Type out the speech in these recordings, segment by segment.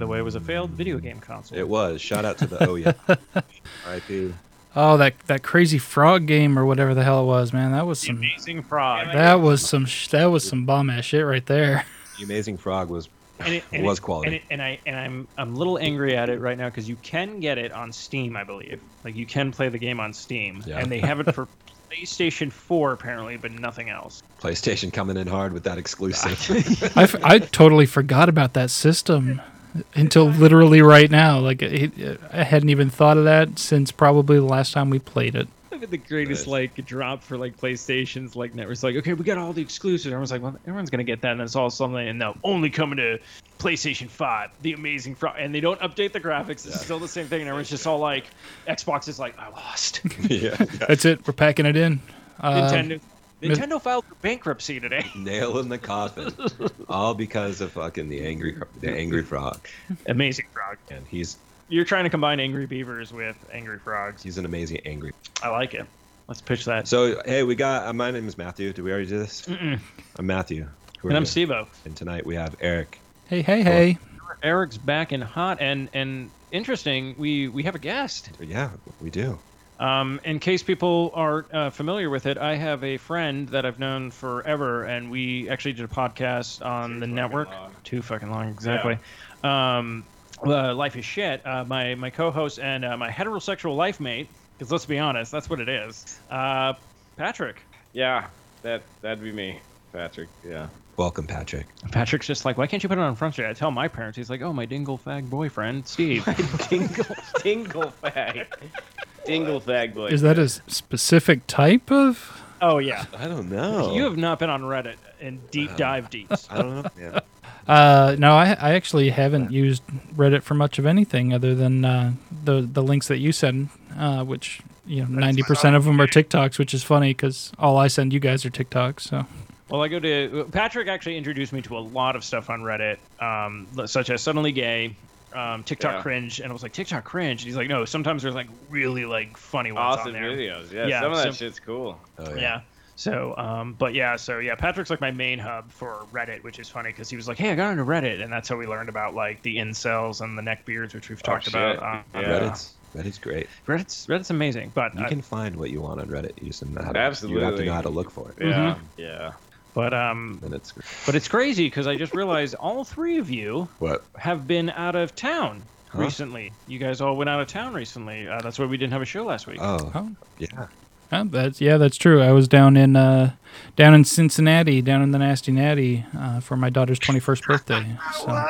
the way, was a failed video game console. It was. Shout out to the oh yeah. R.I.P. Oh, that that crazy frog game or whatever the hell it was, man. That was The some. Amazing Frog. That was some. sh- That was some bomb ass shit right there. The Amazing Frog was and it, and was it- quality. And, it, and I and I'm I'm a little angry at it right now because you can get it on Steam, I believe. Like you can play the game on Steam, Yeah. and they have it for PlayStation 4 apparently, but nothing else. PlayStation coming in hard with that exclusive. I, f- I totally forgot about that system until literally right now. Like it, I hadn't even thought of that since probably the last time we played it. Look at the greatest Nice. like drop for like PlayStation's like networks. Like, okay, we got all the exclusives. Everyone's like, well, everyone's gonna get that, and it's all something. And now only coming to PlayStation Five, the Amazing Frog, and they don't update the graphics. It's still the same thing, and everyone's just all like, Xbox is like, I lost. yeah, That's it. We're packing it in. Uh, Nintendo. Nintendo filed for bankruptcy today. Nail in the coffin. All because of fucking the angry the angry frog. Amazing Frog. And he's You're trying to combine Angry Beavers with Angry Frogs. he's an amazing angry. I like it. Let's pitch that. So hey, we got uh, my name is Matthew. Did we already do this? Mm-mm. I'm Matthew. Who And I'm you? Steve-O. And tonight we have Eric. Hey, hey, hey. Eric's back and hot and and interesting. We we have a guest. Yeah, we do. Um, in case people are uh, familiar with it, I have a friend that I've known forever, and we actually did a podcast on the network. Too fucking long, exactly. Um, uh, Life is shit. Uh, my my co-host and uh, my heterosexual life mate. Because let's be honest, that's what it is. Uh, Patrick. Yeah, that that'd be me, Patrick. Yeah. Welcome, Patrick. Patrick's just like, why can't you put it on front street? I tell my parents, he's like, oh, my dingle fag boyfriend, Steve. Dingle, dingle fag, dingle fag boy. Is that a specific type of? oh yeah, I don't know. you have not been on Reddit and deep dive deeps. I don't know. Yeah. Uh, no, I, I actually haven't used Reddit for much of anything other than uh, the the links that you send, uh, which you know ninety percent of them are TikToks, which is funny because all I send you guys are TikToks. So Well, I go to Patrick. Actually, introduced me to a lot of stuff on Reddit, um, such as suddenly gay, um, TikTok Yeah. cringe, and I was like, TikTok cringe, and he's like, no, sometimes there's like really like funny ones awesome on there. videos? Yeah, Yeah, some of that so- shit's cool. Oh, Yeah. So, um, but yeah, so yeah, Patrick's like my main hub for Reddit, which is funny because he was like, "Hey, I got into Reddit," and that's how we learned about like the incels and the neckbeards, which we've talked shit. about. on- on, Yeah. uh, Reddit's Reddit's great. Reddit's Reddit's amazing, but You I- can find what you want on Reddit. You just know how to, absolutely You have to know how to look for it. Yeah, Mhm. yeah. But um, And it's but it's crazy because I just realized all three of you What? have been out of town Huh? recently. You guys all went out of town recently. Uh, that's why we didn't have a show last week. Oh, Oh. yeah. uh, that's yeah, that's true. I was down in uh, down in Cincinnati, down in the Nasty Natty, uh, for my daughter's twenty first birthday. So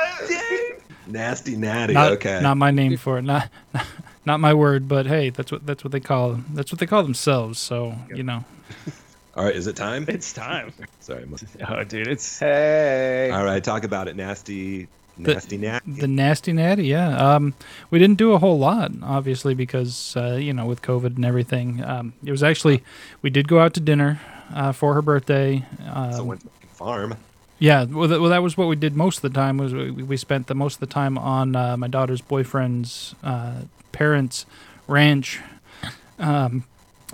Nasty natty. not, okay. not my name for it, not not my word, but hey, that's what that's what they call that's what they call themselves. So you know, All right, is it time? it's time. Sorry. mo- oh, dude, it's Hey. All right, talk about it. Nasty, The- nasty natty. The nasty natty, yeah. Um, we didn't do a whole lot, obviously, because uh, you know with COVID and everything. Um, it was actually we did go out to dinner uh, for her birthday. Um, so went to farm. yeah, well, th- well, that was what we did most of the time. Was we, we spent the most of the time on uh, my daughter's boyfriend's uh, parents' ranch. Um,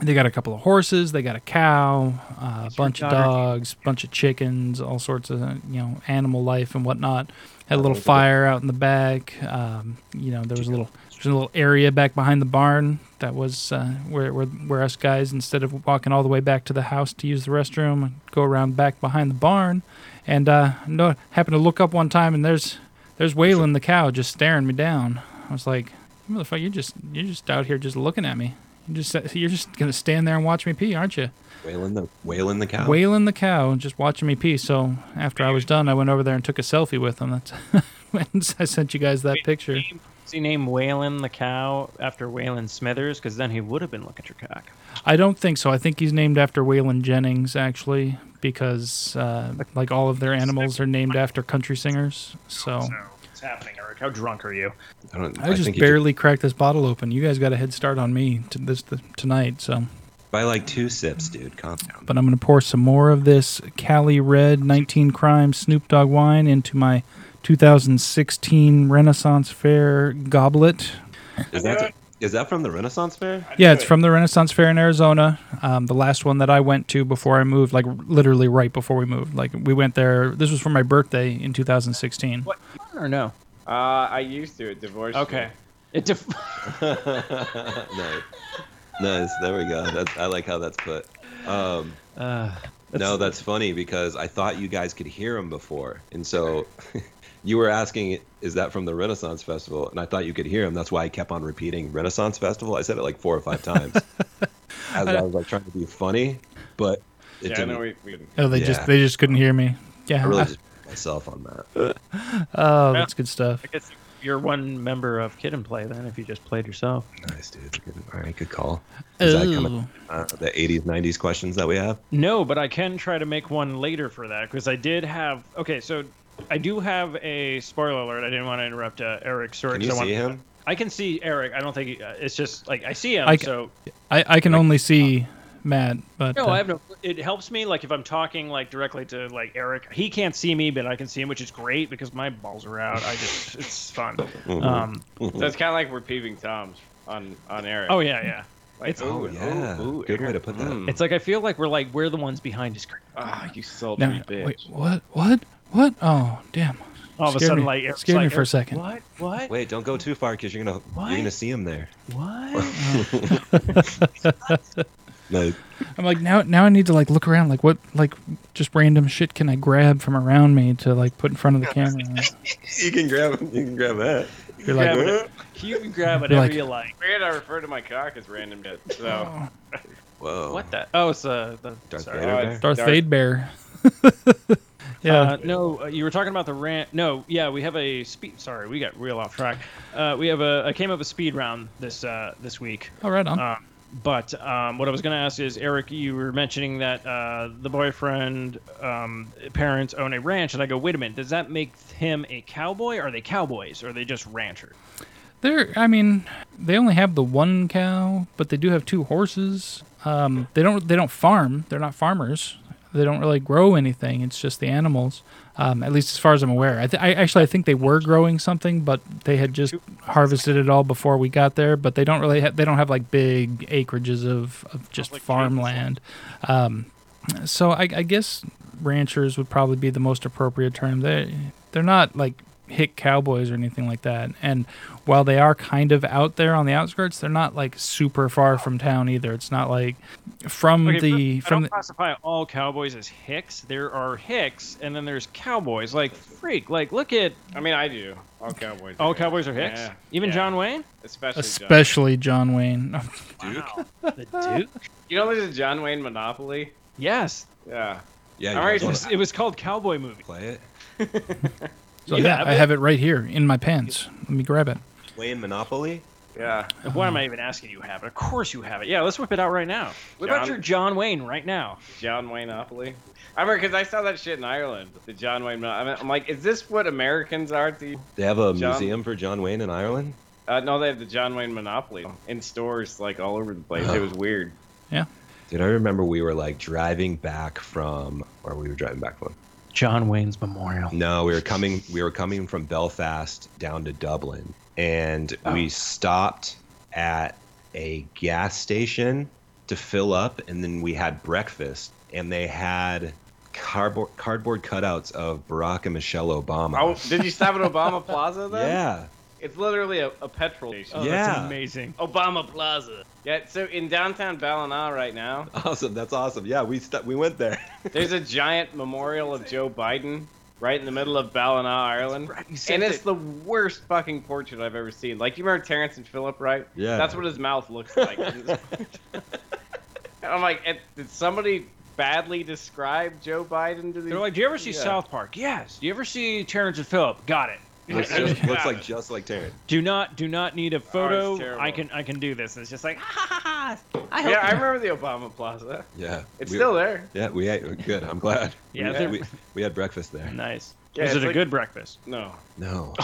they got a couple of horses. They got a cow, uh, a your bunch of dogs, bunch of chickens, all sorts of you know animal life and whatnot. Had a little fire out in the back. Um, you know, there was a little there's a little area back behind the barn that was uh, where, where where us guys instead of walking all the way back to the house to use the restroom, go around back behind the barn, and uh, no happened to look up one time and there's there's Waylon the cow just staring me down. I was like, motherfucker, you just you're just out here just looking at me. You just you're just gonna stand there and watch me pee, aren't you? Wailing the wailing the cow. Wailing the cow, and just watching me pee. So after I was done, I went over there and took a selfie with him. That's when I sent you guys that picture. Does he name Waylon the cow after Waylon Smithers? Because then he would have been looking at your cock. I don't think so. I think he's named after Waylon Jennings, actually, because uh, like all of their animals are named after country singers. So what's happening, Eric? How drunk are you? I, don't, I just think you barely cracked this bottle open. You guys got a head start on me to this th- tonight. So, could- by like two sips, dude. Calm down. but I'm gonna pour some more of this Cali Red 19 Crime Snoop Dogg wine into my 2016 Renaissance Fair goblet. Is that is that from the Renaissance Fair? Yeah, it's from the Renaissance Fair in Arizona. Um, the last one that I went to before I moved, like literally right before we moved. Like we went there. This was for my birthday in 2016. What? Or no? Uh, I used to. It divorced. Okay. me. It def- nice, nice. There we go. That's, I like how that's put. Um, uh, no, that's funny because I thought you guys could hear him before, and so you were asking, "Is that from the Renaissance Festival?" And I thought you could hear him. That's why I kept on repeating Renaissance Festival. I said it like four or five times as I was like trying to be funny, but it Yeah, didn't. no, we, we Oh, they Yeah. just they just couldn't hear me. Yeah. I really just put myself on that. oh, that's good stuff. I guess you're one member of Kid 'n Play then if you just played yourself. Nice, dude. Good. All right, good call. Is that coming? Uh, the 80s, 90s questions that we have. No, but I can try to make one later for that because I did have. Okay, so I do have a spoiler alert. I didn't want to interrupt uh, Eric's story. Can you 'cause I see want- him? I can see Eric. I don't think he, uh, it's just like I see him. I ca- so I, I can only see Matt, but no, uh, I have no. It helps me like if I'm talking like directly to like Eric. He can't see me, but I can see him, which is great because my balls are out. I just it's fun. Mhm. Um, So it's kind of like we're peeping toms on on Eric. oh yeah, yeah. Like, it's- oh ooh, yeah, ooh, ooh, good way to put that. mm. It's like I feel like we're like we're the ones behind his screen. Ah, you sultry no, bitch. wait, what? What? What? Oh, damn! All of a Scared sudden, me- like Eric's scared me for a second. What? What? Wait, don't go too far because you're gonna What? you're gonna see him there. What? No, I'm like now. Now I need to like look around. Like what? Like just random shit can I grab from around me to like put in front of the camera? you can grab you can grab that. You're like, Grab it. You can grab You're whatever like- you like. Weird, I refer to my cock as random shit. So Whoa. What the? Oh, it's uh, the Darth sorry. Vader Oh, it's- Darth Darth- Vader bear. yeah. Uh, no, uh, you were talking about the rant. No, yeah, we have a speed. Sorry, we got real off track. Uh, we have a. I came up with speed round this uh, this week. All right on. Um, but um, what I was going to ask is, Eric, you were mentioning that uh, the boyfriend um, parents own a ranch, and I go, wait a minute, does that make him a cowboy? Are they cowboys, or are they just ranchers? They're. I mean, they only have the one cow, but they do have two horses. Um, they don't. They don't farm. They're not farmers. They don't really grow anything. It's just the animals. Um, at least as far as I'm aware. I, th- I actually I think they were growing something, but they had just harvested it all before we got there. But they don't really. Ha- they don't have like big acreages of, of just like farmland. Um, so I, I guess ranchers would probably be the most appropriate term. They they're not like hick cowboys or anything like that. And while they are kind of out there on the outskirts, they're not like super far from town either. It's not like from Okay, the first, I don't the, classify all cowboys as hicks. There are hicks, and then there's cowboys. Like freak, like look at I mean, I do. All cowboys. all are cowboys are hicks. Yeah, Even yeah. John Wayne. especially. John. especially John Wayne. Wow. the Duke. You know, there's a John Wayne Monopoly. Yes, Yeah. Yeah, you All guys right, it was, it was called Cowboy Movie. play it. So You yeah, have I it? have it right here in my pants. Let me grab it. Playing Monopoly. Yeah. Why am I even asking you have it? Of course you have it. Yeah, let's whip it out right now. What about John- your John Wayne right now? John Wayne Monopoly. I remember because I saw that shit in Ireland. The John Wayne. Mon- I mean, I'm like, is this what Americans are to? They have a John- museum for John Wayne in Ireland. Uh, no, they have the John Wayne Monopoly in stores like all over the place. It was weird. Yeah. Dude, I remember we were like driving back from, or we were driving back from. John Wayne's Memorial. No, we were coming. We were coming from Belfast down to Dublin, and oh. we stopped at a gas station to fill up, and then we had breakfast, and they had cardboard cardboard cutouts of Barack and Michelle Obama. Oh, did you stop at Obama Plaza then? yeah, It's literally a, a petrol oh, station. Oh, Yeah. that's amazing. Obama Plaza. Yeah, so in downtown Ballina right now, awesome. That's awesome. Yeah, we st- we went there. there's a giant memorial of Joe Biden right in the middle of Ballina, Ireland. Right, And it's that- the worst fucking portrait I've ever seen. Like, you remember Terrance and Phillip, right? Yeah. That's what his mouth looks like. and I'm like, did somebody badly describe Joe Biden to these? They're like, do you ever see Yeah. South Park? Yes. Do you ever see Terrance and Phillip? Got it. Looks, just, looks like just like Taryn. Do not do not need a oh, photo. terrible. I can I can do this. It's just like ha ha ha. ha. I hope. Yeah, I remember the Obama Plaza. Yeah, It's we- still there. Yeah, we ate. Good. I'm glad. Yeah, we, they're- we, we had breakfast there. nice. Yeah, Is it's it a like- good breakfast? No. No.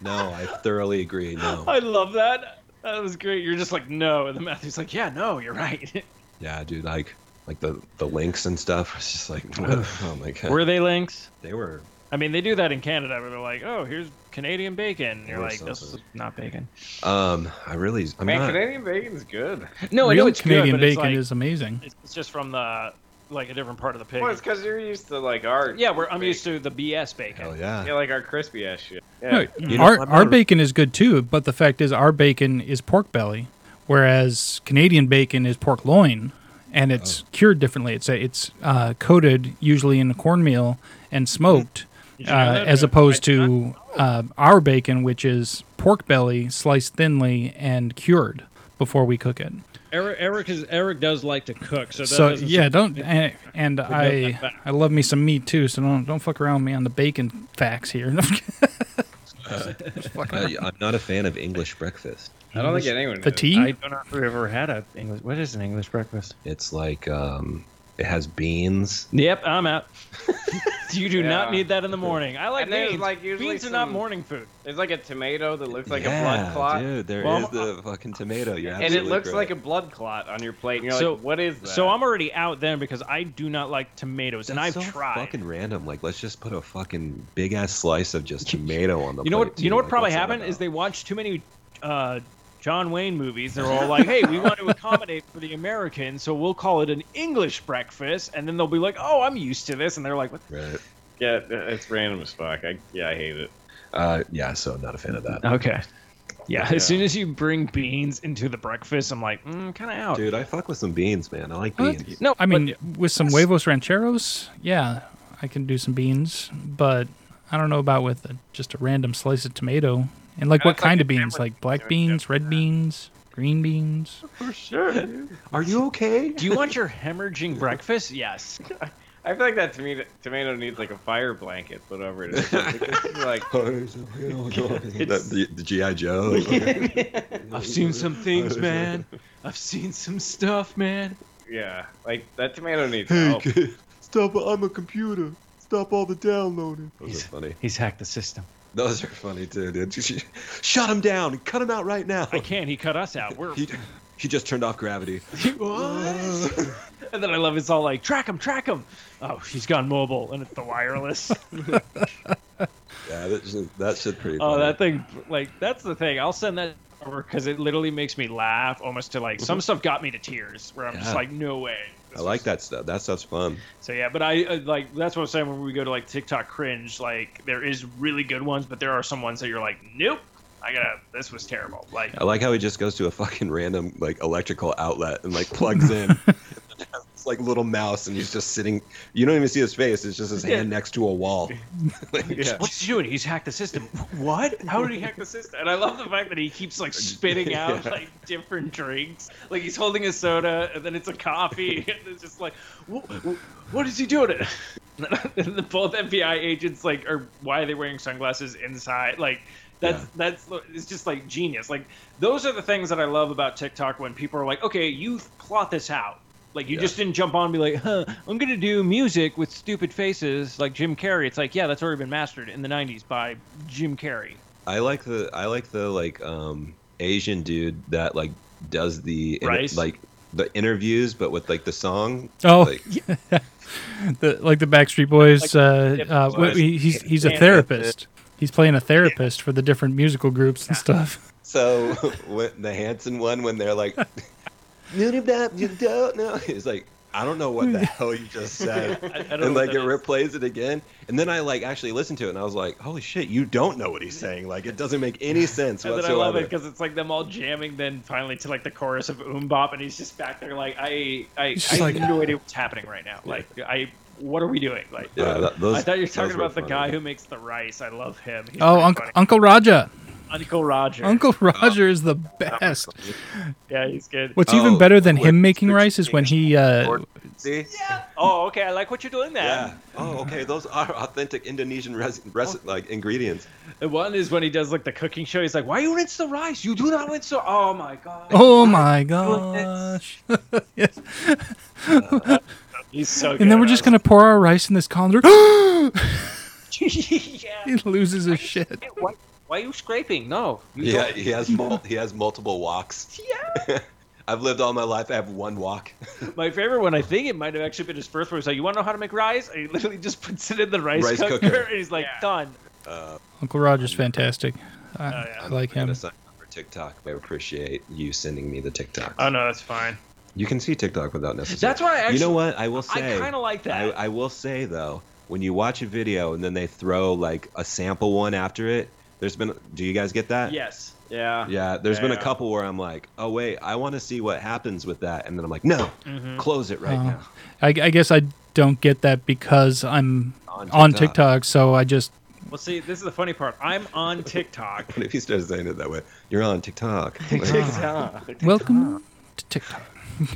no, I thoroughly agree. No. I love that. That was great. You're just like no, and then Matthew's like, yeah, no, you're right. Yeah, dude. Like, like the the links and stuff. It's just like, what? oh my god. Were they links? they were. I mean, they do that in Canada where they're like, oh, here's Canadian bacon. And you're Or like, this is something. not bacon. Um, I really. I'm Man, not. Canadian bacon's good. No, I Real know it's Canadian good, but it's bacon like, is amazing. it's, it's just from the like a different part of the pig. Well, it's because you're used to like our. yeah, we're, I'm bacon. used to the BS bacon. Hell yeah. Yeah, like our crispy ass shit. Yeah. No, You know, our I'm our not a- bacon is good too, but the fact is our bacon is pork belly, whereas Canadian bacon is pork loin, and it's cured differently. It's a, it's uh, coated usually in cornmeal and smoked, Did you know uh, as opposed I did not to uh, our bacon, which is pork belly sliced thinly and cured before we cook it. Eric, Eric is Eric does like to cook, so that So yeah, don't and, and I. I love me some meat too. So don't don't fuck around with me on the bacon facts here. Uh, I'm not a fan of English breakfast. I don't think anyone. the is. tea. I don't know if we've ever had a English. What is an English breakfast? It's like um, it has beans. Yep, I'm out. you do not need that in the morning. I like And there's, beans. like, usually beans are not morning food. There's like a tomato that looks like yeah, a blood clot, dude. There is Well, the fucking tomato. You're and it absolutely looks like a blood clot on your plate, and you're So- like, "What is that?" So I'm already out then because I do not like tomatoes, and I've That's so tried. Fucking random. Like, let's just put a fucking big ass slice of just tomato on the. you know what? You know what Like, probably happened is they watched too many uh, John Wayne movies. They're all like, "Hey, we want to accommodate for the Americans, so we'll call it an English breakfast." And then they'll be like, "Oh, I'm used to this," and they're like, "What?" Right. yeah, it's random as fuck. I yeah, I hate it. Uh, yeah. So I'm not a fan of that. Okay. Yeah, Yeah. as soon as you bring beans into the breakfast, I'm like, mm, kind of out. Dude, I fuck with some beans, man. I like Huh? beans. No, I but- mean, with some huevos rancheros, yeah, I can do some beans, but I don't know about with a, just a random slice of tomato. And like, what That's like kind of beans? Like black beans, red beans, green beans. For sure. dude. Are you okay? do you want your hemorrhaging breakfast? Yes. I feel like that tomato tomato needs like a fire blanket, whatever it is. Like, this oh, oh, is like the, the, the GI Joe. I've seen some things, oh, man. I've seen some stuff, man. yeah, like that tomato needs help. stop! I'm a computer. Stop all the downloading. Those He's- funny. He's hacked the system. Those are funny too, dude. Shut him down. Cut him out right now. I can't. He cut us out. We're. He, he just turned off gravity. What? and then I love it's all like track him, track him. Oh, he's gone mobile, and it's the wireless. Yeah, that's that shit pretty. oh, that thing, like that's the thing. I'll send that over because it literally makes me laugh almost to like some mm-hmm. stuff got me to tears where I'm just like, no way. I like that stuff. That stuff's fun. So yeah, but I uh, like that's what I'm saying when we go to like TikTok cringe. Like there is really good ones, but there are some ones that you're like, nope, I gotta. This was terrible. Like I like how he just goes to a fucking random like electrical outlet and like plugs in. It's like little mouse, and he's just sitting. You don't even see his face. It's just his hand next to a wall. Like, Yeah. What's he doing? He's hacked the system. What? How did he hack the system? And I love the fact that he keeps like spitting out Yeah. like different drinks. Like he's holding a soda, and then it's a coffee, and it's just like, what, what is he doing? and the both FBI agents like are why are they wearing sunglasses inside? Like that's Yeah. that's it's just like genius. Like those are the things that I love about TikTok when people are like, okay, you plot this out. Like you Yeah. just didn't jump on and be like, huh, I'm gonna do music with stupid faces like Jim Carrey. It's like, yeah, that's already been mastered in the '90s by Jim Carrey. I like the I like the like um Asian dude that like does the inter- Rice? like the interviews, but with like the song. Oh, Like, the, like the Backstreet Boys. uh, Like- uh, Boys. he- he's he's a therapist. He's playing a therapist for the different musical groups and stuff. so when the Hanson one, when they're like, you don't know, it's like I don't know what the hmm. hell you just said. I, I don't and like it replays it again and then i like actually listened to it and i was like holy shit you don't know what he's saying like it doesn't make any sense And then I love it because it's like them all jamming. Then finally to like the chorus of MMMBop, and he's just back there like, I, I, I He's have no idea what's happening right now. Like, I, what are we doing? Like, yeah that, those, I thought you were talking about the funny. guy who makes the rice. I love him. He's Oh, pretty Uncle funny. Uncle Raja. Uncle Roger. Uncle Roger is the best. Yeah, he's good. What's Oh, even better than wait, him making which- rice is when he uh, See? Yeah. Oh, okay. I like what you're doing there. Yeah. Oh, okay. Those are authentic Indonesian res- res- like ingredients. The one is when he does like the cooking show. He's like, "Why you rinse the rice? You do not rinse the." Oh my god. Oh my doing this. gosh! yes. He's so. And then we're just gonna pour our rice in this colander. he yeah. loses his shit. Why, why are you scraping? No. You Yeah, don't- he has mul- he has multiple woks. Yeah. I've lived all my life. I have one wok. My favorite one, I think it might have actually been his first one. He's like, "You want to know how to make rice?" And he literally just puts it in the rice, Rice cooker, cooker. and he's like, Yeah. "Done." Uh, Uncle Roger's fantastic. I, yeah. I like I gotta him. sign up for TikTok. I appreciate you sending me the TikTok. Oh no, that's fine. you can see TikTok without necessarily. That's why I actually. you know what? I will say. I kind of like I, that. I will say though, when you watch a video and then they throw like a sample one after it, there's been. Do you guys get that? yes. Yeah. Yeah, there's been a couple where I'm like, oh wait, I want to see what happens with that, and then I'm like, no, Mm-hmm. close it right Oh. now. I, I guess I don't get that because I'm On on TikTok, so I just Well, see, this is the funny part. I'm on TikTok. What if you started saying it that way? You're on TikTok. TikTok. welcome to TikTok.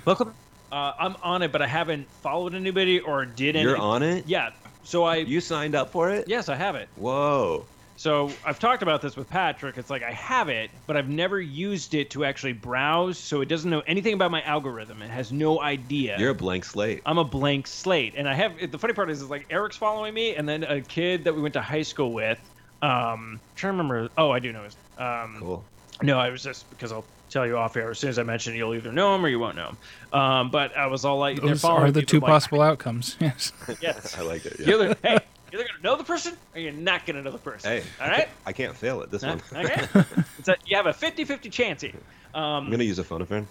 Welcome. Uh, I'm on it, but I haven't followed anybody or did any. You're on it. Yeah. So I. You signed up for it? Yes, I have it. Whoa. So I've talked about this with Patrick. It's like I have it, but I've never used it to actually browse, so it doesn't know anything about my algorithm. It has no idea. You're a blank slate. I'm a blank slate, and I have. The funny part is, is like Eric's following me, and then a kid that we went to high school with. Um, trying to remember. Oh, I do know his. Um, Cool. no, I was just because I'll tell you off air. As soon as I mention, it, you'll either know him or you won't know him. Um, but I was all like, they're Those following are the two but, like, possible outcomes. Yes. Yes. I like it. Yeah. You're hey, you're either gonna know the person or you're not gonna know the person. Hey. All right. I can't fail it. This Huh? one. Okay. It's a, you have a 50-50 chance here. I'm Um, gonna use a phone a friend.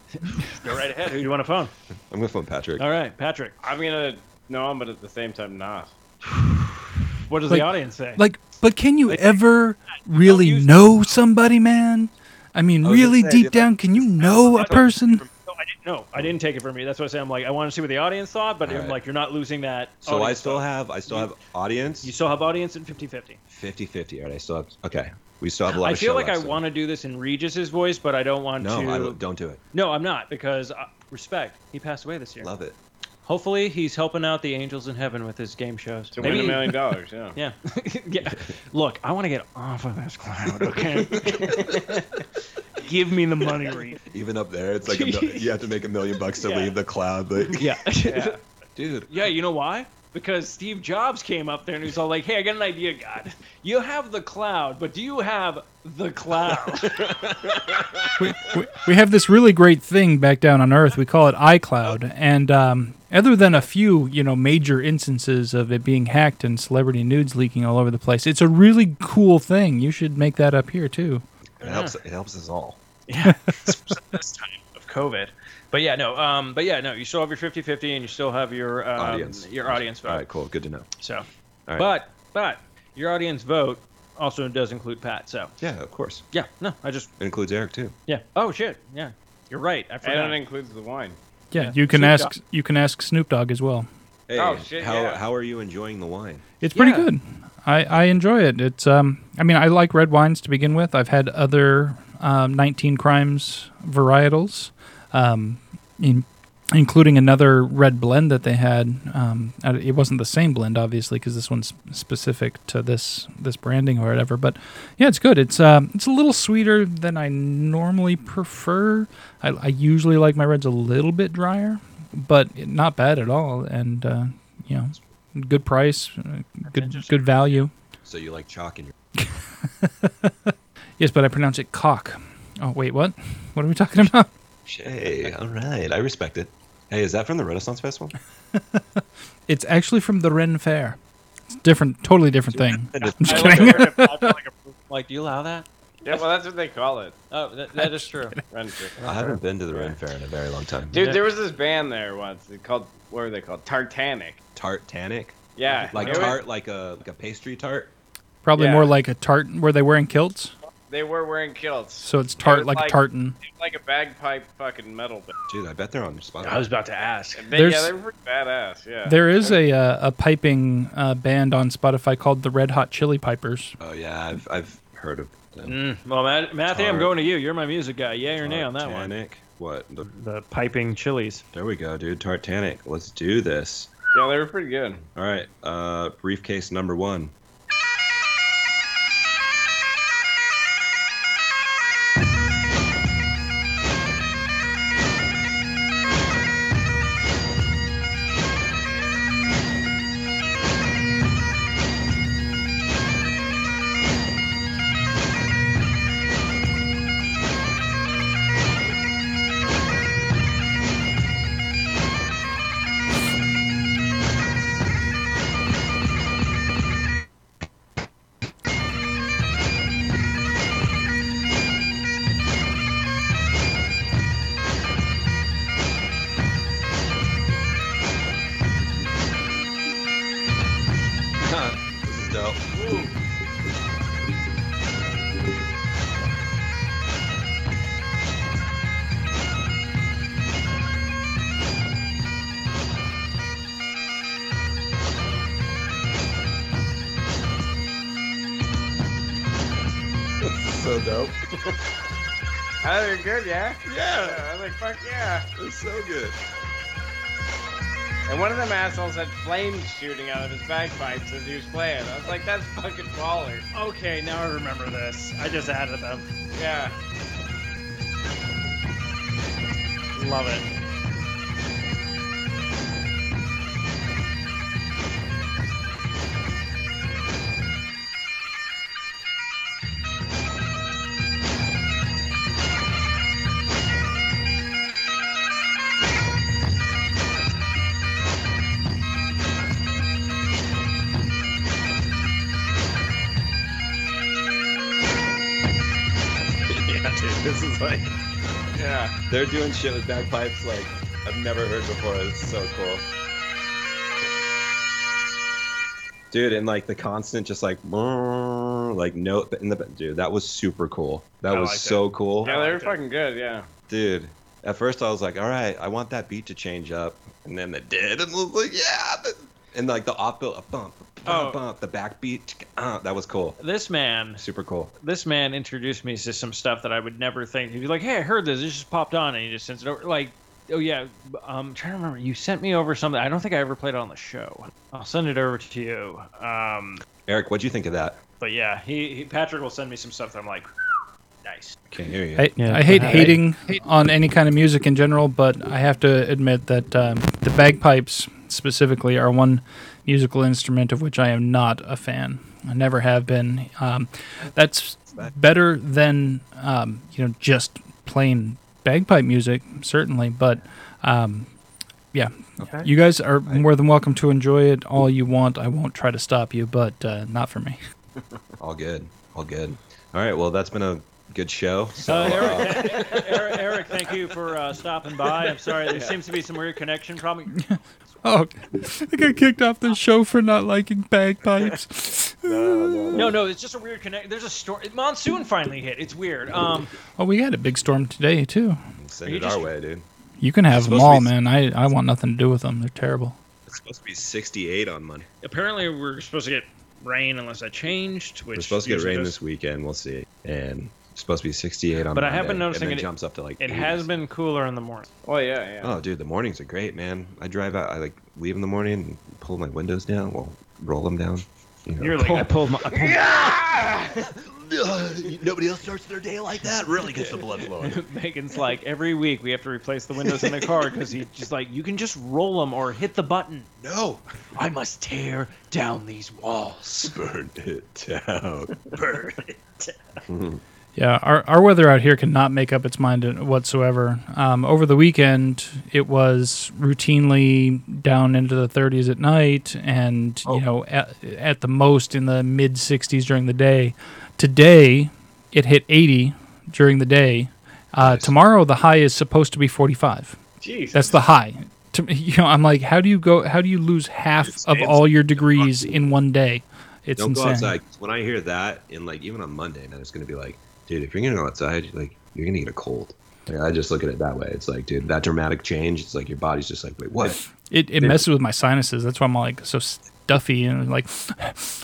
go right ahead. Who do you want to phone? I'm gonna phone Patrick. All right, Patrick. I'm gonna know him, but at the same time not. What does Like- the audience say? Like, but can you ever really use- know somebody, man? I mean, I really say, deep if- down, can you know a person? No, I didn't. No, I didn't take it from you. That's what I say. I'm like, I want to see what the audience thought, but All I'm right. like, you're not losing that. So I still vote. have I still have audience. You still have audience in 50-50. 50-50. All right. I still have. Okay. We still have a lot I of feel show like I so- want to do this in Regis's voice, but I don't want No, to. I don't, don't do it. No, I'm not because uh, respect. He passed away this year. Love it. Hopefully, he's helping out the angels in heaven with his game shows. To Maybe- win a million dollars, yeah. Yeah, yeah. Look, I want to get off of this cloud. Okay. Give me the money, Reed. Even up there, it's like a mil- you have to make a million bucks to Yeah. leave the cloud. But Yeah. Yeah. dude, Yeah, you know why? Because Steve Jobs came up there and he's all like, "Hey, I got an idea, God. You have the cloud, but do you have the cloud?" we, we, we have this really great thing back down on Earth. We call it iCloud, and um, other than a few, you know, major instances of it being hacked and celebrity nudes leaking all over the place, it's a really cool thing. You should make that up here too. It helps. It helps us all. yeah, this time of COVID. But yeah, no. Um, but yeah, no. You still have your 50-50 and you still have your um, Audience. Your audience vote. All right. Cool. Good to know. So, right. but but your audience vote also does include Pat. So Yeah. Of course. yeah, no, I just It includes Eric too. yeah. Oh shit, yeah. You're right. I And forgot. it includes the wine. Yeah, Yeah. you can Snoop ask you can ask Snoop Dogg as well. Hey, Oh, shit, how yeah. how are you enjoying the wine? It's pretty Yeah. good. I, I enjoy it. It's um I mean I like red wines to begin with. I've had other um, 19 crimes varietals, um, in, including another red blend that they had. Um, it wasn't the same blend obviously because this one's specific to this this branding or whatever. But yeah, it's good. It's um it's a little sweeter than I normally prefer. I, I usually like my reds a little bit drier, but not bad at all. And uh, you know, good price, uh, good good value. So you like chalk in your? Yes, but I pronounce it cock. Oh wait, what? What are we talking about? Hey, all right. I respect it. Hey, is that from the Renaissance Festival? It's actually from the Ren Fair. It's different, totally different thing. I'm just like, kidding. it. I feel like, like, do you allow that? Yeah, well, that's what they call it. Oh, that, that is true. Ren Fair. I haven't been to the Ren Fair in a very long time. Dude, Yeah. there was this band there once. They called what were they called? Tartanic. Tartanic. Yeah, Like it was- tart, like a like a pastry tart. Probably Yeah. more like a tart. Were they wearing kilts? They were wearing kilts. So it's tart was like, like- a tartan. Like a bagpipe fucking metal band. Dude, I bet they're on Spotify. I was about to ask. They, There's- yeah, they were pretty badass. Yeah. There is a uh, a piping uh, band on Spotify called the Red Hot Chili Pipers. Oh yeah, I've I've heard of Mm, well, Matt, Matthew, I'm going to you. You're my music guy. Yay or nay on that one? Tartanic. What? The, The piping chilies. there we go, dude. Tartanic. Let's do this. Yeah, they were pretty good. All right. Uh, briefcase number one. Yeah. It's so good. And one of them assholes had flames shooting out of his bagpipes as he was playing. I was like, that's fucking baller. Okay, now I remember this. I just added them. Yeah. Love it. They're doing shit with bagpipes like I've never heard before. It's so cool. Dude, and like the constant, just like, like note in the dude, that was super cool. That I was liked so cool, Yeah, they were fucking good, yeah. dude. At first, I was like, all right, I want that beat to change up, and then it did, and I was like, yeah, and like the off beat, a bump, bump, Oh. bump, the backbeat, uh, that was cool, This man, super cool. this man introduced me to some stuff that I would never think. He'd be like, "Hey, I heard this. It just popped on," and he just sends it over. Like, oh yeah, um, I'm trying to remember. You sent me over something. I don't think I ever played it on the show. I'll send it over to you. Um, Eric, what'd you think of that? but yeah, he, he Patrick will send me some stuff that I'm like, nice. Can't hear you. I, Yeah, I hate I- hating on any kind of music in general, but I have to admit that um, the bagpipes specifically are one musical instrument of which I am not a fan. I never have been. Um, that's better than um, you know just plain bagpipe music, certainly. But um, yeah, Okay. you guys are more than welcome to enjoy it all you want. I won't try to stop you, but uh, not for me. All good. All good. All right. Well, that's been a good show. So, Uh, uh, Eric, Eric, Eric, thank you for uh, stopping by. I'm sorry, there seems to be some weird connection problem. Oh, I got kicked off the show for not liking bagpipes. No, no, it's just a weird connection. There's a storm. Monsoon finally hit. It's weird. Um, Oh, we had a big storm today too. send you it just- our way, dude. You can have them all, be- man. I, I want nothing to do with them. They're terrible. It's supposed to be 68 on Monday. apparently, we're supposed to get rain unless I changed. Which We're supposed to get rain does- this weekend. We'll see. And it's supposed to be 68 on But I have been noticing and it- jumps up to like It 80s. has been cooler in the morning. Oh, yeah, yeah. Oh, dude, the mornings are great, man. I drive out. I like leave in the morning and pull my windows down. Well, roll them down. You know. You're like, I pulled my. I pulled Nobody else starts their day like that. Really gets the blood flowing. Megan's like every week we have to replace the windows in the car because he's just like you can just roll them or hit the button. No, I must tear down these walls. burn it down. Burn it. Hmm. Yeah, our, our weather out here cannot make up its mind whatsoever. Um, over the weekend, it was routinely down into the 30s at night, and Oh. you know, at, at the most in the mid 60s during the day. Today, it hit 80 during the day. Uh, Nice. Tomorrow, the high is supposed to be 45. Jeez. That's the high. To, you know, I'm like, how do you go? How do you lose half It's of all your degrees in one day? It's Don't insane. go outside. When I hear that, and like even on Monday, now it's gonna be like, dude, if you're gonna go outside, like you're gonna get a cold. Like, I just look at it that way. It's like, dude, that dramatic change. It's like your body's just like, wait, what? It it messes with my sinuses. That's why I'm like so stuffy and like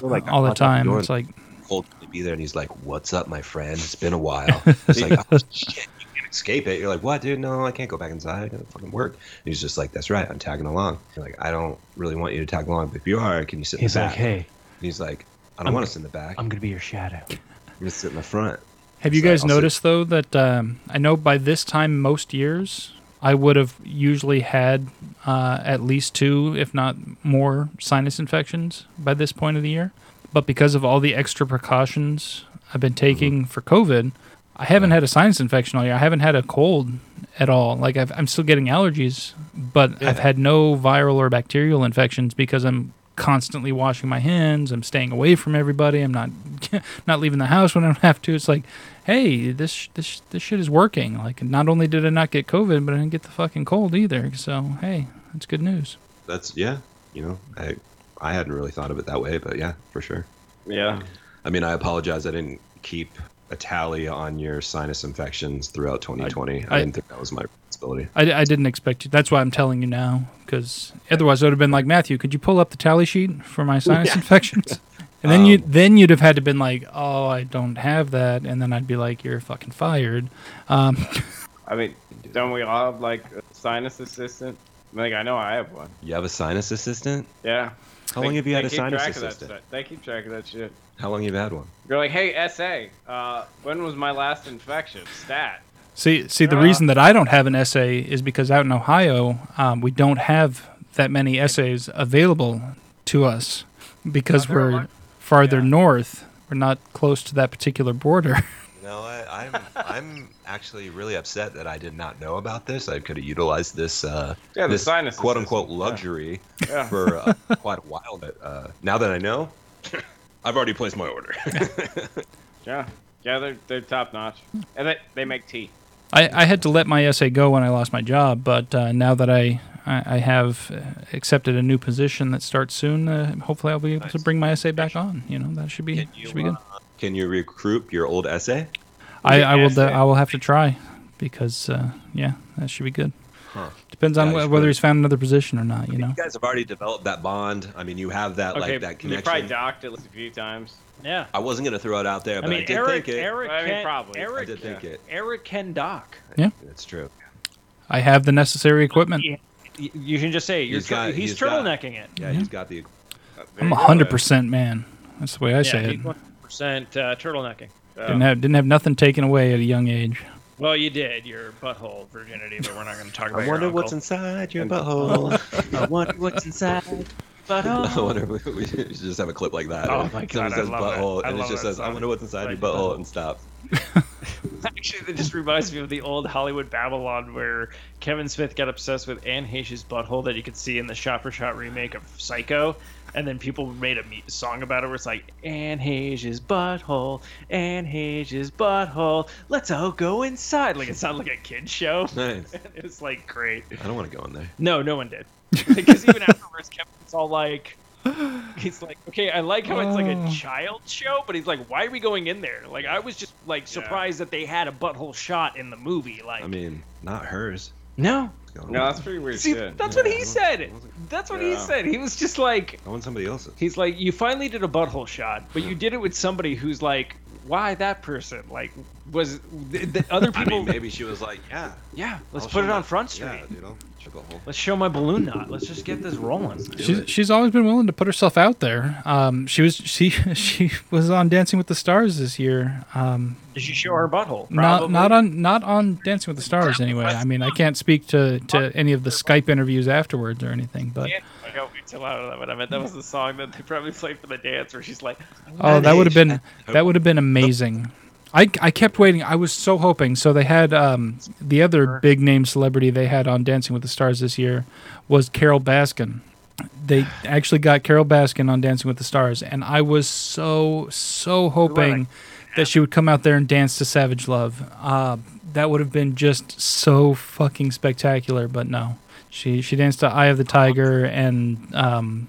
like all the time. door It's like cold to be there, and he's like, "What's up, my friend? It's been a while." It's like, "Oh shit, you can't escape it." You're like, "What, dude? No, I can't go back inside. I gotta fucking work." And he's just like, "That's right, I'm tagging along." You're like, "I don't really want you to tag along, but if you are, can you sit He's in the like, back?" hey, And he's like, "I don't I'm want to sit in the back. I'm gonna be your shadow. I'm gonna sit in the front." Have you So guys I'll noticed though that um, I know by this time most years I would have usually had uh, at least two, if not more, sinus infections by this point of the year. But because of all the extra precautions I've been taking for COVID, I haven't had a sinus infection all year. I haven't had a cold at all. Like I've, I'm still getting allergies, but I've had no viral or bacterial infections because I'm constantly washing my hands. I'm staying away from everybody. I'm not not leaving the house when I don't have to. It's like, hey, this this this shit is working. Like, not only did I not get COVID, but I didn't get the fucking cold either. So hey, that's good news. That's yeah. You know, I I hadn't really thought of it that way, but yeah, for sure. Yeah. I mean, I apologize. I didn't keep a tally on your sinus infections throughout 2020. I, I- didn't think that was my responsibility. I, I didn't expect you. That's why I'm telling you now, because otherwise I would have been like Matthew. Could you pull up the tally sheet for my sinus infections? And then you Um, then you'd have had to been like, oh, I don't have that, and then I'd be like, you're fucking fired. Um, I mean, don't we all have like a sinus assistant? Like I know I have one. You have a sinus assistant? Yeah. How long have you had a sinus track that assistant? They keep track of that shit. How long have you had one? You're like, hey, SA, uh, when was my last infection? Stat. See, see, the Uh, reason that I don't have an essay is because out in Ohio, um, we don't have that many essays available to us because we're much. farther Yeah. north. We're not close to that particular border. No, I, I'm I'm actually really upset that I did not know about this. I could have utilized this uh, Yeah, the this sinus quote unquote assistant, yeah. luxury Yeah. for uh, quite a while. But uh, now that I know, I've already placed my order. Yeah. Yeah, they're, they're top notch. And they, they make tea. I, I had to let my essay go when I lost my job, but uh, now that I, I I have uh, accepted a new position that starts soon, uh, hopefully I'll be able to bring my essay back on. You know, that should be should be good. Can you recruit your old essay? I, I will essay? I will have to try because uh, yeah, that should be good. Huh. Depends on Yeah, you wh- should whether put he's found another position or not. You know. You guys have already developed that bond. I mean, you have that Okay, like that connection. you probably connection. docked it a few times. Yeah. I wasn't gonna throw it out there, but I, mean, did Eric, think it. Eric, I mean, can, probably. Eric, I did think it. Eric can dock. Yeah. that's true. I have the necessary equipment. Y- You can just say you're He's tur- got- he's, he's got- turtlenecking it. Yeah, he's got the. Uh, I'm a hundred percent man. That's the way I Yeah, say it. he's 100% uh, turtlenecking. Yeah. Didn't have didn't have nothing taken away at a young age. Well, you did your butthole virginity, but we're not going to talk about I your wonder uncle. what's inside your butthole. I wonder what's inside. I Butthole. I wonder if we should just have a clip like that. Oh my Someone God, I says love that. butthole, I and it just that says, "I wonder what's inside your Like butthole," butthole. and stop. Actually, that just reminds me of the old Hollywood Babble-On where Kevin Smith got obsessed with Anne Heche's butthole that you could see in the shot-for-shot remake of Psycho, and then people made a me- song about it where it's like Anne Heche's butthole, Anne Heche's butthole. Let's all go inside. Like it sounded like a kid show. Nice. it was like great. I don't want to go in there. No, no one did. Because even afterwards, Kevin's all like, he's like, okay, I like how it's like a Oh. child show, but he's like, why are we going in there? Like, I was just like surprised that they had a butthole shot in the movie. Like, I mean, not hers. no, No, on? that's pretty weird see, shit. that's Yeah, what he I said. That's what he said. He was just like, I want somebody else's. he's like, you finally did a butthole shot, but you did it with somebody who's like, why that person? Like, was the, the other I people? mean, maybe she was like, "Yeah, yeah, let's I'll put it my- on Front Street. Yeah, dude, I'll check a hole. Let's show my balloon knot. Let's just get this rolling. She's she's always been willing to put herself out there. Um, she was she she was on Dancing with the Stars this year. Um, Did you show her butthole? not Probably. not on not on Dancing with the Stars anyway. I mean, I can't speak to, to any of the Skype interviews afterwards or anything, but Yeah, I got way too loud on that one. I meant that was the song that they probably played for the dance where she's like, oh, that would have been that would have been amazing. I, I kept waiting. I was so hoping. So they had um, the other big name celebrity they had on Dancing with the Stars this year was Carole Baskin. They actually got Carole Baskin on Dancing with the Stars, and I was so so hoping that she would come out there and dance to Savage Love. Uh, that would have been just so fucking spectacular. But no, she she danced to Eye of the Tiger and um,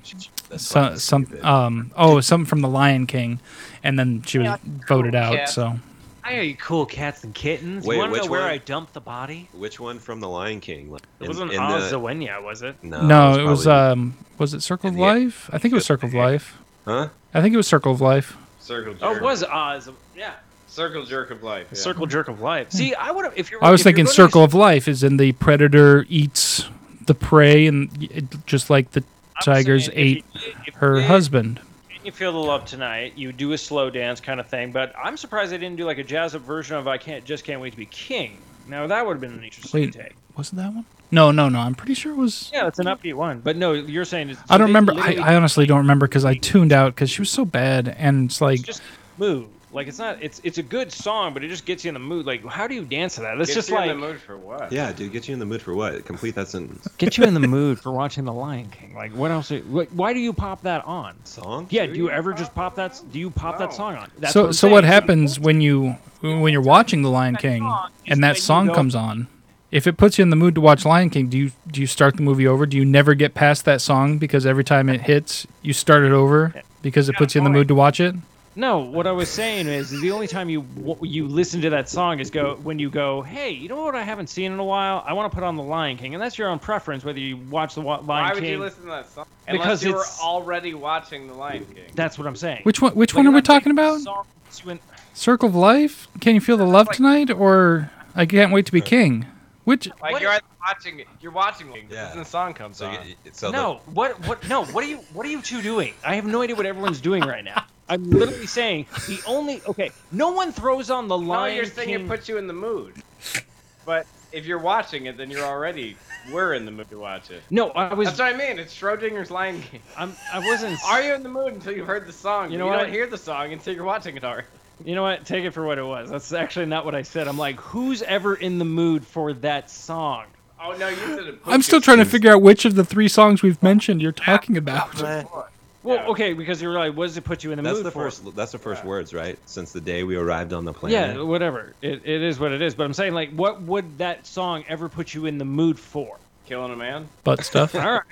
That's so, some um oh something from the Lion King, and then she was Yeah, voted cool out. cat. So I got you cool cats and kittens. Wait, you want to which know where one? I dumped the body? Which one from The Lion King? Like, It wasn't in Oz the- Zawenya, was it? No, no, it was probably- um was it Circle of in the- Life? I think it was Circle of Life. Huh? I think it was Circle of Life. Circle jerk. Oh, it was Oz. Yeah. Circle jerk of life. Yeah. Circle jerk of life. See, I would have if you're. I was if thinking gonna- Circle of Life is in the predator eats the prey, and y- just like the I'm tigers ate if you, if her you husband. You feel the love tonight. You do a slow dance kind of thing, but I'm surprised they didn't do like a jazz up version of "I Can't Just Can't Wait to Be King." Now that would have been an interesting Wait. take. Wasn't that one? No, no, no. I'm pretty sure it was. Yeah, it's an upbeat one. But no, you're saying it's, I don't remember. I, I honestly don't remember because I tuned out because she was so bad, and it's like just move. Like it's not. It's it's a good song, but it just gets you in the mood. Like how do you dance to that? It's Gets just you like in the mood for what? Yeah, dude, get you in the mood for what? Complete that sentence. get you in the mood for watching The Lion King. Like what else? Like, why do you pop that on? Song? Yeah, do you ever just pop that? Do you pop that song on? That's so. I'm so what saying. happens when you when you're watching The Lion King and that song comes on? If it puts you in the mood to watch Lion King, do you do you start the movie over? Do you never get past that song because every time it hits, you start it over because it puts you in the mood to watch it? No, what I was saying is is the only time you you listen to that song is go when you go, hey, you know what I haven't seen in a while? I want to put on The Lion King, and that's your own preference whether you watch the wa- Lion King. Why would King. you listen to that song? Unless Because you were already watching The Lion King. That's what I'm saying. Which one? Which Like, one are we talking about? the song puts Circle of Life? Can you feel the love tonight, or I can't wait to be king? Which Like you're either watching you're watching it, Yeah. and the song comes So, on. y- y- so the- no, what what no, what are you what are you two doing? I have no idea what everyone's doing right now. I'm literally saying the only okay, no one throws on the no, Lion you're saying King. it puts you in the mood. But if you're watching it, then you're already we're in the mood to watch it. no, I was That's what I mean. It's Schrodinger's Lion King. I'm I wasn't Are you in the mood until you've heard the song? You know you what? don't hear the song until you're watching it already. You know what? Take it for what it was. That's actually not what I said. I'm like, who's ever in the mood for that song? Oh no, you said it. I'm still trying to figure out which of the three songs we've mentioned you're talking about. Well, Yeah. okay, because you're like, what does it put you in the that's mood the for? first. That's the first words, right? Since the day we arrived on the planet. Yeah, whatever. It, it is what it is. But I'm saying, like, what would that song ever put you in the mood for? killing a man, Butt stuff. All right.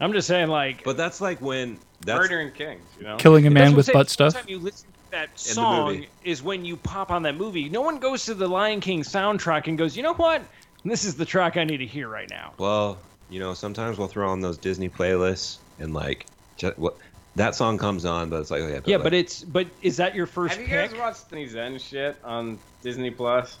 I'm just saying, like, But that's like when that's murdering kings. You know. Killing a man with I'm saying. butt The stuff. time you listen to that the song movie. is when you pop on that movie. No one goes to the Lion King soundtrack and goes, you know what? This is the track I need to hear right now. well, you know, sometimes we'll throw on those Disney playlists and like, ju- what that song comes on, but it's like, okay, Yeah, like, but it's but is that your first Have you guys watched Disney Zen shit on Disney Plus?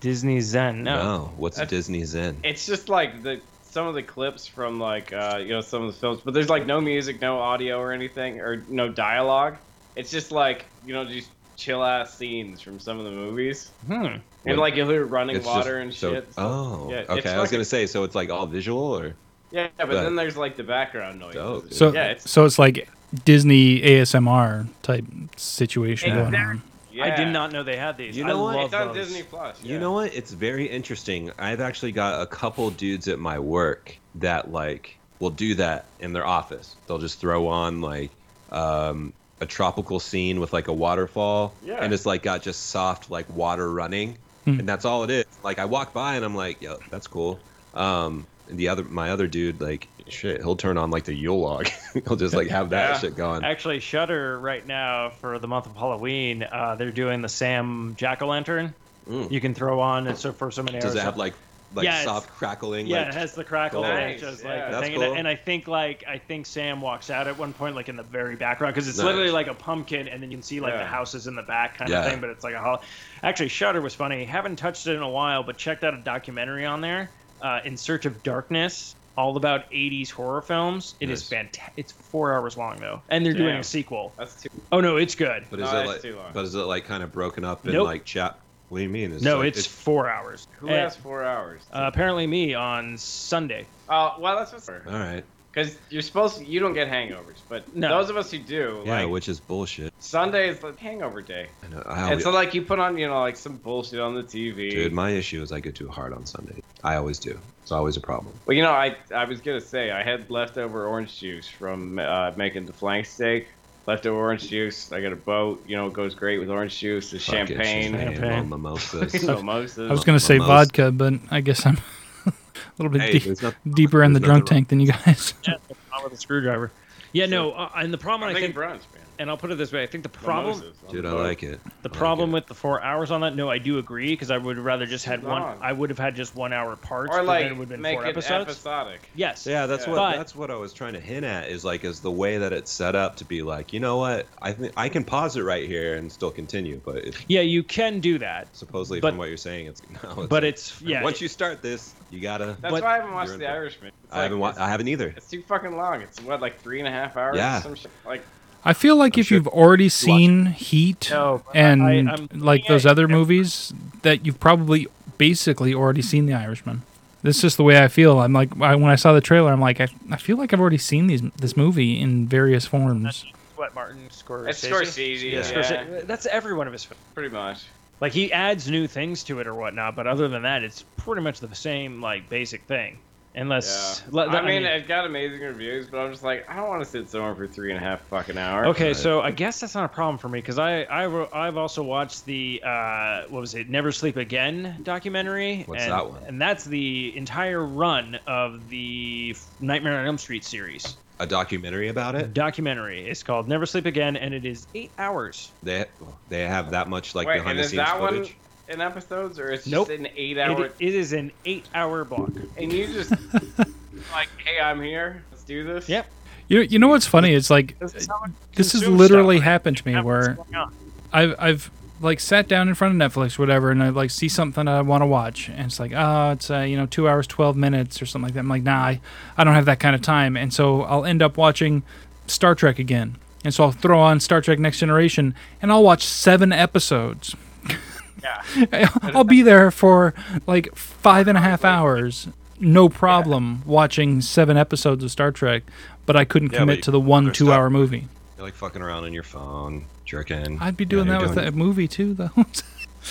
Disney Zen. No. no, what's That's- Disney's in? It's just like the some of the clips from like uh, you know some of the films, but there's like no music, no audio or anything, or no dialogue. It's just like you know just chill ass scenes from some of the movies, Hmm. and like you'll hear running It's water just- and so- shit. So- Oh, yeah, it's okay. I was fucking- gonna say, so it's like all visual, or yeah, but Right. then there's like the background noise. Dope, So, yeah, it's, so it's like Disney ASMR type situation going Exactly. on. yeah. I did not know they had these. You I know what? love It's on those. Disney Plus. You know what? It's very interesting. I've actually got a couple dudes at my work that like will do that in their office. They'll just throw on like um, a tropical scene with like a waterfall, Yeah. and it's like got just soft like water running, Hmm. and that's all it is. Like I walk by and I'm like, yo, that's cool. Um, and the other my other dude like shit, he'll turn on like the Yule log. he'll just like have that Yeah. shit going. Actually, Shudder right now for the month of Halloween, uh, they're doing the Sam Jack o' Lantern. Mm. You can throw on it so for so many Does hours. it have like like Yeah, soft crackling? yeah, like, it has the crackle Cool. and it Nice, just yeah. like the That's thing. And I- cool. And I think like I think Sam walks out at one point like in the very background because it's Nice. literally like a pumpkin and then you can see like the houses in the back kind Yeah. of thing. But it's like a hol- actually Shudder was funny. Haven't touched it in a while, but checked out a documentary on there, uh, In Search of Darkness. All about 80s horror films. It is Nice. fantastic. It's four hours long though, and they're doing a sequel. That's too. Oh no, it's good. But is No, it like? too long. But is it like kind of broken up in Nope. like chap? What do you mean? Is no, like, it's, four hours. Who And, has four hours? uh, apparently me on Sunday. Oh, well, that's what's. all right. Because you're supposed to, you don't get hangovers, but No. those of us who do, Yeah, like which is bullshit. Sunday is like hangover day. I know. I And so like you put on, you know, like some bullshit on the TV. dude, my issue is I get too hard on Sunday. I always do. It's always a problem. Well, you know, I I was gonna say I had leftover orange juice from uh, making the flank steak. Leftover orange juice. I got a boat. You know, it goes great with orange juice. The Fucking champagne, Champagne. well, mimosas. mimosas. I was going to say Mimos- vodka, but I guess I'm a little bit hey, deep, there's not, deeper in the there's drunk nothing tank than you guys. Yeah, with a screwdriver. Yeah, no, uh, and the problem I'm I think, brunch, man. And I'll put it this way, I think the problem, Mimosas Dude, I like it. the I like problem it. with the four hours on that, no, I do agree because I would rather just had one. long. I would have had just one hour parts, Or but like then it would have been make four it episodes. episodic. Yes. Yeah, that's Yeah. what But- that's what I was trying to hint at is like is the way that it's set up to be like, you know what? I think I can pause it right here and still continue, but it, Yeah, you can do that, supposedly But- from what you're saying, it's no. It's but it's yeah. once you start this, you gotta. That's But- why I haven't watched You're in The for. Irishman. It's I haven't. like, Wa- I haven't either. It's too fucking long. It's what like three and a half hours. Yeah. Or some shit. Like I feel like I'm if sure- you've already seen Heat No, and I- I'm like those at- other movies, that you've probably basically already seen The Irishman. This is just the way I feel. I'm like I, when I saw the trailer, I'm like I, I feel like I've already seen these this movie in various forms. what Martin Scorsese. it's Scorsese. Yeah, Yeah, Scorsese. That's every one of his films. pretty much. Like he adds new things to it or whatnot, but other than that, it's pretty much the same like basic thing. Unless, Yeah. le- I mean, it got amazing reviews, but I'm just like, I don't want to sit somewhere for three and a half fucking hours. Okay, so I guess that's not a problem for me because I, I I've also watched the uh, what was it Never Sleep Again documentary. What's and, that one? And that's the entire run of the Nightmare on Elm Street series A documentary about it. documentary. It's called Never Sleep Again, and it is eight hours. They they have that much like Wait, and behind the is scenes that footage. one in episodes or it's Nope. just an eight It, hour? it is an eight-hour block. and you just like, hey, I'm here. Let's do this. Yep. You you know what's funny? It's like This is how it this has literally stuff. happened to me where. I've I've like sat down in front of Netflix, whatever, and I like see something I want to watch, and it's like, oh, it's uh, you know two hours twelve minutes or something like that. I'm like, nah, I, I don't have that kind of time, and so I'll end up watching Star Trek again, and so I'll throw on Star Trek Next Generation, and I'll watch seven episodes. Yeah. I'll be there for like five and a half hours, no problem, watching seven episodes of Star Trek, but I couldn't Yeah, commit to the one two hour movie. You're like fucking around on your phone, jerking. I'd be doing you're that with doing- that movie too, though.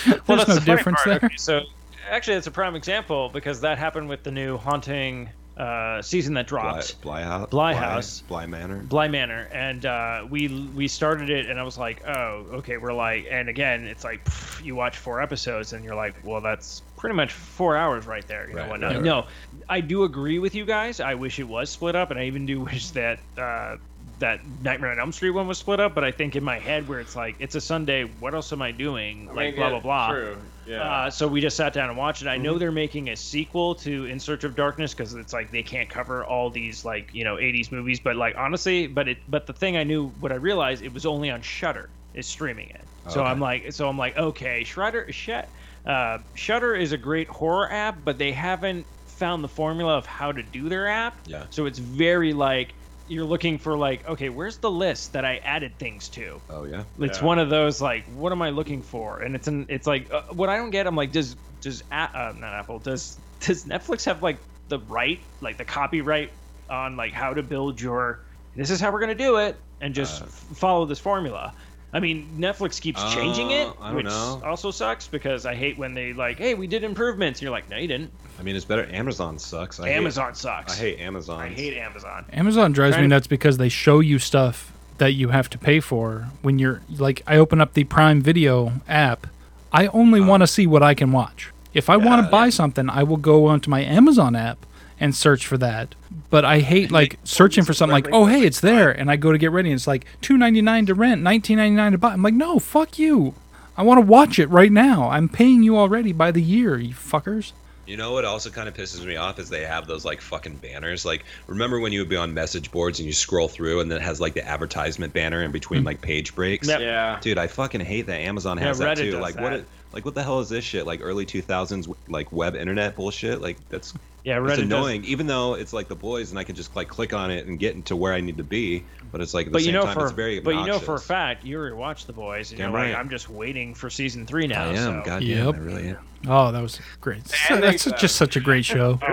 Well, There's that's no the difference part. there. Okay, so actually, it's a prime example because that happened with the new haunting uh, season that Bly, dropped. Bly House. Bly House. Bly Manor. Bly Manor, and uh, we we started it, and I was like, oh, okay, we're like, and again, it's like pff, you watch four episodes, and you're like, well, that's pretty much four hours right there, you know Right, whatnot. right, No, I do agree with you guys. I wish it was split up, and I even do wish that uh, that Nightmare on Elm Street one was split up. But I think in my head, where it's like, it's a Sunday, what else am I doing? I like mean, blah yeah, blah blah. True. Yeah. Uh, so we just sat down and watched it. I Mm-hmm. know they're making a sequel to In Search of Darkness because it's like they can't cover all these like you know 80s movies. But like honestly, but it but the thing I knew what I realized it was only on Shudder is streaming it. So Okay. I'm like so I'm like okay, Shudder shut. Uh, Shudder is a great horror app, but they haven't found the formula of how to do their app. Yeah. So it's very like you're looking for like okay, where's the list that I added things to? Oh yeah. It's Yeah. one of those like, what am I looking for? And it's an, it's like, uh, what I don't get. I'm like, does does uh, not Apple does does Netflix have like the right, like the copyright on like how to build your, this is how we're gonna do it, and just Uh, f- follow this formula. I mean, Netflix keeps changing it, Uh, I don't which know. also sucks because I hate when they like, hey, we did improvements. You're like, no, you didn't. I mean, it's better. Amazon sucks. I Amazon Hate, sucks. I hate Amazon. I hate Amazon. Amazon drives me Trying to- nuts because they show you stuff that you have to pay for when you're like I open up the Prime Video app. I only uh-huh. want to see what I can watch. If I want to buy something, I will go onto my Amazon app and search for that. But I hate like searching for something like, "Oh, hey, it's there." And I go to get ready and it's like 2.99 to rent, 19.99 to buy. I'm like, "No, fuck you. I want to watch it right now. I'm paying you already by the year, you fuckers." You know what also kind of pisses me off is they have those like fucking banners. Like, remember when you would be on message boards and you scroll through and then it has like the advertisement banner in between hmm. like page breaks? Yep. yeah. Dude, I fucking hate that Amazon Yeah, has that Reddit too. does Like, what? that. It, like, what the hell is this shit? Like early 2000s like web internet bullshit? Like, that's Yeah, it's Reddit does- annoying. Even though it's like the boys and I can just like click on it and get into where I need to be, but it's like at the but same you know time for it's very but you know for a fact you already watched the boys and Damn you're like right. I'm just waiting for season three now. I am. so. God damn, Yep. I really am. Oh, that was great. And That's they- just such a great show.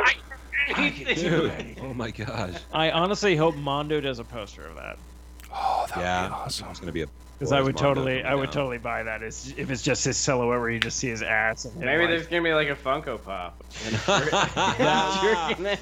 Dude, oh my gosh. I honestly hope Mondo does a poster of that Oh, that Yeah, would be awesome. It's gonna be a. because I would manga totally I would out. totally buy that. Is if it's just his silhouette where you just see his ass. And Maybe there's gonna be like a Funko Pop. Yeah. jerking it.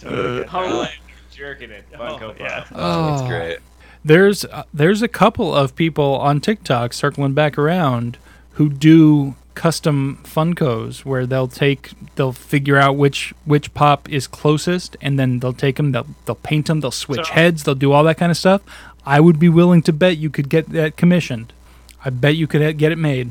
Totally get jerking it. Funko Oh, Pop. yeah. Oh, Oh. that's great. There's uh, there's a couple of people on TikTok circling back around who do custom Funkos where they'll take they'll figure out which which pop is closest, and then they'll take them, they'll they'll paint them, they'll switch So- heads, they'll do all that kind of stuff. I would be willing to bet you could get that commissioned. I bet you could get it made.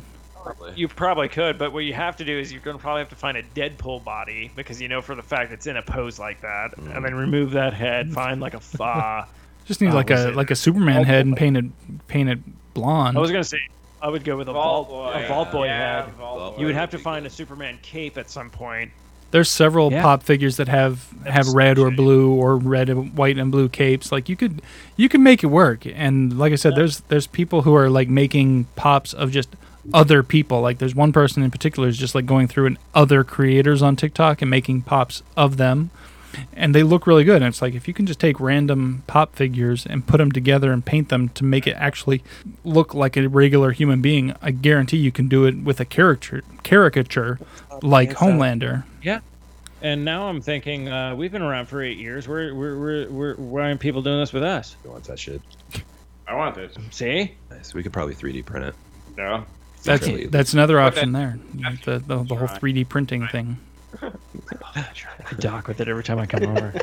You probably could, but what you have to do is you're going to probably have to find a Deadpool body because you know for the fact it's in a pose like that, and mm. then remove that head, find like a fa. Just need Oh, like a it like a Superman head and Vault painted painted blonde. I was going to say I would go with a Vault vault, Boy. a vault boy yeah, head. Vault You would have to find good. a Superman cape at some point. There's several Yeah. pop figures that have have That's red or blue or red and white and blue capes. Like you could you could make it work. And like I said, there's there's people who are like making pops of just other people. Like there's one person in particular who's just like going through and other creators on TikTok and making pops of them. And they look really good. And it's like if you can just take random pop figures and put them together and paint them to make it actually look like a regular human being, I guarantee you can do it with a caricature caricature like Homelander. And now I'm thinking uh, we've been around for eight years. We're we're we're we're why aren't people doing this with us? Who wants that shit? I want this. See? Nice. We could probably 3D print it. No. That's Really. that's another option that- there. The, the, the whole 3D printing thing. I dock with it every time I come over.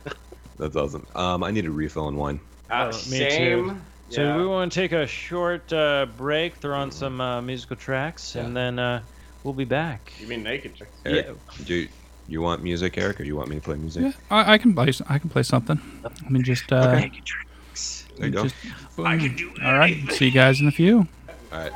That's awesome. Um, I need a refill on wine. Uh, Oh, me too. same. So Yeah. we want to take a short uh, break, throw on some uh, musical tracks, and then uh, we'll be back. You mean naked chicks? Eric, do you want music, Eric, or you want me to play music? Yeah, I, I can play. s- I can play something. Let me just. Uh, There you go. just I can do. All right. See you guys in a few. All right.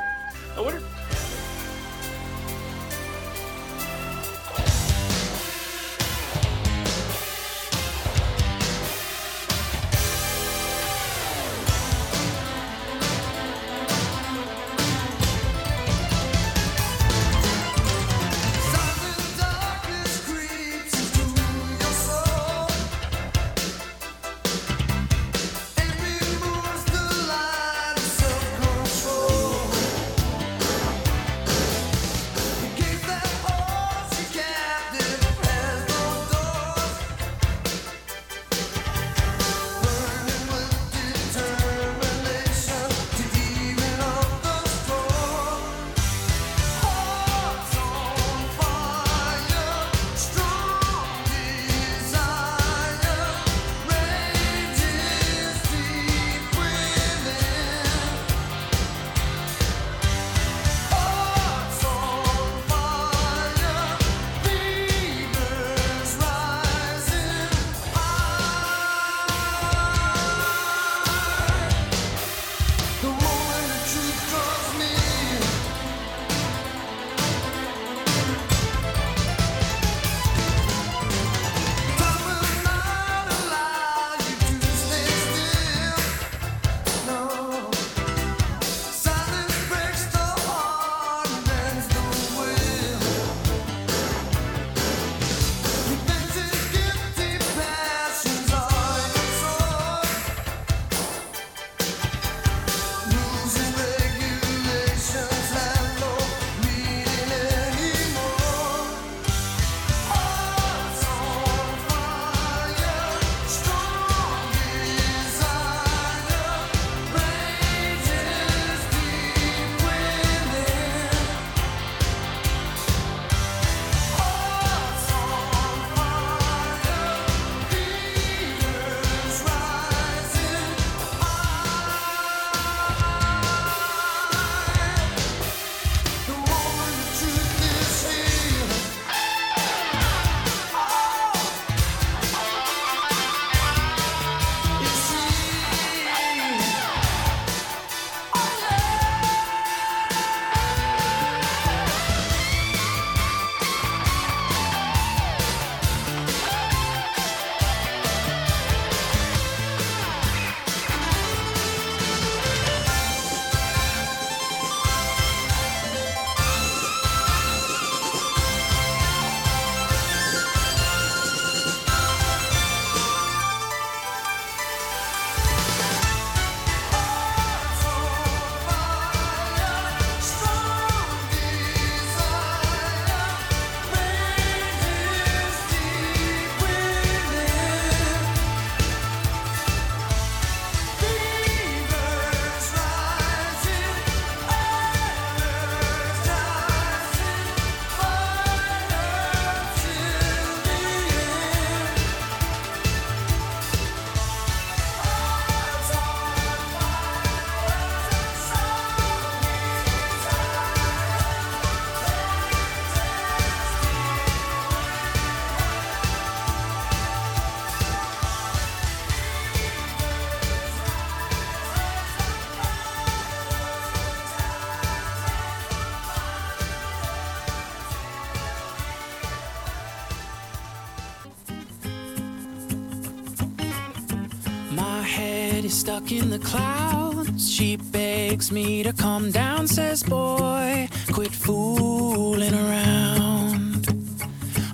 stuck in the clouds. She begs me to calm down, says, Boy, quit fooling around.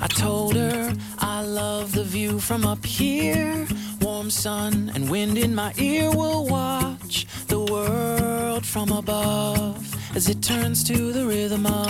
I told her I love the view from up here. Warm sun and wind in my ear will watch the world from above as it turns to the rhythm of.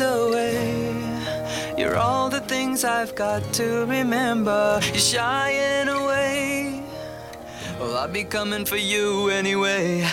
Away. You're all the things I've got to remember. You're shying away. Well, I'll be coming for you anyway.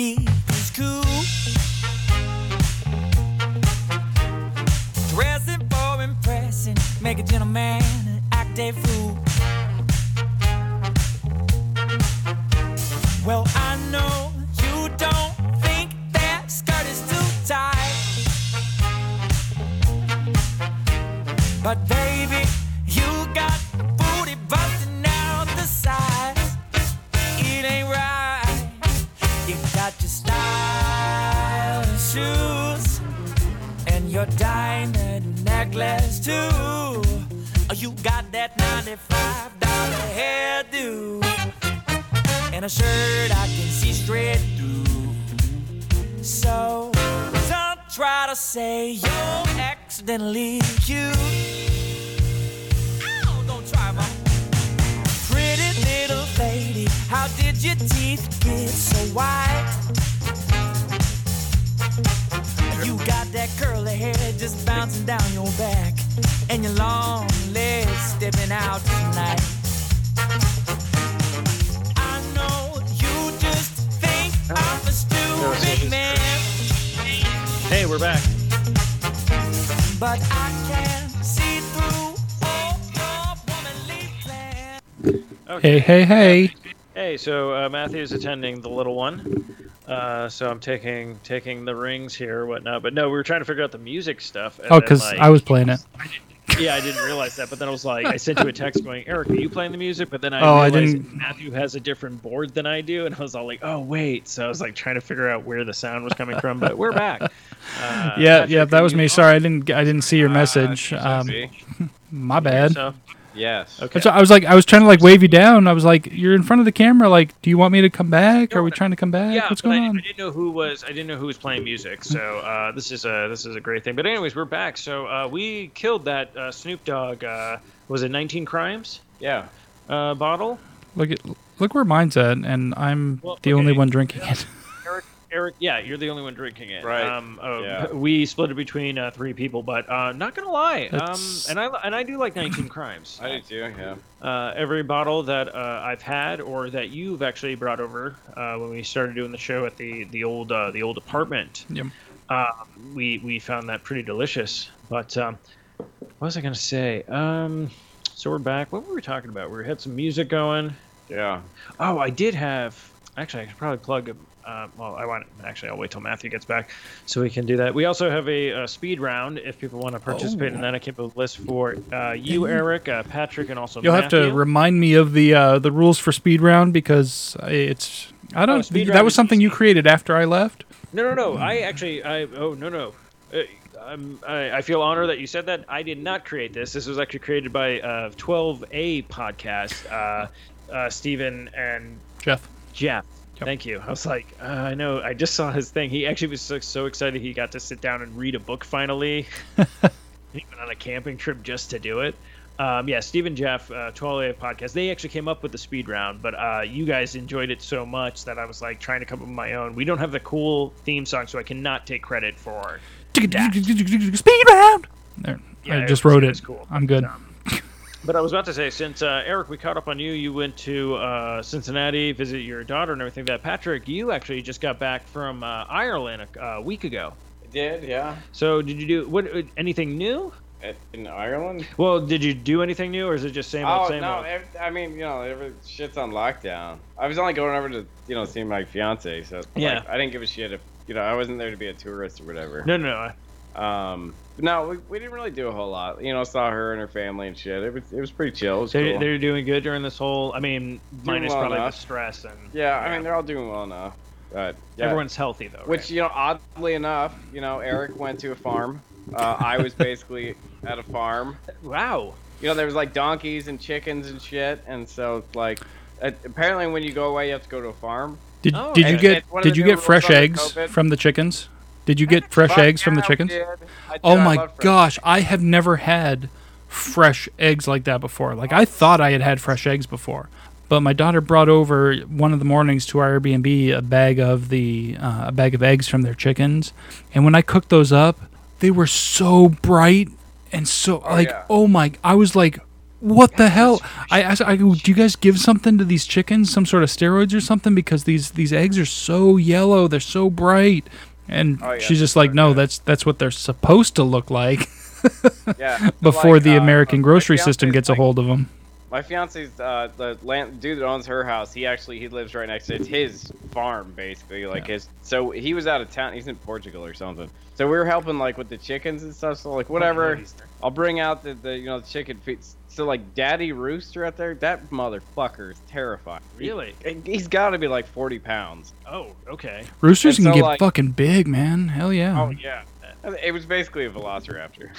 Keep his cool. Dressing for impressing, make a gentleman act a fool. Well, I know you don't think that skirt is too tight. But baby, necklace too. Oh, You got that ninety-five dollar hairdo and a shirt I can see straight through. So don't try to say you're accidentally cute. Ow, don't try, mom. Pretty little lady, how did your teeth get so white? You got that curly hair just bouncing down your back, and your long legs stepping out tonight. I know you just think I'm a stupid man, Hey, we're back. but I can see through all your womanly plans. Okay. Hey, hey, hey. Hey, so uh, Matthew's attending the little one. Uh, so I'm taking taking the rings here, whatnot. But no, we were trying to figure out the music stuff. and Oh, because like- I was playing it. Yeah, I didn't realize that. But then I was like, I sent you a text going, Eric, are you playing the music? But then I Oh, I realized didn't- Matthew has a different board than I do, and I was all like, oh wait. So I was like trying to figure out where the sound was coming from. But we're back. Uh, yeah, Patrick, yeah, that was me. Sorry, I didn't. I didn't see your Uh, message. so Um, my bad. So, Yes. okay. So I was like, I was trying to like wave you down. I was like, you're in front of the camera. Like, do you want me to come back? Are we trying to come back? Yeah, What's going I, on? I didn't know who was. I didn't know who was playing music. So uh, this is a this is a great thing. But anyways, we're back. So uh, we killed that uh, Snoop Dogg. Uh, was it 19 Crimes Yeah. uh, bottle? Look at look where mine's at, and I'm Well, the only one drinking it. Eric, Eric, yeah, you're the only one drinking it. Right. Um, oh, Yeah. We split it between uh, three people, but uh, not gonna lie. Um, and I and I do like 19 Crimes. I do too. Yeah. uh, every bottle that uh, I've had or that you've actually brought over uh, when we started doing the show at the the old uh, the old apartment. Yep. Uh, we we found that pretty delicious. But um, what was I gonna say? Um, so we're back. What were we talking about? We had some music going. Yeah. Oh, I did have. Actually, I could probably plug. Uh, well, I want. Actually, I'll wait till Matthew gets back, so we can do that. We also have a, uh speed round if people want to participate in that. I came up with a list for uh, you, Eric, uh, Patrick, and also You'll have to remind me of the uh, the rules for speed round because it's I don't. speed that was something you created after I left. No, no, no. I actually, I oh no, no. Uh, I'm, I, I feel honored that you said that. I did not create this. This was actually created by uh, 12A podcast, uh, uh, Stephen and Jeff. Jeff. Yep. Thank you. I was like, uh, I know. I just saw his thing. He actually was so, so excited he got to sit down and read a book finally. he went on a camping trip just to do it. Um, yeah, Stephen Jeff, uh, 12A podcast. They actually came up with the speed round, but uh, you guys enjoyed it so much that I was like trying to come up with my own. We don't have the cool theme song, so I cannot take credit for. Speed round. There. Yeah, I just wrote it cool. I'm good. But I was about to say, since uh, Eric, we caught up on you. You went to uh, Cincinnati, visit your daughter and everything. That Patrick, you actually just got back from uh, Ireland a, a week ago. I did. Yeah. So did you do what? uh, Anything new? In Ireland. Well, did you do anything new, or is it just same old, Oh same no! old? ev- I mean, you know, every shit's on lockdown. I was only going over to, you know, see my fiance, so like, Yeah. I didn't give a shit if, you know, I wasn't there to be a tourist or whatever. No, no, no. Um, no, we, we didn't really do a whole lot. You know, saw her and her family and shit. It was it was pretty chill. It was They, cool. They're doing good during this whole. I mean, minus well probably enough. the stress and. yeah, I mean, they're all doing well enough. But yeah. everyone's healthy though. Which right? you know, oddly enough, you know, Eric went to a farm. Uh, I was basically at a farm. wow. You know, there was like donkeys and chickens and shit, and so like, uh, apparently when you go away, you have to go to a farm. Did, Oh, did you get it's one of did you get fresh eggs COVID. from the chickens? Did you get fresh eggs from the chickens? we did. I did. Oh my gosh, I have never had fresh eggs like that before. Like I thought I had had fresh eggs before, but my daughter brought over one of the mornings to our Airbnb a bag of the uh, a bag of eggs from their chickens, and when I cooked those up, they were so bright and so like yeah. oh my! I was like, what the hell? I asked, I go, do you guys give something to these chickens, some sort of steroids or something? Because these these eggs are so yellow, they're so bright. And Oh, yeah, she's just like, no, that's that's what they're supposed to look like Yeah. before like, the uh, American my grocery system gets a hold of them. My fiance's uh, the land dude that owns her house. He actually he lives right next to it's his farm basically. Like his so he was out of town. He's in Portugal or something. So we were helping like with the chickens and stuff. So like whatever. I'll bring out the, the you know the chicken feet. So like Daddy Rooster out there, that motherfucker is terrifying. He- Really? He's got to be like forty pounds. Oh, okay. Roosters and can so, get like- fucking big, man. Hell yeah. Oh yeah. It was basically a velociraptor.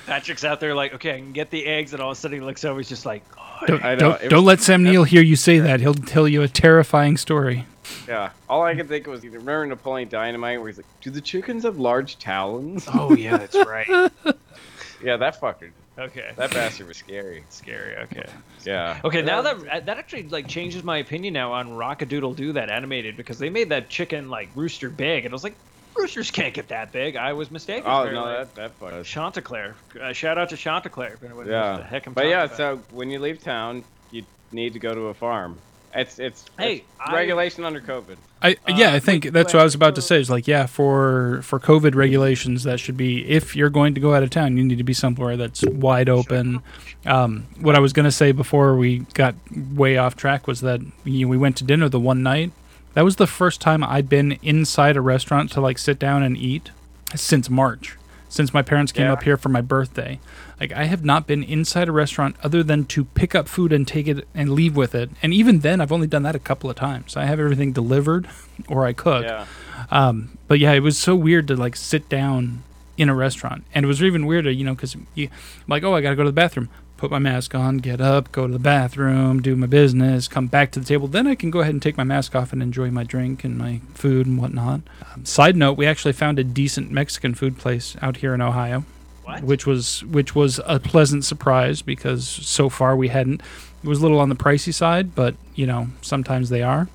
Patrick's out there like, okay, I can get the eggs, and all of a sudden he looks over, he's just like, oh, don't I know, don't, it don't was- let Sam Neill hear you say that. He'll tell you a terrifying story. yeah. All I could think was either remember Napoleon Dynamite where he's like, "Do the chickens have large talons?" oh yeah, that's right. yeah, that fucker. Okay. That bastard was scary. Scary. Okay. Yeah. Okay, now that that actually like changes my opinion now on Rockadoodle Do that animated because they made that chicken like rooster big, and I was like, roosters can't get that big. I was mistaken. Oh Very, no, that that fucker. Chanticleer. Uh, shout out to Chanticleer. If Yeah. the heck I'm But yeah, about. so when you leave town, you need to go to a farm. It's it's Hey, it's I- regulation under COVID. I yeah, Uh, I think that's what I was about to say. Is like yeah, for for COVID regulations, that should be if you're going to go out of town, you need to be somewhere that's wide open. Um, what I was gonna say before we got way off track was that you know, we went to dinner the one night. That was the first time I'd been inside a restaurant to like sit down and eat since March, since my parents came Yeah. up here for my birthday. Like I have not been inside a restaurant other than to pick up food and take it and leave with it. And even then, I've only done that a couple of times. I have everything delivered, or I cook. Yeah. Um, but yeah, it was so weird to like sit down in a restaurant, and it was even weirder, you know, because you like, oh, I gotta go to the bathroom, put my mask on, get up, go to the bathroom, do my business, come back to the table. Then I can go ahead and take my mask off and enjoy my drink and my food and whatnot. Um, side note: We actually found a decent Mexican food place out here in Ohio, What? which was which was a pleasant surprise because so far we hadn't. It was a little on the pricey side, but you know sometimes they are.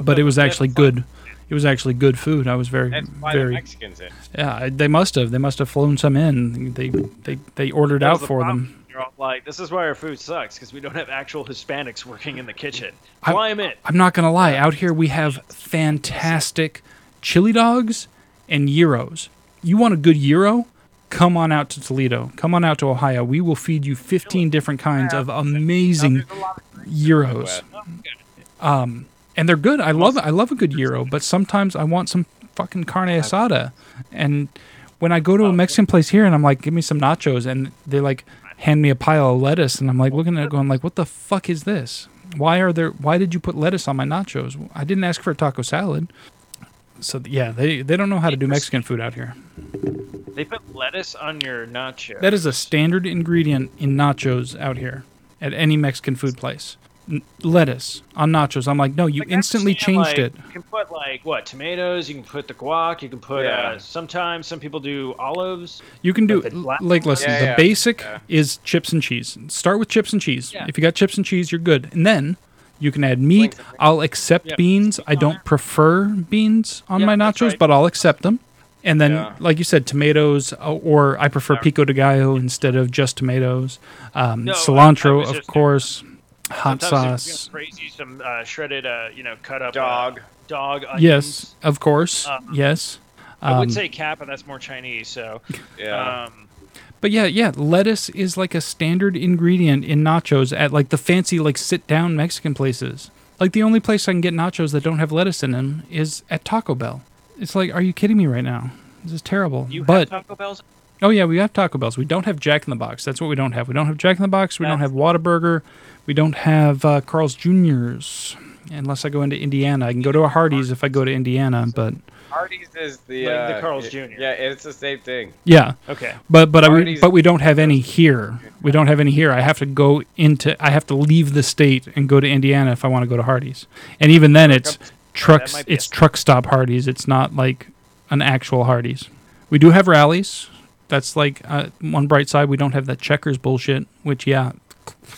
But it was actually good. It was actually good food. I was very That's why the very Mexicans in. yeah, they must have. They must have flown some in. They they they ordered out the for them. You're all like, this is why our food sucks because we don't have actual Hispanics working in the kitchen. I- Fly 'em in. I'm not gonna lie. Out here we have fantastic chili dogs and gyros. You want a good gyro? Come on out to Toledo. Come on out to Ohio. We will feed you 15 different kinds of amazing gyros. Um, and they're good. I love I love a good gyro, but sometimes I want some fucking carne asada. And when I go to a Mexican place here and I'm like, give me some nachos, and they're like hand me a pile of lettuce, and I'm like looking at it going like, what the fuck is this? Why are there? Why did you put lettuce on my nachos? I didn't ask for a taco salad. So yeah, they they don't know how to do Mexican food out here. They put lettuce on your nachos. That is a standard ingredient in nachos out here at any Mexican food place. N- lettuce on nachos. I'm like, no, you Like, instantly changed like, it. You can put like what tomatoes. You can put the guac. You can put. Yeah. Uh, sometimes some people do olives. You can do Like the black like listen. Yeah, the yeah, basic yeah. is chips and cheese. Start with chips and cheese. Yeah. If you got chips and cheese, you're good. And then you can add meat. I'll accept Yeah. beans. I don't prefer beans on Yeah, my nachos, right. but I'll accept them. And then, Yeah. like you said, tomatoes, uh, or I prefer pico de gallo instead of just tomatoes. Um, No, I- I cilantro, of just- course. Hot Sometimes sauce. If you're gonna praise you some uh, shredded, uh, you know, cut up Dog. uh, dog. Onions. Yes, of course. Uh, yes. I would Um, say kappa. That's more Chinese. So. Yeah. Um, But yeah, yeah, lettuce is like a standard ingredient in nachos at like the fancy like sit down Mexican places. Like the only place I can get nachos that don't have lettuce in them is at Taco Bell. It's like, are you kidding me right now? This is terrible. you but have Taco Bell's. oh yeah, we have Taco Bells. We don't have Jack in the Box. That's what we don't have. We don't have Jack in the Box. We don't have Whataburger. We don't have uh, Carl's Jr.'s. Unless I go into Indiana, I can go to a Hardee's if I go to Indiana. But Hardee's is the Like the uh, Carl's Jr.. Yeah, it's the same thing. yeah, Okay. But but I, we, but we don't have any here. We don't have any here. I have to go into. I have to leave the state and go to Indiana if I want to go to Hardee's. And even then, it's trucks. might be a It's truck stop Hardee's. It's not like an actual Hardee's. We do have Rally's. That's like uh, one bright side. We don't have that checkers bullshit, which yeah, c-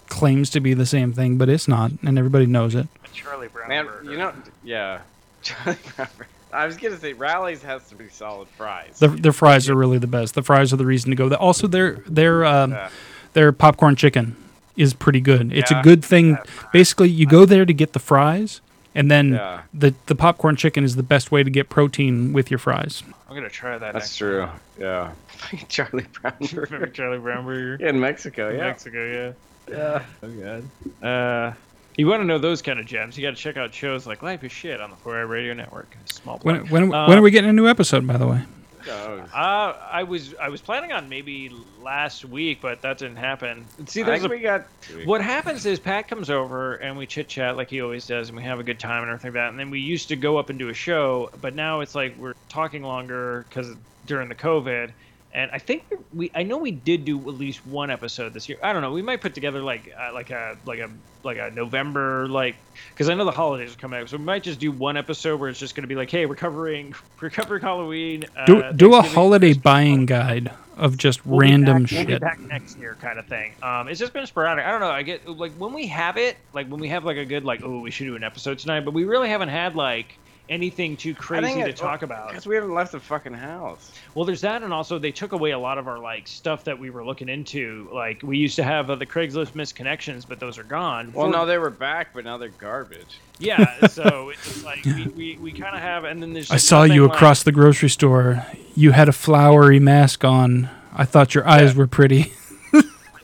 claims to be the same thing, but it's not, and everybody knows it. Charlie Brown. Man, burger. you know, yeah. Charlie Brown. I was gonna say Rally's has to be solid fries. The, their fries are really the best. The fries are the reason to go. The- Also, their their um, Yeah. their popcorn chicken is pretty good. It's Yeah. a good thing. Basically, you go there to get the fries, and then Yeah. the the popcorn chicken is the best way to get protein with your fries. I'm gonna try that. That's next true. Yeah. Charlie Brown. Remember burger. Charlie Brown burger? Yeah, in Mexico. In Yeah. Mexico, yeah. Yeah. Oh god. Uh, you want to know those kind of gems? You got to check out shows like Life is Shit on the 4i Radio Network. Small When when Uh, when are we getting a new episode? By the way, Oh, Uh, I was I was planning on maybe last week, but that didn't happen. See, I there's a, we got. what happens is Pat comes over and we chit chat like he always does, and we have a good time and everything like that. And then we used to go up and do a show, but now it's like we're talking longer because during the COVID. And I think we I know we did do at least one episode this year. I don't know. We might put together like uh, like a like a like a November like because I know the holidays are coming up, so we might just do one episode where it's just going to be like, hey, we're covering we're covering Halloween. do uh, do a holiday Christmas, buying guide of just We'll random back- We'll be shit. back next year, kind of thing. Um, it's just been sporadic. I don't know. I get like when we have it, like when we have like a good like, oh, we should do an episode tonight, but we really haven't had like anything too crazy to talk about. Because we haven't left the fucking house. Well, there's that, and also they took away a lot of our like stuff that we were looking into. Like we used to have uh, the Craigslist missed connections, but those are gone. Well, For- no, they were back, but now they're garbage. yeah. So it's like we, we, we kind of have, and then there's. I saw nothing, you like- across the grocery store. You had a flowery mask on. I thought your eyes were pretty.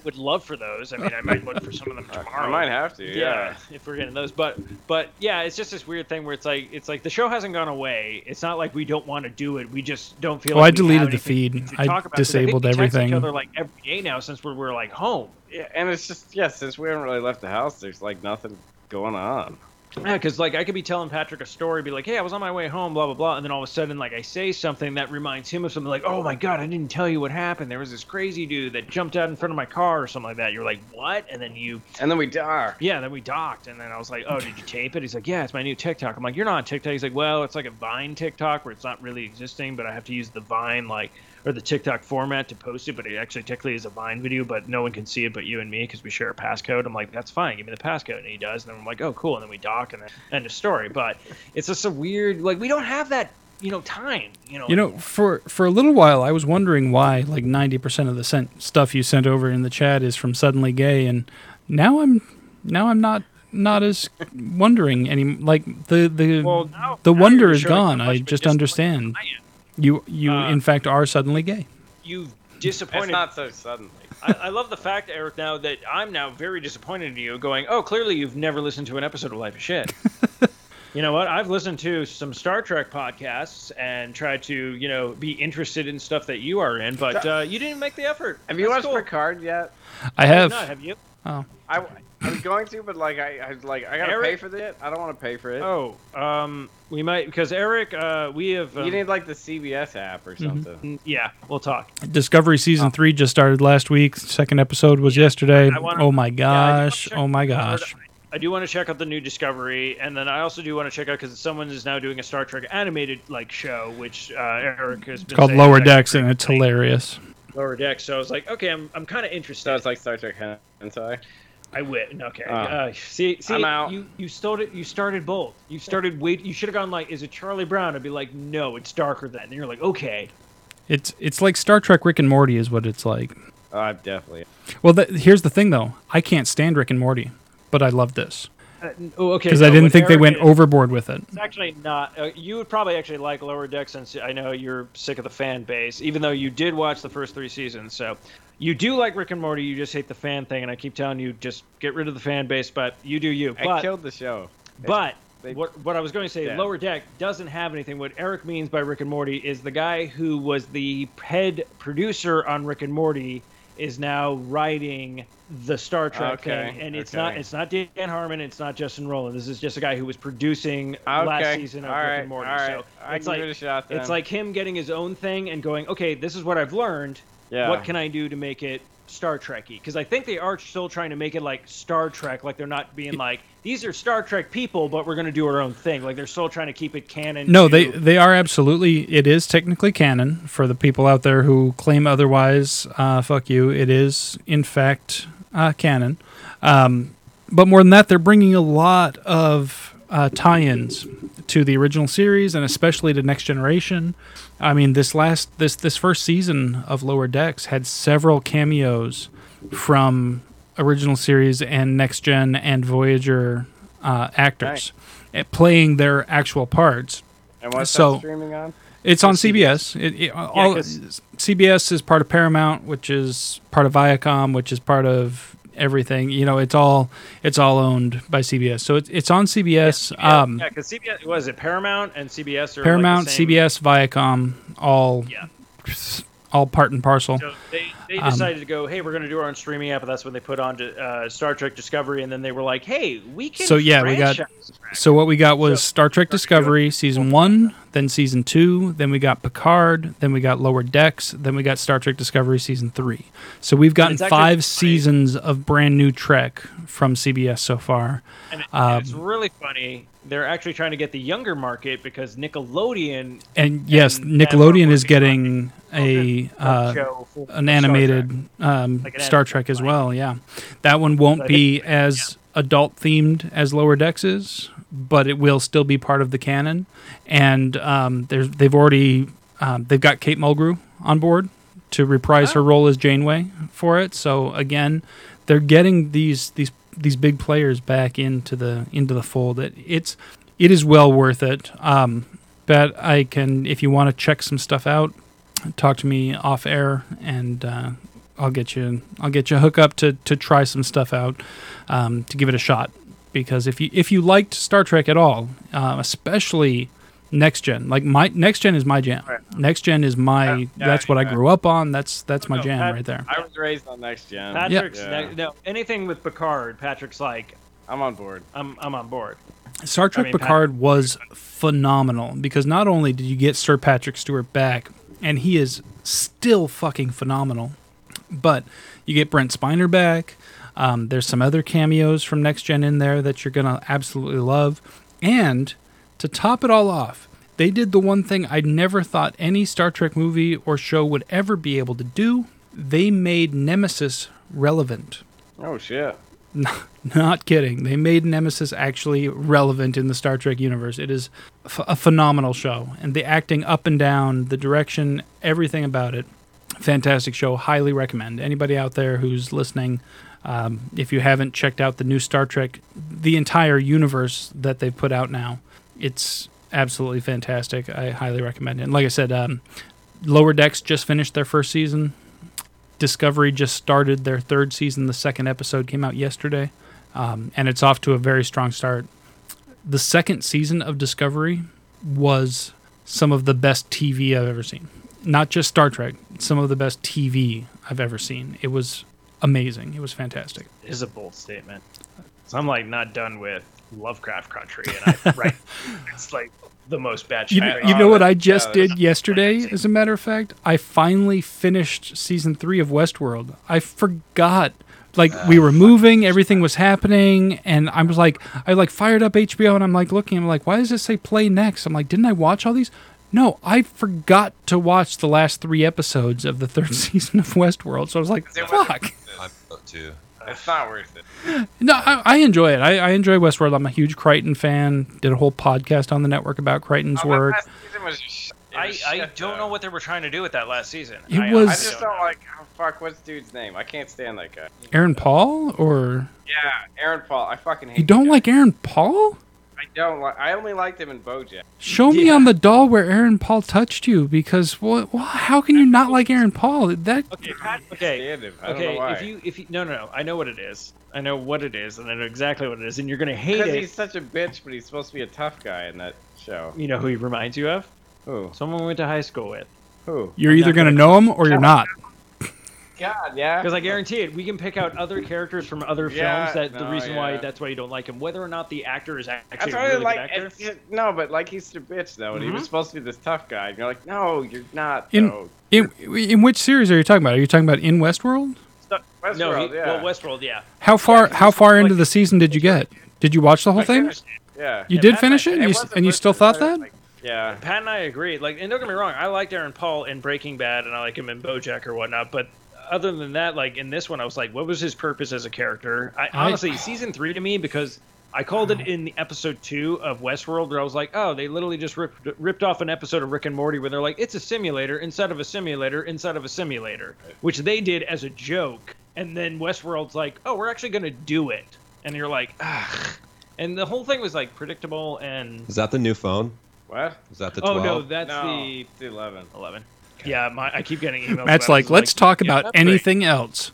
I would love for those. I mean, I might look for some of them tomorrow. I might have to. yeah, Yeah. if we're getting those but but yeah it's just this weird thing where it's like it's like the show hasn't gone away it's not like we don't want to do it we just don't feel Oh, like I we have deleted the feed. I talk about, 'cause I think disabled we text everything. each other like every day now since we're, we're like home Yeah, and it's just yeah, since we haven't really left the house, there's like nothing going on. Yeah because like i could be telling patrick a story be like hey i was on my way home blah blah blah and then all of a sudden like i say something that reminds him of something like oh my god i didn't tell you what happened there was this crazy dude that jumped out in front of my car or something like that you're like what and then you And then we die. Yeah, then we docked, and then I was like, "Oh, did you tape it?" He's like, "Yeah, it's my new TikTok." I'm like, "You're not on TikTok." He's like, "Well, it's like a Vine TikTok where it's not really existing, but I have to use the Vine like or the TikTok format to post it, but it actually technically is a Vine video, but no one can see it but you and me because we share a passcode." I'm like, "That's fine, give me the passcode," and he does, and then I'm like, "Oh, cool," and then we dock, and then end of story. But it's just a weird, like, we don't have that, you know, time, you know. You know, for for a little while, I was wondering why like ninety percent of the sent stuff you sent over in the chat is from Suddenly Gay, and now I'm now I'm not not as wondering any like the the Well, now- the now wonder is showing gone. I much of a just understand. I am. You you Uh, in fact are suddenly gay. You've It's disappointed not so suddenly. I, I love the fact, Eric, now that I'm now very disappointed in you, going, oh, clearly you've never listened to an episode of Life is Shit. you know what? I've listened to some Star Trek podcasts and tried to, you know, be interested in stuff that you are in, but uh, you didn't make the effort. Have you That's watched cool. Picard yet? I have. Not, have you? Oh, I, I was going to, but like I, I like I gotta Eric- pay for it. I don't want to pay for it. Oh, um, we might because Eric, uh, we have. Um, you need like the CBS app or something. mm, yeah, we'll talk. Discovery season three just started last week. Second episode was yesterday. Wanna- oh my Yeah, I do wanna gosh! check- oh my gosh! I do want to check out the new Discovery, and then I also do want to check out because someone is now doing a Star Trek animated like show, which uh, Eric has been It's called Lower Decks, and it's hilarious. Lower Decks. So I was like, okay, I'm, I'm kind of interested. So it's like Star Trek Hentai. I win. Okay. Oh. Uh, see, see, I'm out. you you started you started both. You started wait. You should have gone like, is it Charlie Brown? I'd be like, no, it's darker than. And you're like, okay. It's it's like Star Trek Rick and Morty is what it's like. Oh, I definitely. Well, th- here's the thing though. I can't stand Rick and Morty, but I love this Uh, oh, okay. because no, I didn't what think they went is- overboard with it. It's actually not. Uh, you would probably actually like Lower Decks since I know you're sick of the fan base, even though you did watch the first three seasons. So you do like Rick and Morty. You just hate the fan thing, and I keep telling you just get rid of the fan base. But you do you. I killed the show. but they- what what I was going to say, Yeah. Lower Deck doesn't have anything. What Eric means by Rick and Morty is the guy who was the head producer on Rick and Morty is now writing the Star Trek Okay, thing, and it's okay. not it's not Dan Harmon, it's not Justin Roiland. This is just a guy who was producing last season of all Rick right. and Morty. All right. So I it's like it shot it's like him getting his own thing and going, okay, this is what I've learned. Yeah. What can I do to make it Star Trekky? Because I think they are still trying to make it like Star Trek, like they're not being like these are Star Trek people, but we're going to do our own thing. Like they're still trying to keep it canon. No, to- they they are absolutely. It is technically canon for the people out there who claim otherwise. Uh, fuck you. It is in fact uh, canon. Um, but more than that, they're bringing a lot of uh, tie-ins to the original series and especially to Next Generation. I mean, this last this this first season of Lower Decks had several cameos from original series and next gen and Voyager uh, actors eh, playing their actual parts. And what's So- that streaming on? It's on CBS. It, it, all, CBS is part of Paramount, which is part of Viacom, which is part of everything. You know, it's all it's all owned by CBS. So it's it's on CBS. um, yeah, because CBS was it Paramount and CBS are Paramount, like CBS, Viacom, all Yeah. all part and parcel. So they, they Um, decided to go, hey, we're going to do our own streaming app, and that's when they put on to, uh, Star Trek Discovery, and then they were like, hey, we can. So, yeah, we got-. So what we got was So- Star Trek Discovery season one, then season two, then we got Picard, then we got Lower Decks, then we got Star Trek Discovery season three. So we've gotten five funny. seasons of brand new Trek from CBS so far. And um, it's really funny. They're actually trying to get the younger market because Nickelodeon And yes, And Nickelodeon is getting a uh, show an animated um, Like an Star Trek as well. Yeah, that one won't So be as adult themed as Lower Decks is, but it will still be part of the canon. And um, there's they've already um, they've got Kate Mulgrew on board to reprise Oh. her role as Janeway for it. So again, they're getting these these these big players back into the into the fold. It, it's it is well worth it. Um, but I can if you want to check some stuff out, talk to me off air and uh, I'll get you I'll get you a hook up to to try some stuff out um, to give it a shot because if you if you liked Star Trek at all, uh, especially next gen, like my next gen is my jam. Right. Next gen is my Yeah, yeah, that's what I grew up on. That's that's my No, jam Pat- right there. I was raised on Next Gen. Patrick's Yeah. ne- no anything with Picard. Patrick's like, I'm on board. I'm I'm on board. Star Trek mean, Picard was phenomenal because not only did you get Sir Patrick Stewart back, and he is still fucking phenomenal, but you get Brent Spiner back. Um, there's some other cameos from Next Gen in there that you're gonna absolutely love, and to top it all off, they did the one thing I never thought any Star Trek movie or show would ever be able to do. They made Nemesis relevant. Oh shit. Not kidding. They made Nemesis actually relevant in the Star Trek universe. It is f- a phenomenal show, and the acting up and down, the direction, everything about it, fantastic show. Highly recommend. Anybody out there who's listening, um, if you haven't checked out the new Star Trek, the entire universe that they've put out now, it's absolutely fantastic. I highly recommend it. And like I said, um, Lower Decks just finished their first season. Discovery just started their third season. The second episode came out yesterday, um, and it's off to a very strong start. The second season of Discovery was some of the best TV I've ever seen. Not just Star Trek, some of the best TV I've ever seen. It was amazing. It was fantastic. Is a bold statement. So I'm like not done with Lovecraft Country, and I right, it's like the most bad You, shit. you know what I just did yesterday, as a matter of fact? I finally finished season three of Westworld. I forgot. Like we were uh, moving, everything was happening, and I was like, I like fired up HBO, and I'm like looking, I'm like, why does it say play next? I'm like, didn't I watch all these? No, I forgot to watch the last three episodes of the third season of Westworld. So I was like, fuck. I'm too. It's not worth it. No, I, I enjoy it. I, I enjoy Westworld. I'm a huge Crichton fan. Did a whole podcast on the network about Crichton's Oh, work. last season was just- I, was I don't though. know what they were trying to do with that last season. It I, was- I I just don't like. Oh, fuck, what's dude's name? I can't stand that guy. Aaron Paul or Yeah, Aaron Paul. I fucking hate. you don't like. Aaron Paul? I don't like. I only liked him in BoJack. Show me on the doll where Aaron Paul touched you because what? Well, how can you not like Aaron Paul? That Okay, okay, Stand him. I don't okay. If you, if you, no, no, no. I know what it is. I know what it is, and I know exactly what it is, and you're gonna hate Because it. he's such a bitch, but he's supposed to be a tough guy in that show. You know who he reminds you of? Who? Someone we went to high school with. Who? you're I'm either gonna gonna- know him or you're not. God, yeah. Because I guarantee it, we can pick out other characters from other Yeah, films that the no, reason why that's why you don't like him, whether or not the actor is actually That's a really like. good actor. it's- it- no, but like he's a bitch though, and he was Mhm. supposed to be this tough guy. And you're like, no, you're not. In- though. In, in which series are you talking about? Are you talking about in Westworld? no, Westworld, he, yeah. well, Westworld, yeah. How far? he's How far like- into the season did you get? Did you watch the whole I thing? Yeah. You Yeah, did Pat finish it, It and you, and you still thought that? like- yeah. Pat and I agreed. Like, and don't get me wrong, I liked Aaron Paul in Breaking Bad, and I like him in BoJack or whatnot. But other than that, like in this one, I was like, what was his purpose as a character? I, I- honestly, season three to me because I called it in the episode two of Westworld, where I was like, oh, they literally just ripped ripped off an episode of Rick and Morty where they're like, it's a simulator inside of a simulator inside of a simulator, which they did as a joke and then Westworld's like, "Oh, we're actually gonna do it," and you're like, "Ah," and the whole thing was like predictable and. Is that the new phone? What? Is that the Oh 12? no, that's no, the the 11. 11. Yeah, my, I keep getting emails. Matt's like, let's talk yeah, about that's great." anything else.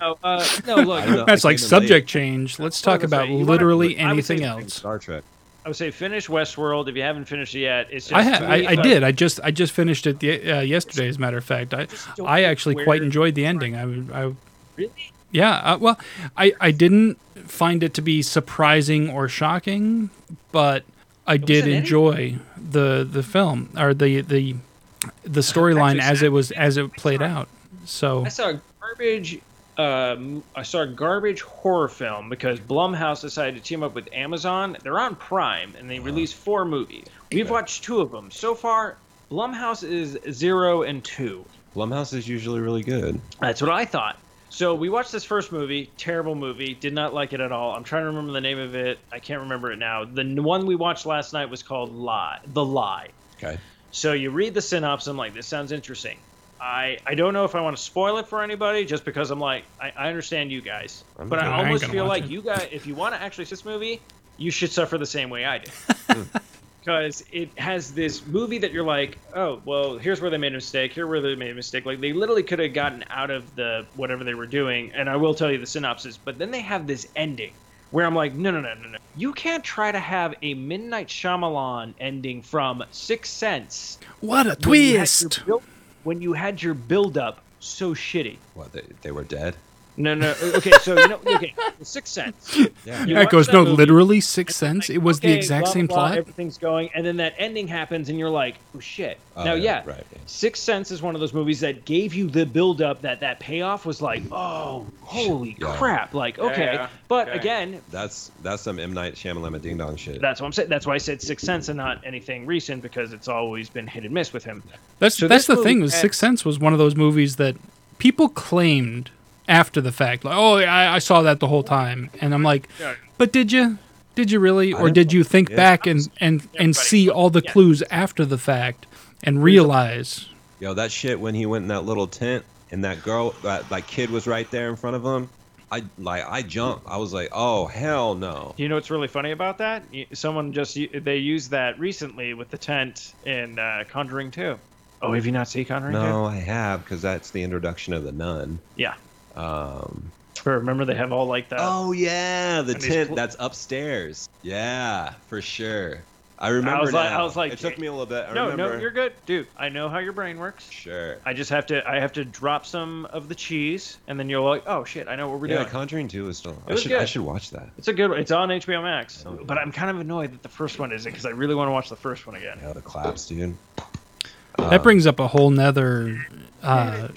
No, uh, no, look, I don't know. Matt's like, came in subject change. Let's talk about saying? You wanna- literally I would say anything else. Star Trek. I would say finish Westworld if you haven't finished it yet. It's just I have. I, I did. I just. I just finished it the, uh, yesterday. As a matter of fact, I. I actually quite enjoyed the ending. I. I Really? yeah. Uh, well, I. I didn't find it to be surprising or shocking, but I did an ending? enjoy the the film or the the the storyline as it was as it played out. So I saw a garbage. Um, I saw a garbage horror film because Blumhouse decided to team up with Amazon. They're on Prime and they released four movies. We've watched two of them so far. Blumhouse is zero and two. Blumhouse is usually really good. That's what I thought. So we watched this first movie, terrible movie, did not like it at all. I'm trying to remember the name of it. I can't remember it now. The one we watched last night was called Lie, The Lie. Okay. So you read the synopsis, I'm like, this sounds interesting. I, I don't know if I want to spoil it for anybody just because I'm like, I, I understand you guys. I'm but. I I ain't almost gonna feel watch like it. you guys, if you want to actually see this movie, you should suffer the same way I did. Because it has this movie that you're like, oh, well, here's where they made a mistake. Here where they made a mistake. Like they literally could have gotten out of the whatever they were doing. And I will tell you the synopsis. But then they have this ending where I'm like, no, no, no, no, no. You can't try to have a M Night Shyamalan ending from Sixth Sense what a when you had your twist! build- when you had your build up so shitty. What? They, they were dead. No, no. Okay, so you know, okay, the Sixth Sense. Yeah. You Yeah, goes that no, movie, literally six and cents. like, It was the exact blah, same blah, blah, plot. Everything's going, and then that ending happens, and you're like, oh shit. Oh, now, yeah, Right. yeah. Sixth Sense is one of those movies that gave you the build up that that payoff was like, oh, holy Yeah. crap! Like, okay, yeah, but okay. again, That's that's some M Night Shyamalan ding dong shit. that's what I'm saying. That's why I said Sixth Sense and not anything recent because it's always been hit and miss with him. That's So that's the thing. Was had- Sixth Sense was one of those movies that people claimed after the fact, like, "Oh, I, I saw that the whole time," and I'm like, "But did you? Did you really? Or didn't- you think yeah. back and and and see all the clues after the fact and realize?" Yo, that shit when he went in that little tent and that girl, that, that kid was right there in front of him. I like I jumped. I was like, oh hell no. You know what's really funny about that? Someone just they used that recently with the tent in uh, Conjuring 2. Oh, have you not seen Conjuring No, I have because that's the introduction of the nun. Yeah. Um. Remember they have all like that. Oh yeah, the tent pl- that's upstairs. Yeah, for sure. I remember. was like- I was like- it took me a little bit. I No, remember. no, you're good, dude. I know how your brain works. Sure. I just have to I have to drop some of the cheese and then you're like, "Oh shit, I know what we're yeah, doing." Yeah, Conjuring Two is still. I was should. I should watch that. It's a good one. It's on HBO Max. Oh. But I'm kind of annoyed that the first one isn't because I really want to watch the first one again. Yeah, the claps, dude. That brings up a whole nother uh,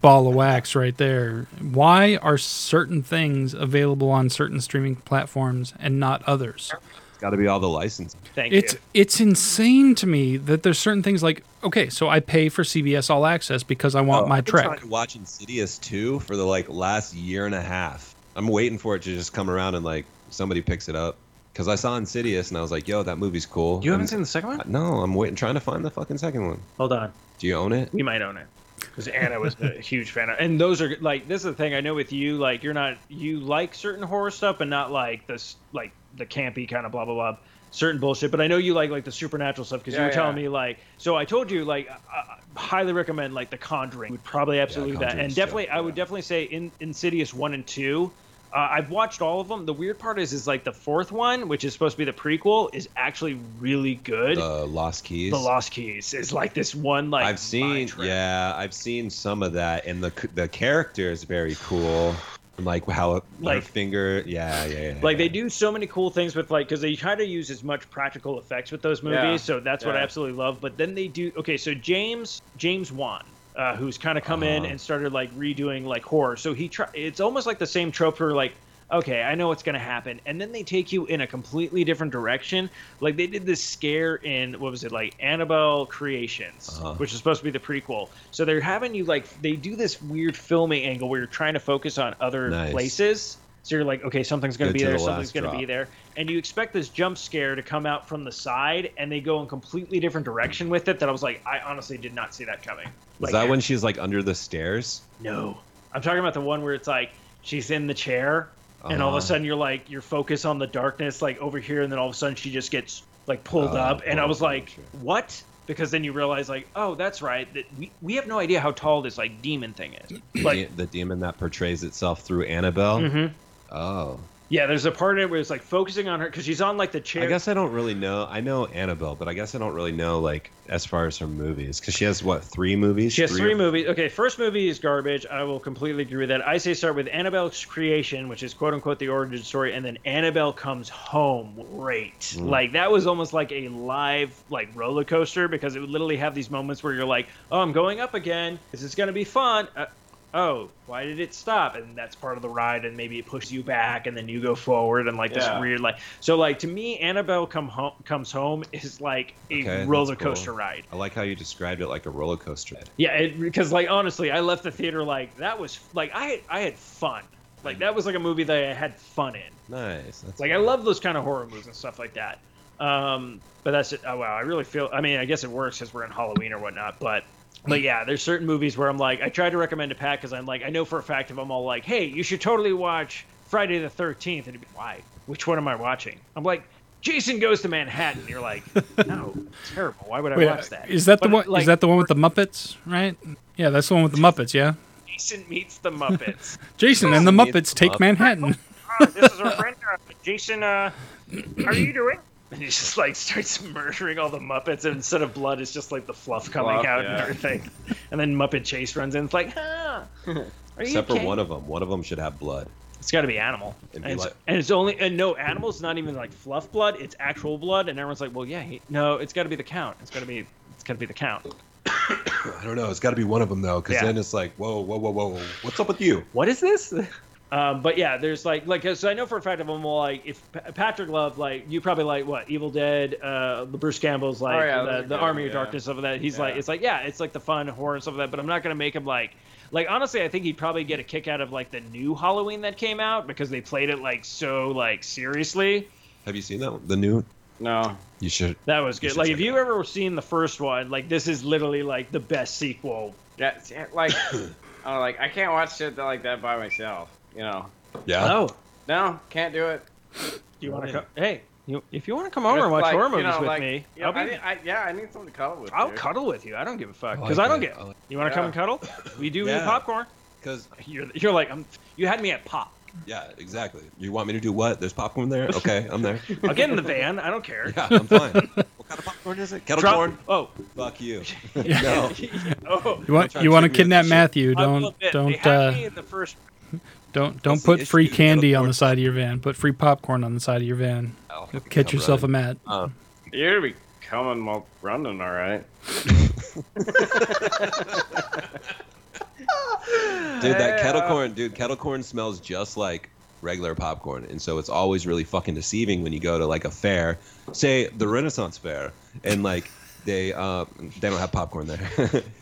ball of wax right there. Why are certain things available on certain streaming platforms and not others? It's got to be all the licensing. Thank It's you. it's insane to me that there's certain things like okay, so I pay for CBS All Access because I want Oh, my I've been trying to watch Insidious 2 for the like last year and a half. I'm waiting for it to just come around and like somebody picks it up. Cause I saw Insidious and I was like, "Yo, that movie's cool." You haven't And- seen the second one? No, I'm waiting, trying to find the fucking second one. Hold on. Do you own it? We might own it because Anna was a huge fan of. And those are like this is the thing I know with you. Like you're not you like certain horror stuff, and not like this like the campy kind of blah blah blah certain bullshit. But I know you like like the supernatural stuff because you Yeah, were telling me like. So I told you like uh, highly recommend like The Conjuring. Would probably absolutely do that, and definitely I would definitely say in Insidious one and two. Uh, I've watched all of them. The weird part is, is like the fourth one, which is supposed to be the prequel, is actually really good. The Lost Keys. the Lost Keys is like this one like I've seen, yeah, I've seen some of that, and the the character is very cool. Like how Like- finger, yeah, yeah, yeah. Like they do so many cool things with like because they try to use as much practical effects with those movies, Yeah. so that's what I absolutely love. But then they do okay. So James James Wan, uh, who's kind of come in Uh-huh. and started like redoing like horror. So he try it's almost like the same trope for like. Okay, I know what's gonna happen, and then they take you in a completely different direction. Like they did this scare in what was it like Annabelle Creations, Uh-huh. which is supposed to be the prequel. So they're having you like they do this weird filming angle where you're trying to focus on other Nice. places. So you're like, okay, something's gonna Good be there, the something's gonna be there, and you expect this jump scare to come out from the side, and they go in completely different direction with it. That I was like, I honestly did not see that coming. Was Like, that when she's like under the stairs? No, I'm talking about the one where it's like she's in the chair, and all of Uh-huh. a sudden you're like you're focused on the darkness, like over here, and then all of a sudden she just gets like pulled Oh, up, and I was like, sure. what? Because then you realize like, oh, that's right, that we, we have no idea how tall this like demon thing is. Like, the, demon that portrays itself through Annabelle. Mhm. Oh, yeah, there's a part in it where it's like focusing on her because she's on like the chair. I guess I don't really know. I know Annabelle, but I guess I don't really know like as far as her movies because she has what three movies? She has three or- movies. Okay, first movie is garbage. I will completely agree with that. I say start with Annabelle's creation, which is quote unquote the origin story, and then Annabelle comes home. Great. Mm. Like that was almost like a live like roller coaster because it would literally have these moments where you're like, oh, I'm going up again. This is gonna be fun. Uh, oh, why did it stop? And that's part of the ride, and maybe it pushes you back, and then you go forward, and like this weird like. So like to me, Annabelle come home comes home is like a Okay, roller cool. coaster ride. I like how you described it like a roller coaster. Ride. Yeah, because like honestly, I left the theater like that was like I had I had fun. Like that was like a movie that I had fun in. Nice. That's Like I love those kind of horror movies and stuff like that. Um, but that's it. Oh wow, I really feel. I mean, I guess it works because we're in Halloween or whatnot. But but yeah, there's certain movies where I'm like, I try to recommend to Pat because I'm like, I know for a fact if I'm all like, hey, you should totally watch Friday the 13th, and he'd be, why? Which one am I watching? I'm like. Jason goes to Manhattan. You're like, no, terrible. Why would I Wait, watch that? is that the one? Like, is that the one with the Muppets? Right? Yeah, that's the one with the Muppets. Yeah. Jason meets the Muppets? Jason and the Jason meets Muppets the take Muppets. Manhattan. uh, this is our friend uh, Jason. Uh, how are you doing? And he just like starts murdering all the Muppets, and instead of blood, it's just like the fluff coming Fluff, out and everything. And then Muppet Chase runs in. It's like, ah, are you Except okay? for one of them. One of them should have blood. It's got to be animal, It'd and be it's, like- and it's only and no animals. Not even like fluff blood. It's actual blood, and everyone's like, well, yeah, he, no, it's got to be the count. It's got to be, it's got to be the count. I don't know. It's got to be one of them though, because Yeah. then it's like, whoa, whoa, whoa, whoa, what's up with you? what is this? Um, but yeah, there's like like 'cause I know for a fact of them all like if Pa- Patrick Love like you probably like what Evil Dead, uh, the Bruce Campbell's like Oh, yeah, those the, the good, Army of. Darkness stuff of that. He's like it's like yeah, it's like the fun horror and stuff of that. But I'm not gonna make him like like honestly, I think he'd probably get a kick out of like the new Halloween that came out because they played it like so like seriously. Have you seen that? one? The new? No. You should. That was good. Like check if it you ever seen the first one, like this is literally like the best sequel. Yeah, like, I don't like I can't watch shit like that by myself. You know. Yeah. Oh, No, can't do it. do you want to come? Hey, you, if you want to come over and watch like, horror you movies know, with like, me, you know, I'll be I, need- I, yeah, I need someone to cuddle with. I'll dude. cuddle with you. I don't give a fuck because like I don't that. get. I like- You want to come and cuddle? We do Yeah. eat popcorn. Because You're, you're like I'm. You had me at pop. yeah, exactly. You want me to do what? There's popcorn there. Okay, I'm there. I'll get in the van. I don't care. Yeah, I'm fine. what kind of popcorn is it? Kettle Drop- corn? Oh, Fuck you. No. oh. You want you to want to trick me with kidnap. Matthew? I will Don't admit, they don't had uh, me in the first. Don't don't the put free candy on the side of your van. Put free popcorn on the side of your van. I'll You'll catch yourself running. a mat. Uh, You're gonna be coming while running, all right. Dude, that Hey, kettle uh, corn, dude, kettle corn smells just like regular popcorn, and so it's always really fucking deceiving when you go to like a fair, say the Renaissance Fair, and like they uh they don't have popcorn there,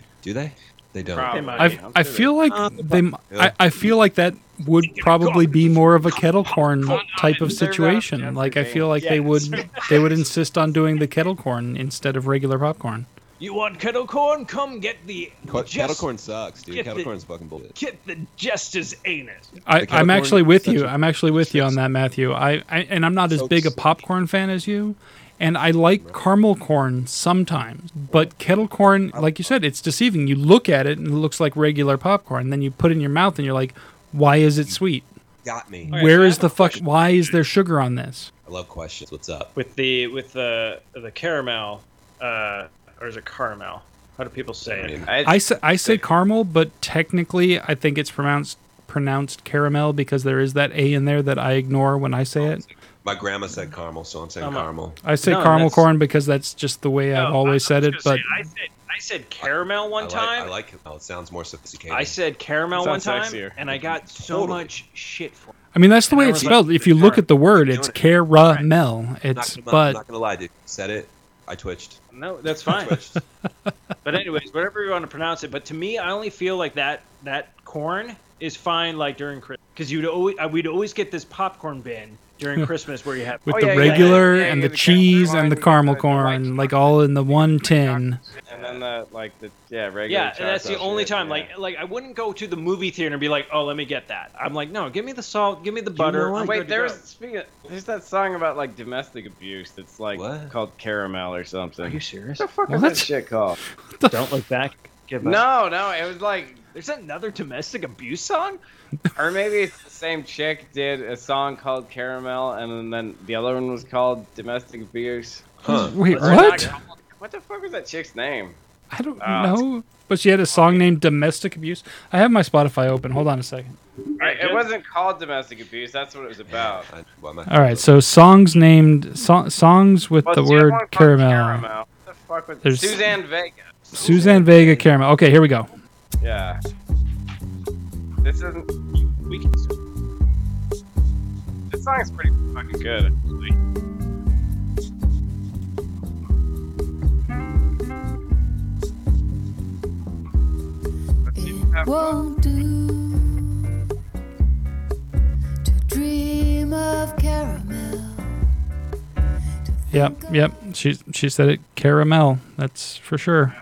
do they? They don't. Probably. I I'm I sure feel like Uh, they. m- I, I feel like that would probably be more of a kettle corn type of situation. Like I feel like Yeah, they would they would insist on doing the kettle corn instead of regular popcorn. You want kettle corn? Come get the Ke- just- kettle corn sucks, dude. Kettle the- corn's fucking bullshit. Get the jester's anus. I, I'm actually with you. such a- I'm actually with you on that, Matthew. I, I and I'm not as big a popcorn fan as you, and I like caramel corn sometimes. But kettle corn, like you said, it's deceiving. You look at it and it looks like regular popcorn. and Then you put it in your mouth and you're like, why is it sweet? Got me. Okay, Where so is the fuck? question. Why is there sugar on this? I love questions. What's up? With the with the the caramel, uh, or is it caramel? How do people say I it? mean, I say, I say caramel, but technically I think it's pronounced pronounced caramel because there is that a in there that I ignore when I say it. My grandma said caramel, so I'm saying I'm caramel. I say No, caramel corn because that's just the way I've No, always I- I said it. But say, I said I said caramel one I like, time. I like it. Oh, it sounds more sophisticated. I said caramel one time, sexier. and I got so Totally. much shit for. it. I mean that's the way it's was like, spelled. If you look at the word, it's caramel. I'm not, It's gonna- I'm but not gonna lie, dude. Said it. I twitched. No, that's fine. Twitched. but anyways, whatever you want to pronounce it. But to me, I only feel like that that corn is fine like during Christmas because you'd always we'd always get this popcorn bin during Christmas where you have with Oh, the yeah, yeah, yeah, regular yeah, and the the cheese and the caramel the white corn, like all in the one tin. And then the like the yeah regular. Yeah, and that's the only shit, time. yeah. Like, like I wouldn't go to the movie theater and be like, "Oh, let me get that." I'm like, "No, give me the salt, give me the butter." know Wait, there's speaking of, there's that song about like domestic abuse that's like What? called Caramel or something. Are you serious? What the fuck is that shit called? Don't look back. Give up. No, no, it was like, There's another domestic abuse song. or maybe it's the same chick did a song called Caramel, and then, then the other one was called Domestic Abuse. Huh. Wait, Or what? not- What the fuck was that chick's name? I don't Ah, know. But she had a song named "Domestic Abuse." I have my Spotify open. Hold on a second. I- it wasn't called Domestic Abuse. That's what it was about. I, why am I- All right, so songs named so, songs with Well, the word caramel. Caramel. What the fuck was There's- Suzanne Vega? Suzanne Vega caramel. Okay, here we go. Yeah. This isn't. We can. This song's pretty fucking good. Actually. Let's see if we have- won't do to dream of caramel. Yep, yep. She she said it caramel. That's for sure.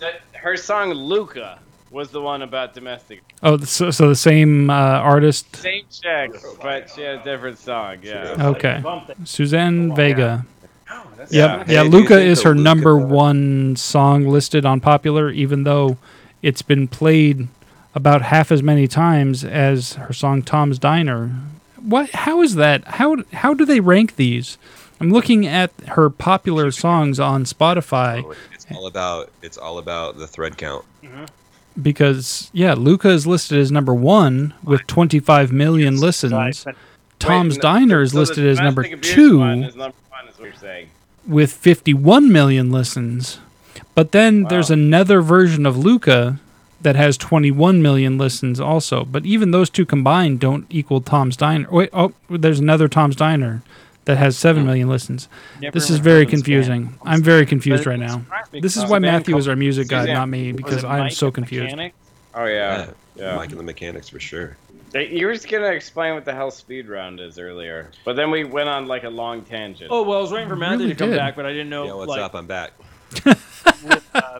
That- her song Luka was the one about domestic. Oh, so, so the same uh, artist. Same chick, but she had a different song. Yeah. Okay, Suzanne Vega. Yeah. Yep, Hey, yeah. Luka is her Luka- number one song listed on popular, even though it's been played about half as many times as her song "Tom's Diner." What? How is that? How how do they rank these? I'm looking at her popular songs on Spotify It's all about it's all about the thread count. Because yeah, Luka is listed as number one with 25 million listens. Tom's Wait, Diner is so listed as number two number one, is what you're saying. with 51 million listens. But then there's another version of Luka that has 21 million listens also. But even those two combined don't equal Tom's Diner. Wait, oh, there's another Tom's Diner that has 7 million listens. Never This is very heard of this confusing. band. I'm very confused right now. This is why Matthew is our music guy, not me, because I'm so confused. Mechanic? Oh yeah. Yeah. Mike and the Mechanics for sure. They- You were just gonna explain what the hell speed round is earlier, but then we went on like a long tangent. Oh well, I was waiting for Matthew Really to come did. back, but I didn't know yeah, what's like up? I'm back. with, uh,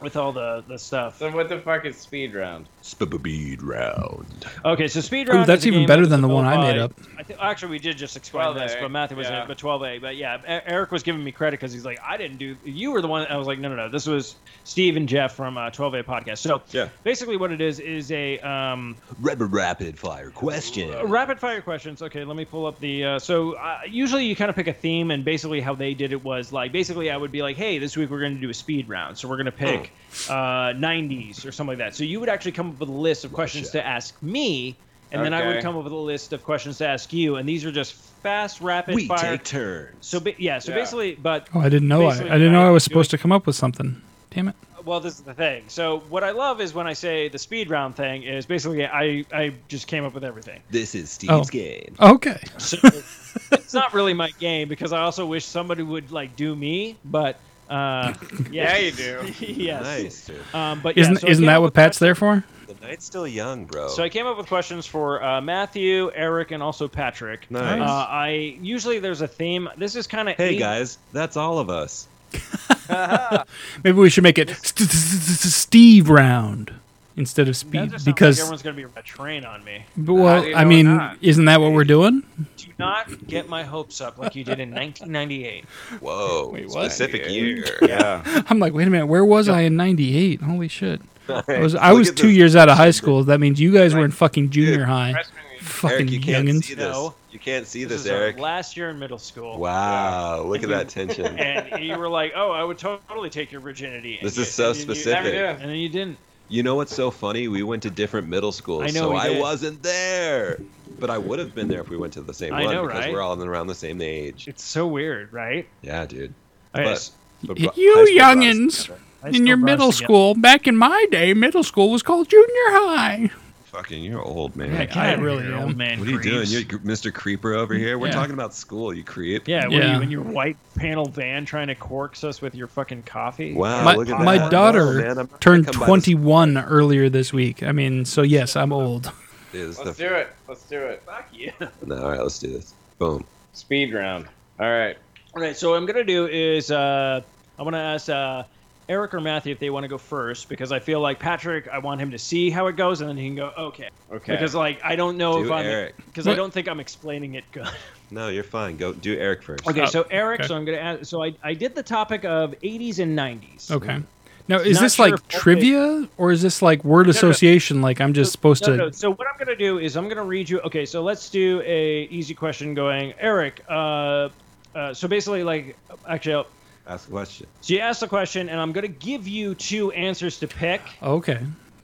with all the the stuff. So what the fuck is speed round? Speed round. Okay, so speed Ooh, round. that's is even better than the one I made up. I think actually we did just explain this, 12A, but Matthew was yeah. in it. But 12A, but yeah, E- Eric was giving me credit because he's like, I didn't do. You were the one. I was like, no, no, no. This was Steve and Jeff from uh, 12A podcast. So Yeah. basically, what it is is a um, Rapid rapid fire question. Uh, rapid fire questions. Okay, let me pull up the. Uh, so uh, usually you kind of pick a theme, and basically how they did it was like basically I would be like, hey, this week we're going to do a speed round, so we're going to pick uh, 90s or something like that. So you would actually come up with a list of questions Gotcha. to ask me, and then I would come up with a list of questions to ask you, and these are just fast, rapid we fire. take turns. so ba- yeah, so Yeah. basically, but Oh, I didn't know. I, I didn't know I was doing- supposed to come up with something. Damn it. well, this is the thing. So what I love is when I say the speed round thing is basically I I just came up with everything. this is Steve's Oh. game. Okay. So it's not really my game because I also wish somebody would like do me, but uh, Yeah, yeah, you do. yes. Nice, dude. Um, but yeah, Isn't so isn't that what Pat's questions- there for? The night's still young, bro. So I came up with questions for uh, Matthew, Eric, and also Patrick. Nice. Uh, I usually there's a theme. This is kind of hey guys, that's all of us. Maybe we should make it st- st- st- Steve round instead of That speed because like everyone's gonna be a train on me. but, well, do I mean, not? isn't that what we're doing? Do not get my hopes up like you did in 1998. Whoa, Wait, what? specific year. Yeah. I'm like, wait a minute, where was I in '98? Holy shit! I was I was two this years out of high school. That means you guys were in fucking junior high. Fucking Eric, you can't youngins. see this. No. You can't see This this, is our Eric. last year in middle school. Wow, look at that tension. And you were like, "Oh, I would totally take your virginity." And This you- is so and you- specific. Never And then you didn't. You know what's so funny? We went to different middle schools, I know so I wasn't there. But I would have been there if we went to the same I one know, because right? we're all around the same age. It's so weird, right? Yeah, dude. Okay, But, s- but you high school youngins. Together. In your brought us middle together. school, back in my day, middle school was called junior high. Fucking, you're old, man. Yeah, I get out really am. old man. what are you doing? You're Mr. Creeper over here. We're Yeah. talking about school. You creep. Yeah, what are you in your white panel van trying to corks us with your fucking coffee? Wow, my look at my daughter No, man, I'm not gonna turned come by this- 21 earlier this week. I mean, so yes, I'm old. Is Let's the, do it. Let's do it. Fuck you. no, all right, let's do this. Boom. Speed round. All right. All right, so what I'm gonna do is uh, I'm gonna ask uh, Eric or Matthew if they want to go first because I feel like Patrick, I want him to see how it goes and then he can go okay. Okay. Because like I don't know Do if I'm because I don't think I'm explaining it good. No, you're fine. Go do Eric first. Okay, Oh, so Eric, okay. so I'm gonna ask. So I, I did the topic of 80s and 90s. Okay. Now, is Not this sure like if- trivia or is this like word no. association? Like I'm just supposed No, to. no. So what I'm gonna do is I'm gonna read you. Okay, so let's do a easy question. Going, Eric. Uh, uh, so basically, like, actually, I'll- Ask a question. so you ask the question, and I'm gonna give you two answers to pick. Okay.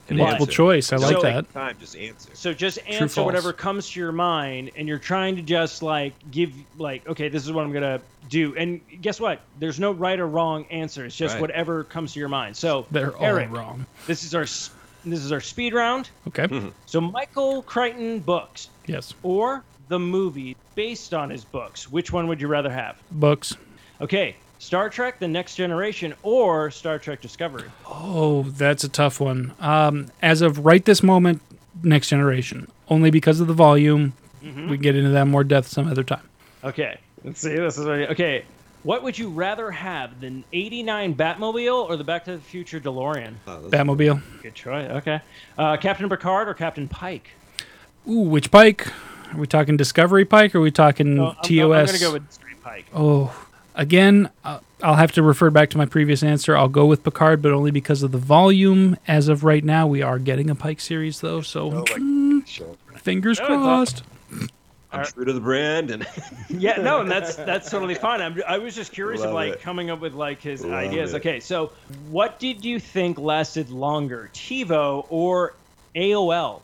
And Multiple answer. choice. I like So- that. Time, just answer. So just answer false. whatever comes to your mind, and you're trying to just like give like, okay, this is what I'm gonna do. And guess what? There's no right or wrong answer. It's just Right. whatever comes to your mind. So They're all Eric, wrong. this is our s- this is our speed round. Okay. Mm-hmm. So Michael Crichton books Yes. or the movie based on his books. Which one would you rather have? Books. Okay, Star Trek: The Next Generation or Star Trek Discovery. Oh, that's a tough one. Um, as of right this moment, next generation. Only because of the volume. Mm-hmm. We can get into that more depth some other time. Okay, let's see. This is what, okay. What would you rather have, the '89 Batmobile or the Back to the Future DeLorean? Oh, Batmobile. Good choice. Okay, uh, Captain Picard or Captain Pike? Ooh, which Pike? Are we talking Discovery Pike or are we talking No, I'm, TOS? I'm gonna go with Straight Pike. Oh, again, uh, I'll have to refer back to my previous answer. I'll go with Picard, but only because of the volume. As of right now, we are getting a Pike series, though, so mm, fingers Oh, crossed. I'm true to the brand, and Yeah, no, and that's that's totally fine. I'm, I was just curious of like it. coming up with like his Love ideas. it. Okay, so what did you think lasted longer, TiVo or AOL?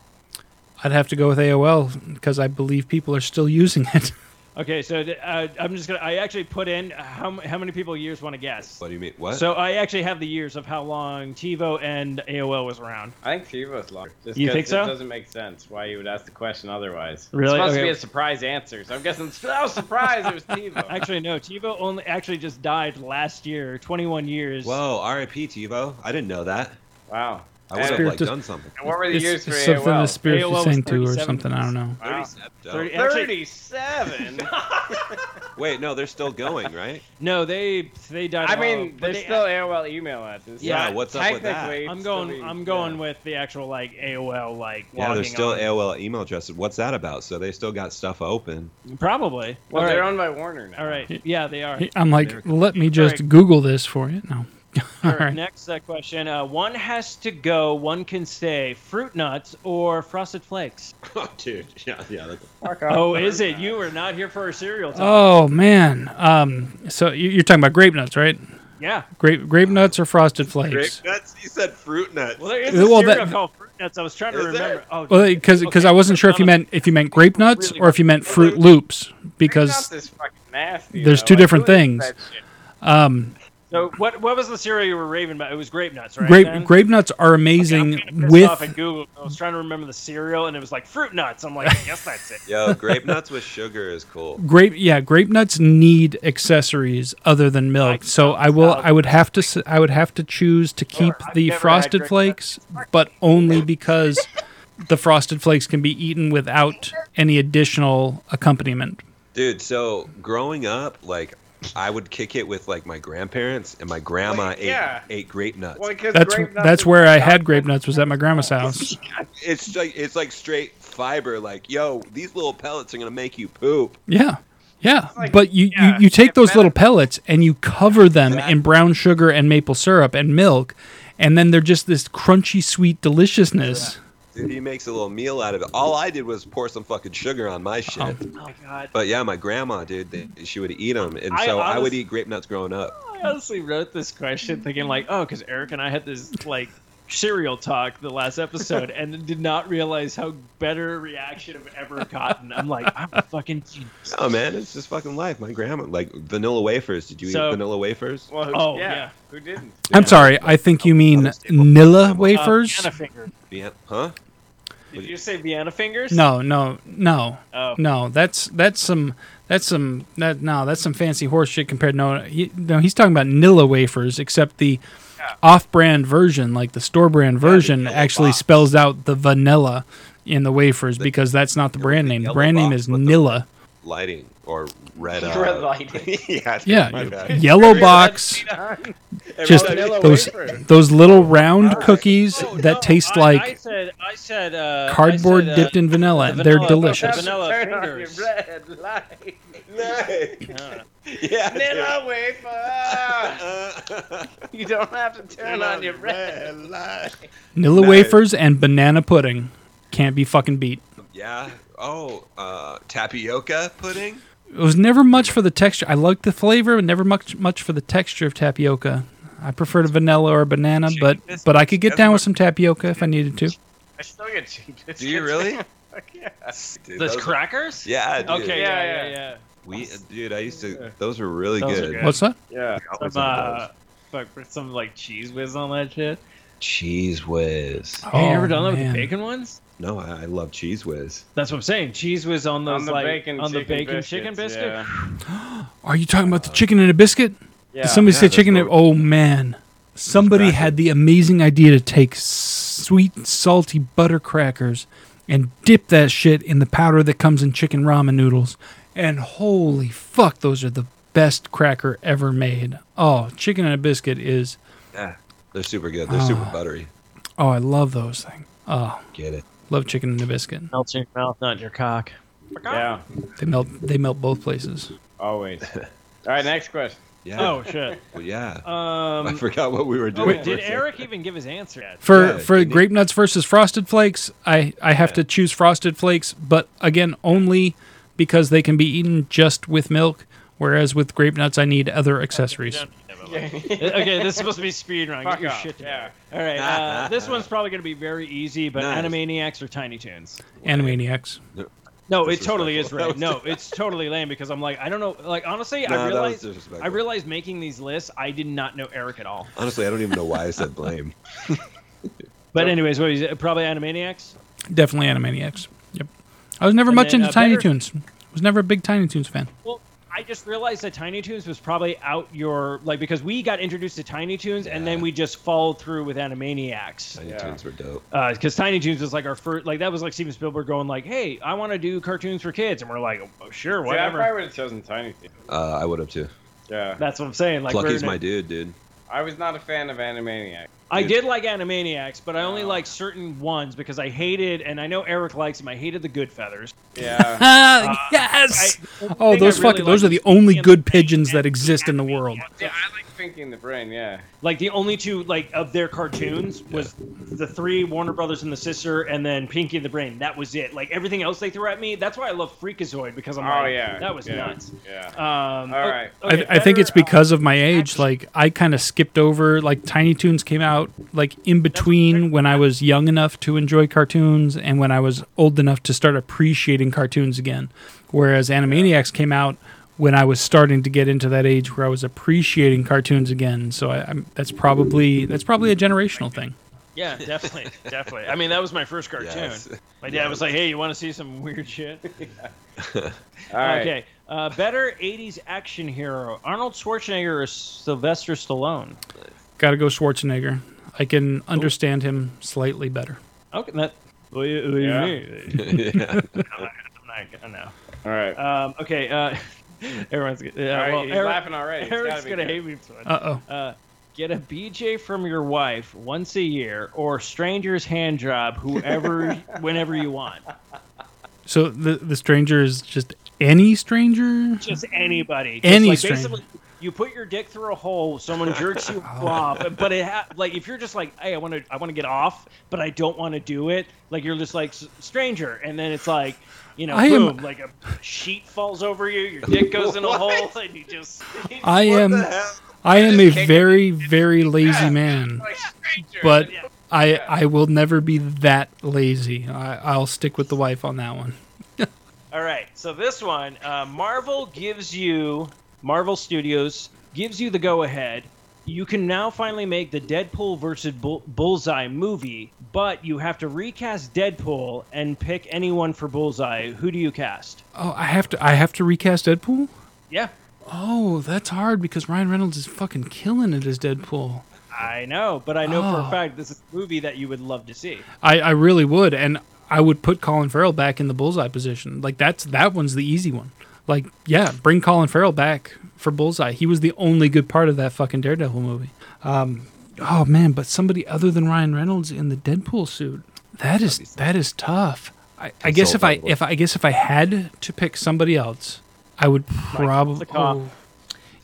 I'd have to go with AOL because I believe people are still using it. Okay, so uh, I'm just gonna. I actually put in how how many people years want to guess. what do you mean? What? So I actually have the years of how long TiVo and AOL was around. I think TiVo's longer. Just You 'cause think so? It doesn't make sense why you would ask the question otherwise. Really? It's supposed Okay. to be a surprise answer, so I'm guessing I was surprised it was TiVo. Actually, no. TiVo only actually just died last year, 21 years. Whoa, R.I.P. TiVo. I didn't know that. wow. I would have like done something. And what were the It's, years for it's something AOL? the spirit AOL is was saying to or something. I don't know. Wow. 37. 37. Wait, no, they're still going, right? No, they they died. I mean, but there's they- still AOL email addresses. Yeah, so what's up with that? I'm going. still I'm going yeah. with the actual like AOL like. Yeah, logging there's still on. AOL email addresses. What's that about? So they still got stuff open. Probably. Well, All they're right. owned by Warner now. All right. Yeah, they are. I'm like, let me just Google this for you. No. All All right, right. Next uh, question. Uh, one has to go. One can stay. Fruit nuts or frosted flakes? Oh, dude. Yeah, yeah. That's... Fuck off. Oh, is it? You are not here for a cereal talk. Oh man. Um. So you- you're talking about grape nuts, right? Yeah. Grape grape nuts or frosted flakes? Grape nuts? You said fruit nuts. Well, there is a Well, cereal that- called fruit nuts. I was trying to Is there? remember. Oh, Well, because because I wasn't sure if you meant if you meant grape nuts or if you meant Froot Loops because Nuts is fucking nasty. there's two Like, different who things. um So what? What was the cereal you were raving about? It was grape nuts, right? grape Dan? grape nuts are Okay, I'm amazing getting with off at Google. I was trying to remember the cereal, and it was like fruit nuts. I'm like, I guess that's it. Yo, grape nuts with sugar is cool. grape yeah grape nuts need accessories other than milk Like so i will salad. i would have to I would have to choose to keep I've the frosted grape flakes but only because the frosted flakes can be eaten without any additional accompaniment Dude, so growing up, like, I would kick it with like my grandparents, and my grandma Like, ate, yeah. ate grape nuts. Well, that's grape nuts that's where i had grape nuts was at my grandma's house It's like it's like straight fiber. Like, yo, these little pellets are gonna make you poop. yeah yeah like- but you, yeah, you, you take those little pellets and you cover them in brown sugar and maple syrup and milk and then they're just this crunchy sweet deliciousness Dude, he makes a little meal out of it. All I did was pour some fucking sugar on my shit. Oh. Oh my god. But yeah, my grandma, dude, they, she would eat them, and I so I would eat grape nuts growing up. I honestly wrote this question thinking like, oh, because Eric and I had this like cereal talk the last episode, and did not realize how better reaction I've ever gotten. I'm like, I'm a fucking genius. Oh man, it's just fucking life. My grandma, like vanilla wafers. Did you So- eat vanilla wafers? Well, who, Oh, yeah. yeah. Who didn't? i'm sorry i think you mean nilla wafers Uh, Vienna. Yeah, huh? Did you say Vienna fingers? No, no, no, Oh. no. That's that's some that's some that no, that's some fancy horse shit compared. No, he, no, he's talking about Nilla wafers, except the off-brand version, like the store-brand version, yellow actually box. spells out the vanilla in the wafers because that's not the brand the name. The brand name box is with Nilla. lighting or red. Uh, Red lighting. yeah. Yeah, yellow box. Just vanilla those wafer. those little round cookies Oh, that no, taste I, like I said, I said, uh, I cardboard said, uh, dipped in vanilla. the They're delicious. vanilla Turn on your fingers. red light. Yeah. Vanilla wafer. you don't have to turn on your red. light. Vanilla Nice. wafers and banana pudding can't be fucking beat. Yeah. Oh, uh, tapioca pudding. It was never much for the texture. I liked the flavor, but never much much for the texture of tapioca. I preferred a vanilla or a banana, but but I could get down with some tapioca if I needed to. I still get cheap biscuits. Do you really? Fuck yeah. Dude, those those- crackers? Yeah. Dude. Okay. Yeah, Yeah, yeah, yeah. yeah. We, dude, I used to. Those were really Those are good. good. What's that? Yeah. Some, uh, fuck, put some like Cheez Whiz on that shit. Cheez Whiz. Hey, you ever Oh, done that with the bacon ones? No, I, I love Cheez Whiz. That's what I'm saying. Cheez Whiz on those On the like bacon on the bacon biscuits, chicken biscuit. Yeah. Are you talking about the chicken and a biscuit? yeah. Did somebody Yeah, say chicken? what- And, oh man, somebody had the amazing idea to take sweet, salty butter crackers and dip that shit in the powder that comes in chicken ramen noodles. And holy fuck, those are the best cracker ever made. Oh, chicken and a biscuit is. Yeah, they're super good. They're super Ah. buttery. Oh, I love those things. Oh, Get it? Love chicken and a biscuit. Melts in your mouth, not in your cock. Yeah. They melt. They melt both places. Always. All right. Next question. Yeah. Oh shit. Well, yeah. Um. I forgot what we were doing. Wait, for did second. Eric even give his answer yet? For Yeah, for you need- grape nuts versus frosted flakes, I I have to choose frosted flakes, but again only because they can be eaten just with milk. Whereas with grape nuts, I need other accessories. okay, this is supposed to be speed run. Get Fuck your off. shit Yeah. All right, uh, this one's probably going to be very easy, but Nice. Animaniacs or Tiny Toons? Animaniacs. No, it totally is Disrespectful. right. No, it's totally lame because I'm like, I don't know. Like honestly, No, I that realized. I realized making these lists, I did not know Eric at all. Honestly, I don't even know why I said blame. But anyways, what is it? Probably Animaniacs. Definitely Animaniacs. Yep. I was never And much then, into uh, Tiny better- Toons. Was never a big Tiny Toons fan. Well, I just realized that Tiny Toons was probably out your like because we got introduced to Tiny Toons and then we just followed through with Animaniacs. Tiny Yeah. Toons were dope. because Tiny Toons was like our first, like that was like Steven Spielberg going like, "Hey, I want to do cartoons for kids," and we're like, oh, "Sure, See, I probably would have chosen Tiny Toons. Uh, I would have too. Yeah. That's what I'm saying. Like, we're Plucky's my dude, dude. I was not a fan of Animaniacs. I did like Animaniacs, but I only like certain ones because I hated, and I know Eric likes them. I hated the Goodfeathers. Yeah. Ah, yes. I- the Oh, thing I those really fucking. Those liked are the only good pigeons that exist in the world. yeah, I like Pinky and the Brain. Yeah. Like the only two like of their cartoons was the three Warner Brothers and the sister, and then Pinky and the Brain. That was it. Like everything else they threw at me. That's why I love Freakazoid because I'm Oh like, yeah. that was yeah. nuts. Yeah. Um, All o- right. okay, I, I think it's better, uh, because of my age. Like I kind of skipped over. Like Tiny Toons came out like in between when I was young enough to enjoy cartoons and when I was old enough to start appreciating cartoons again. Whereas Animaniacs came out when I was starting to get into that age where I was appreciating cartoons again. So I, I'm, that's probably that's probably a generational thing. Yeah, definitely, definitely. I mean, that was my first cartoon. Yes. My dad was like, "Hey, you want to see some weird shit?" All right. Okay. Uh, better '80s action hero: Arnold Schwarzenegger or Sylvester Stallone? Got to go Schwarzenegger. I can understand him slightly better. Okay, that. What do you, what do you Yeah. mean? yeah. I'm not gonna know. All right. Um, okay. Uh, everyone's. Uh, All right. well, He's Eric- laughing already. It's Eric's gotta be gonna good. hate me for it. Uh oh. Uh, get a BJ from your wife once a year, or stranger's hand job, whoever, whenever you want. So the the stranger is just any stranger. Just anybody. Just Any like stranger. basically, you put your dick through a hole, someone jerks you off, but it ha- like if you're just like, hey, I want to, I want to get off, but I don't want to do it. Like you're just like stranger, and then it's like, you know, I am- like a sheet falls over you, your dick goes in a hole, and you just. I am I am a very very lazy man, Like but Yeah. I I will never be that lazy. I, I'll stick with the wife on that one. All right, so this one, uh, Marvel gives you, Marvel Studios gives you the go ahead. You can now finally make the Deadpool versus Bull- Bullseye movie, but you have to recast Deadpool and pick anyone for Bullseye. Who do you cast? Oh, I have to I have to recast Deadpool. Yeah, Oh, that's hard because Ryan Reynolds is fucking killing it as Deadpool. I know, but I know for Oh. a fact this is a movie that you would love to see. I, I really would, and I would put Colin Farrell back in the bullseye position. Like that's that one's the easy one. Like, yeah, bring Colin Farrell back for Bullseye. He was the only good part of that fucking Daredevil movie. Um, oh man, but somebody other than Ryan Reynolds in the Deadpool suit. That is that is tough. I, I guess if I if I guess if I had to pick somebody else, I would probably. oh.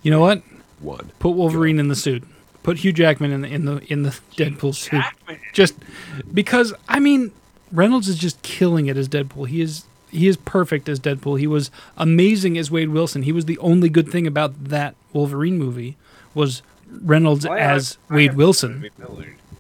you know what? One. Put Wolverine in the suit. Put Hugh Jackman in the in the in the Deadpool suit. Just because I mean, Reynolds is just killing it as Deadpool. He is he is perfect as Deadpool. He was amazing as Wade Wilson. He was the only good thing about that Wolverine movie was Reynolds Why are- as why Wade are- Wilson.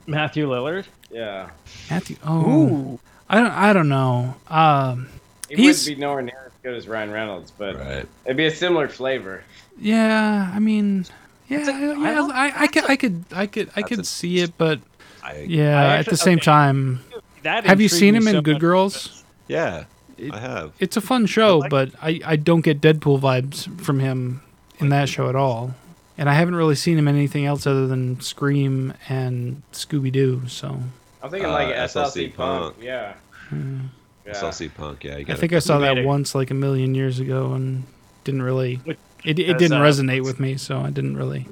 Matthew Lillard. Yeah. Matthew. Oh, I don't. I don't know. Um, He He's- wouldn't be nowhere near as good as Ryan Reynolds, but Right. it'd be a similar flavor. yeah. I mean, yeah. a- I yeah don't- I, I, could. I could. I could. I That's could a- see it, but I, yeah. I at the same okay. time, That have you seen me him in Good much. Girls? yeah, It- I have. It's a fun show, like- but I, I don't get Deadpool vibes from him in that show at all. And I haven't really seen him in anything else other than Scream and Scooby Doo. So I'm thinking Uh, like SLC SLC Punk. Punk. Yeah. yeah. SLC Punk. Yeah, you I gotta- think I saw that it? once, like a million years ago, and didn't really. It, it didn't uh, resonate with me, so I didn't really.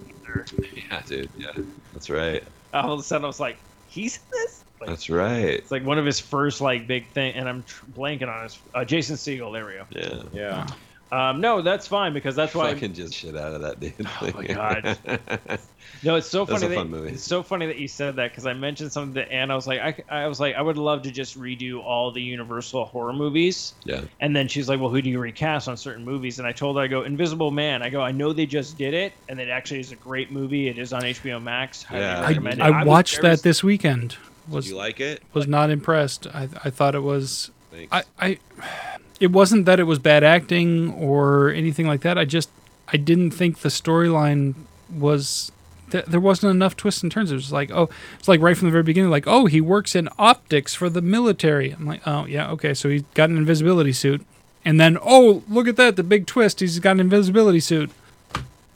Yeah, dude. Yeah, that's right. All of a sudden, I was like, "He's in this." Like, That's right. It's like one of his first like big thing, and I'm tr- blanking on his uh, Jason Segel. There we go. Yeah. Yeah. Um, no, that's fine because that's why. I can just shit out of that dude. Oh my God. No, it's so That's funny. a that, fun movie. It's so funny that you said that because I mentioned something to Anne. I was like, I, I was like, I would love to just redo all the Universal horror movies. yeah. And then she's like, well, who do you recast on certain movies? And I told her, I go, Invisible Man. I go, I know they just did it, and it actually is a great movie. It is on HBO Max. Highly Yeah. I, recommend it. I was watched that this weekend. Did Was you like it? was not impressed. I I thought it was Thanks. I, I it wasn't that it was bad acting or anything like that. I just I didn't think the storyline was th- there wasn't enough twists and turns. It was like oh, it's like right from the very beginning, like oh he works in optics for the military. I'm like oh yeah okay, so he's got an invisibility suit, and then oh look at that the big twist, he's got an invisibility suit.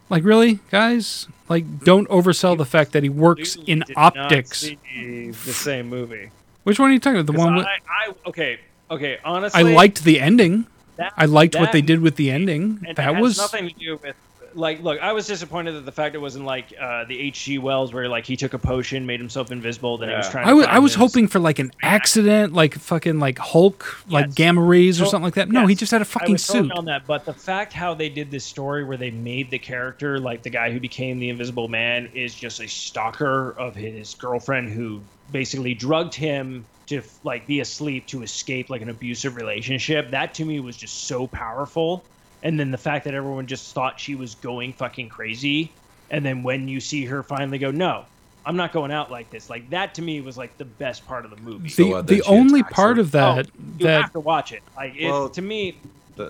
Like really, guys? Like don't oversell the fact that he works in optics. the same movie. Which one are you talking about? The one with, I, I okay okay honestly, I liked the ending. that- I liked what they did with the ending. And that it was nothing to do with like look i was disappointed that the fact it wasn't like uh, the hg wells where like he took a potion made himself invisible then he was Yeah. trying I was I was hoping for like an accident, like fucking like Hulk, like Yes. gamma rays or So- something like that. No, he just had a fucking was suit. on that but the fact how they did this story where they made the character like the guy who became the invisible man is just a stalker of his girlfriend who basically drugged him to like be asleep to escape like an abusive relationship that to me was just so powerful and then the fact that everyone just thought she was going fucking crazy and then when you see her finally go no i'm not going out like this like that to me was like the best part of the movie So, The uh, the only part him. of that oh, you that have to watch it like it, Well- to me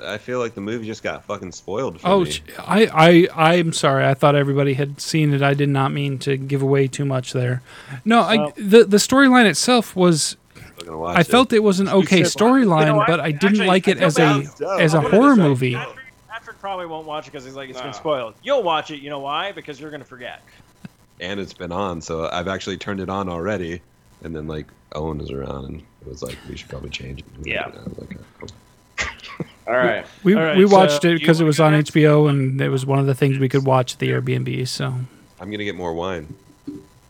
I feel like the movie just got fucking spoiled for oh me. sh- I I I'm sorry. I thought everybody had seen it. I did not mean to give away too much there. No, I the the storyline itself was I'm gonna watch I felt it was an okay should watch it. storyline, You know, but I didn't actually, like it as bad. a as a I'm gonna horror just, movie. Patrick, Patrick probably won't watch it because he's like it's been spoiled. You'll watch it. You know why? Because you're gonna forget. and it's been on, so I've actually turned it on already. And then like Owen was around, and it was like we should probably change it. Yeah. And I like, oh. All right. We All right, we watched so it because it was on next? HBO and it was one of the things we could watch at the Airbnb. So I'm gonna get more wine.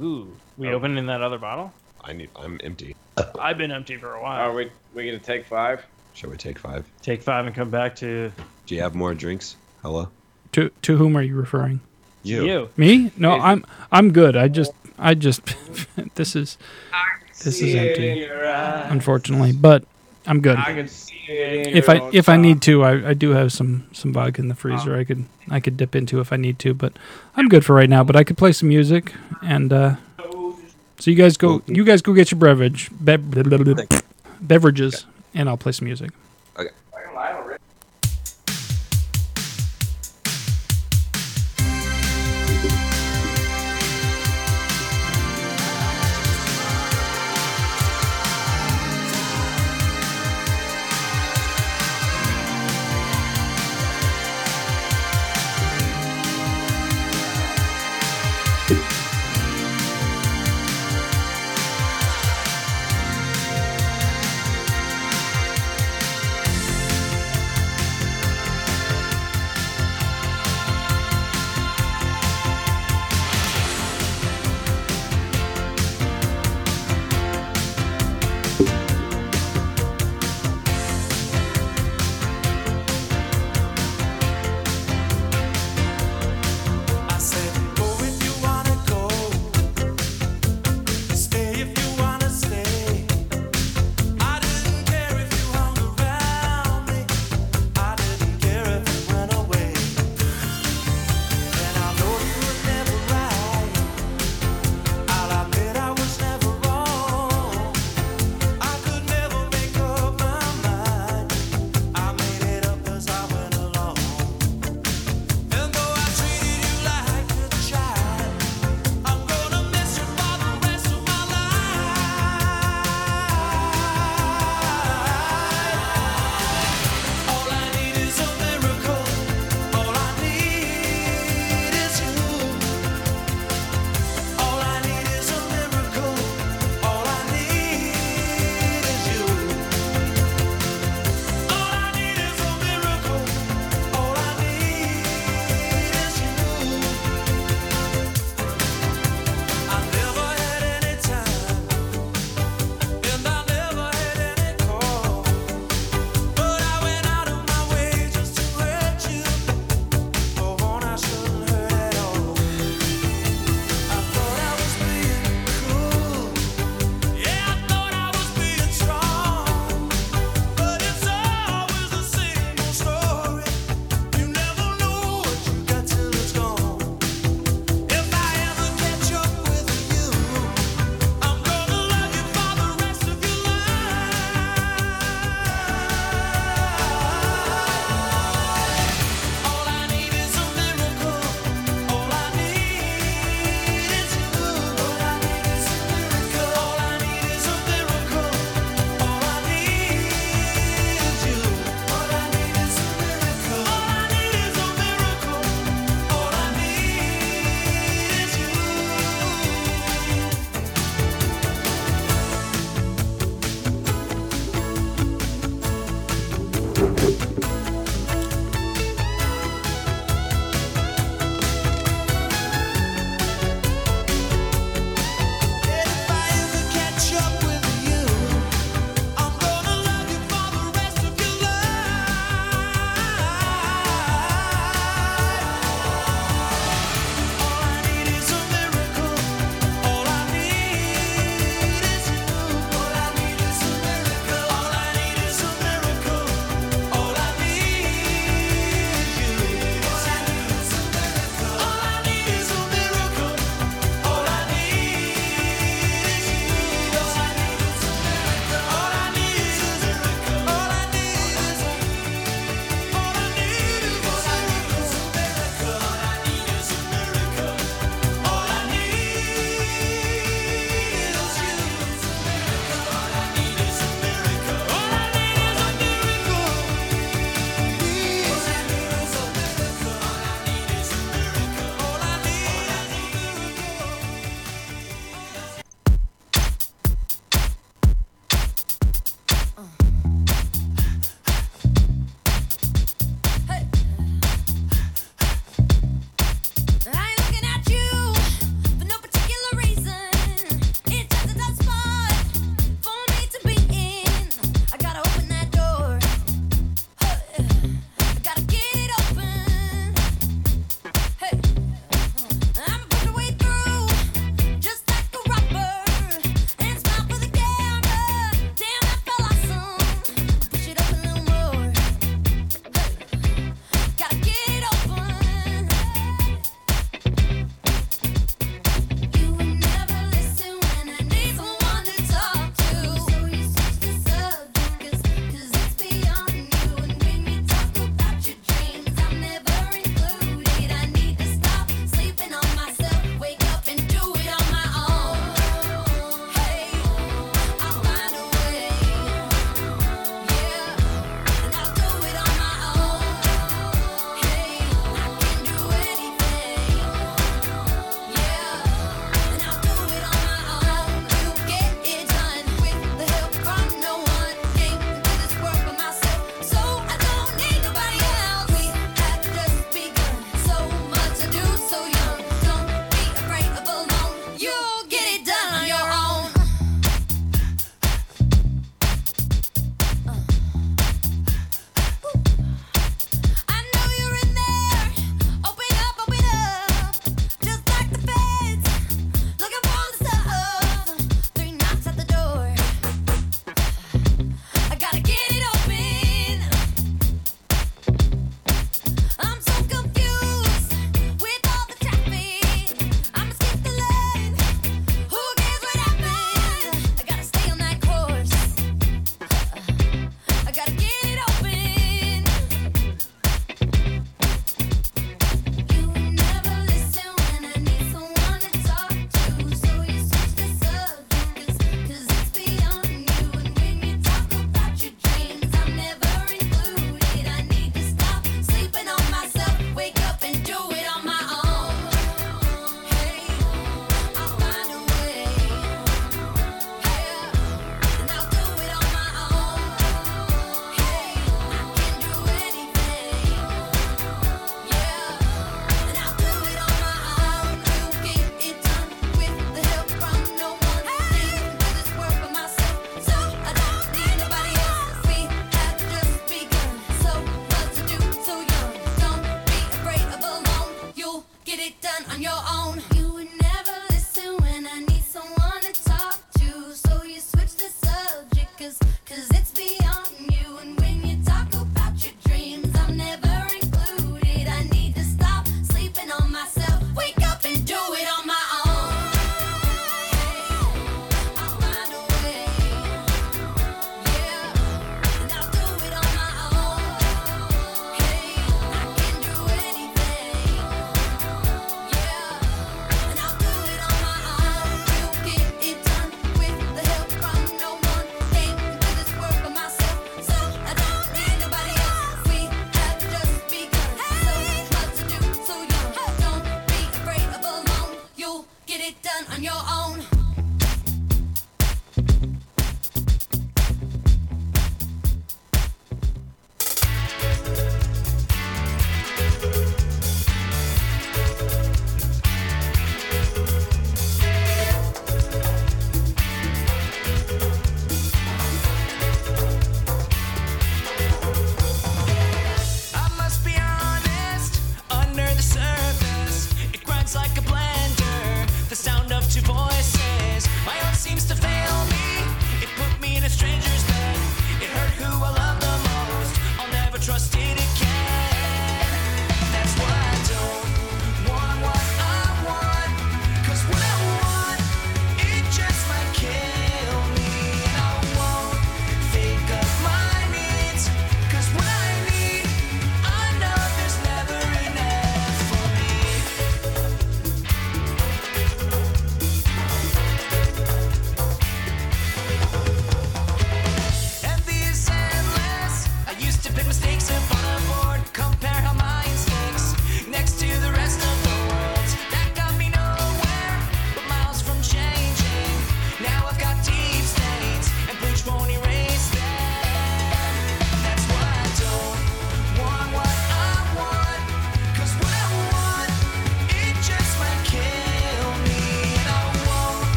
Ooh, we Oh. opening that other bottle? I need. I'm empty. I've been empty for a while. Are we we gonna take five? Shall we take five? Take five and come back to Do you have more drinks? Hello. to to whom are you referring? You. you. Me? No, Is- I'm I'm good. I just I just this is this is empty, unfortunately, but I'm good. I can see it. in If your I own if I need to, I, I do have some some vodka in the freezer. I could I could dip into if I need to, but I'm good for right now. But I could play some music and uh, so you guys go you guys go get your beverage be- beverages and I'll play some music.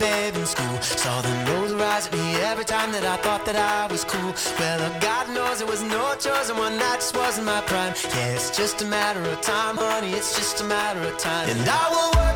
babe in school. Saw the nose rise at me every time that I thought that I was cool. Well, uh, God knows it was no choice, and one night just wasn't my prime. Yeah, it's just a matter of time, honey, it's just a matter of time. And I will work.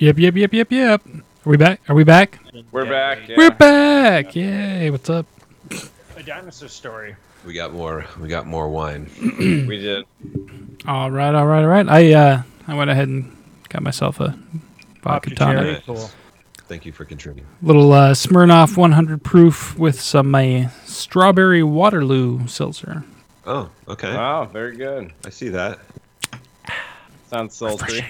Yep, yep, yep, yep, yep. Are we back? Are we back? We're back. Yeah. We're back. Yay! What's up? A dinosaur story. We got more. We got more wine. We did. All right, all right, all right. I uh, I went ahead and got myself a Pop vodka your tonic. cherry. Cool. Thank you for contributing. Little uh, Smirnoff 100 proof with some uh, strawberry Waterloo seltzer. Oh, okay. Wow, very good. I see that. Sounds sultry.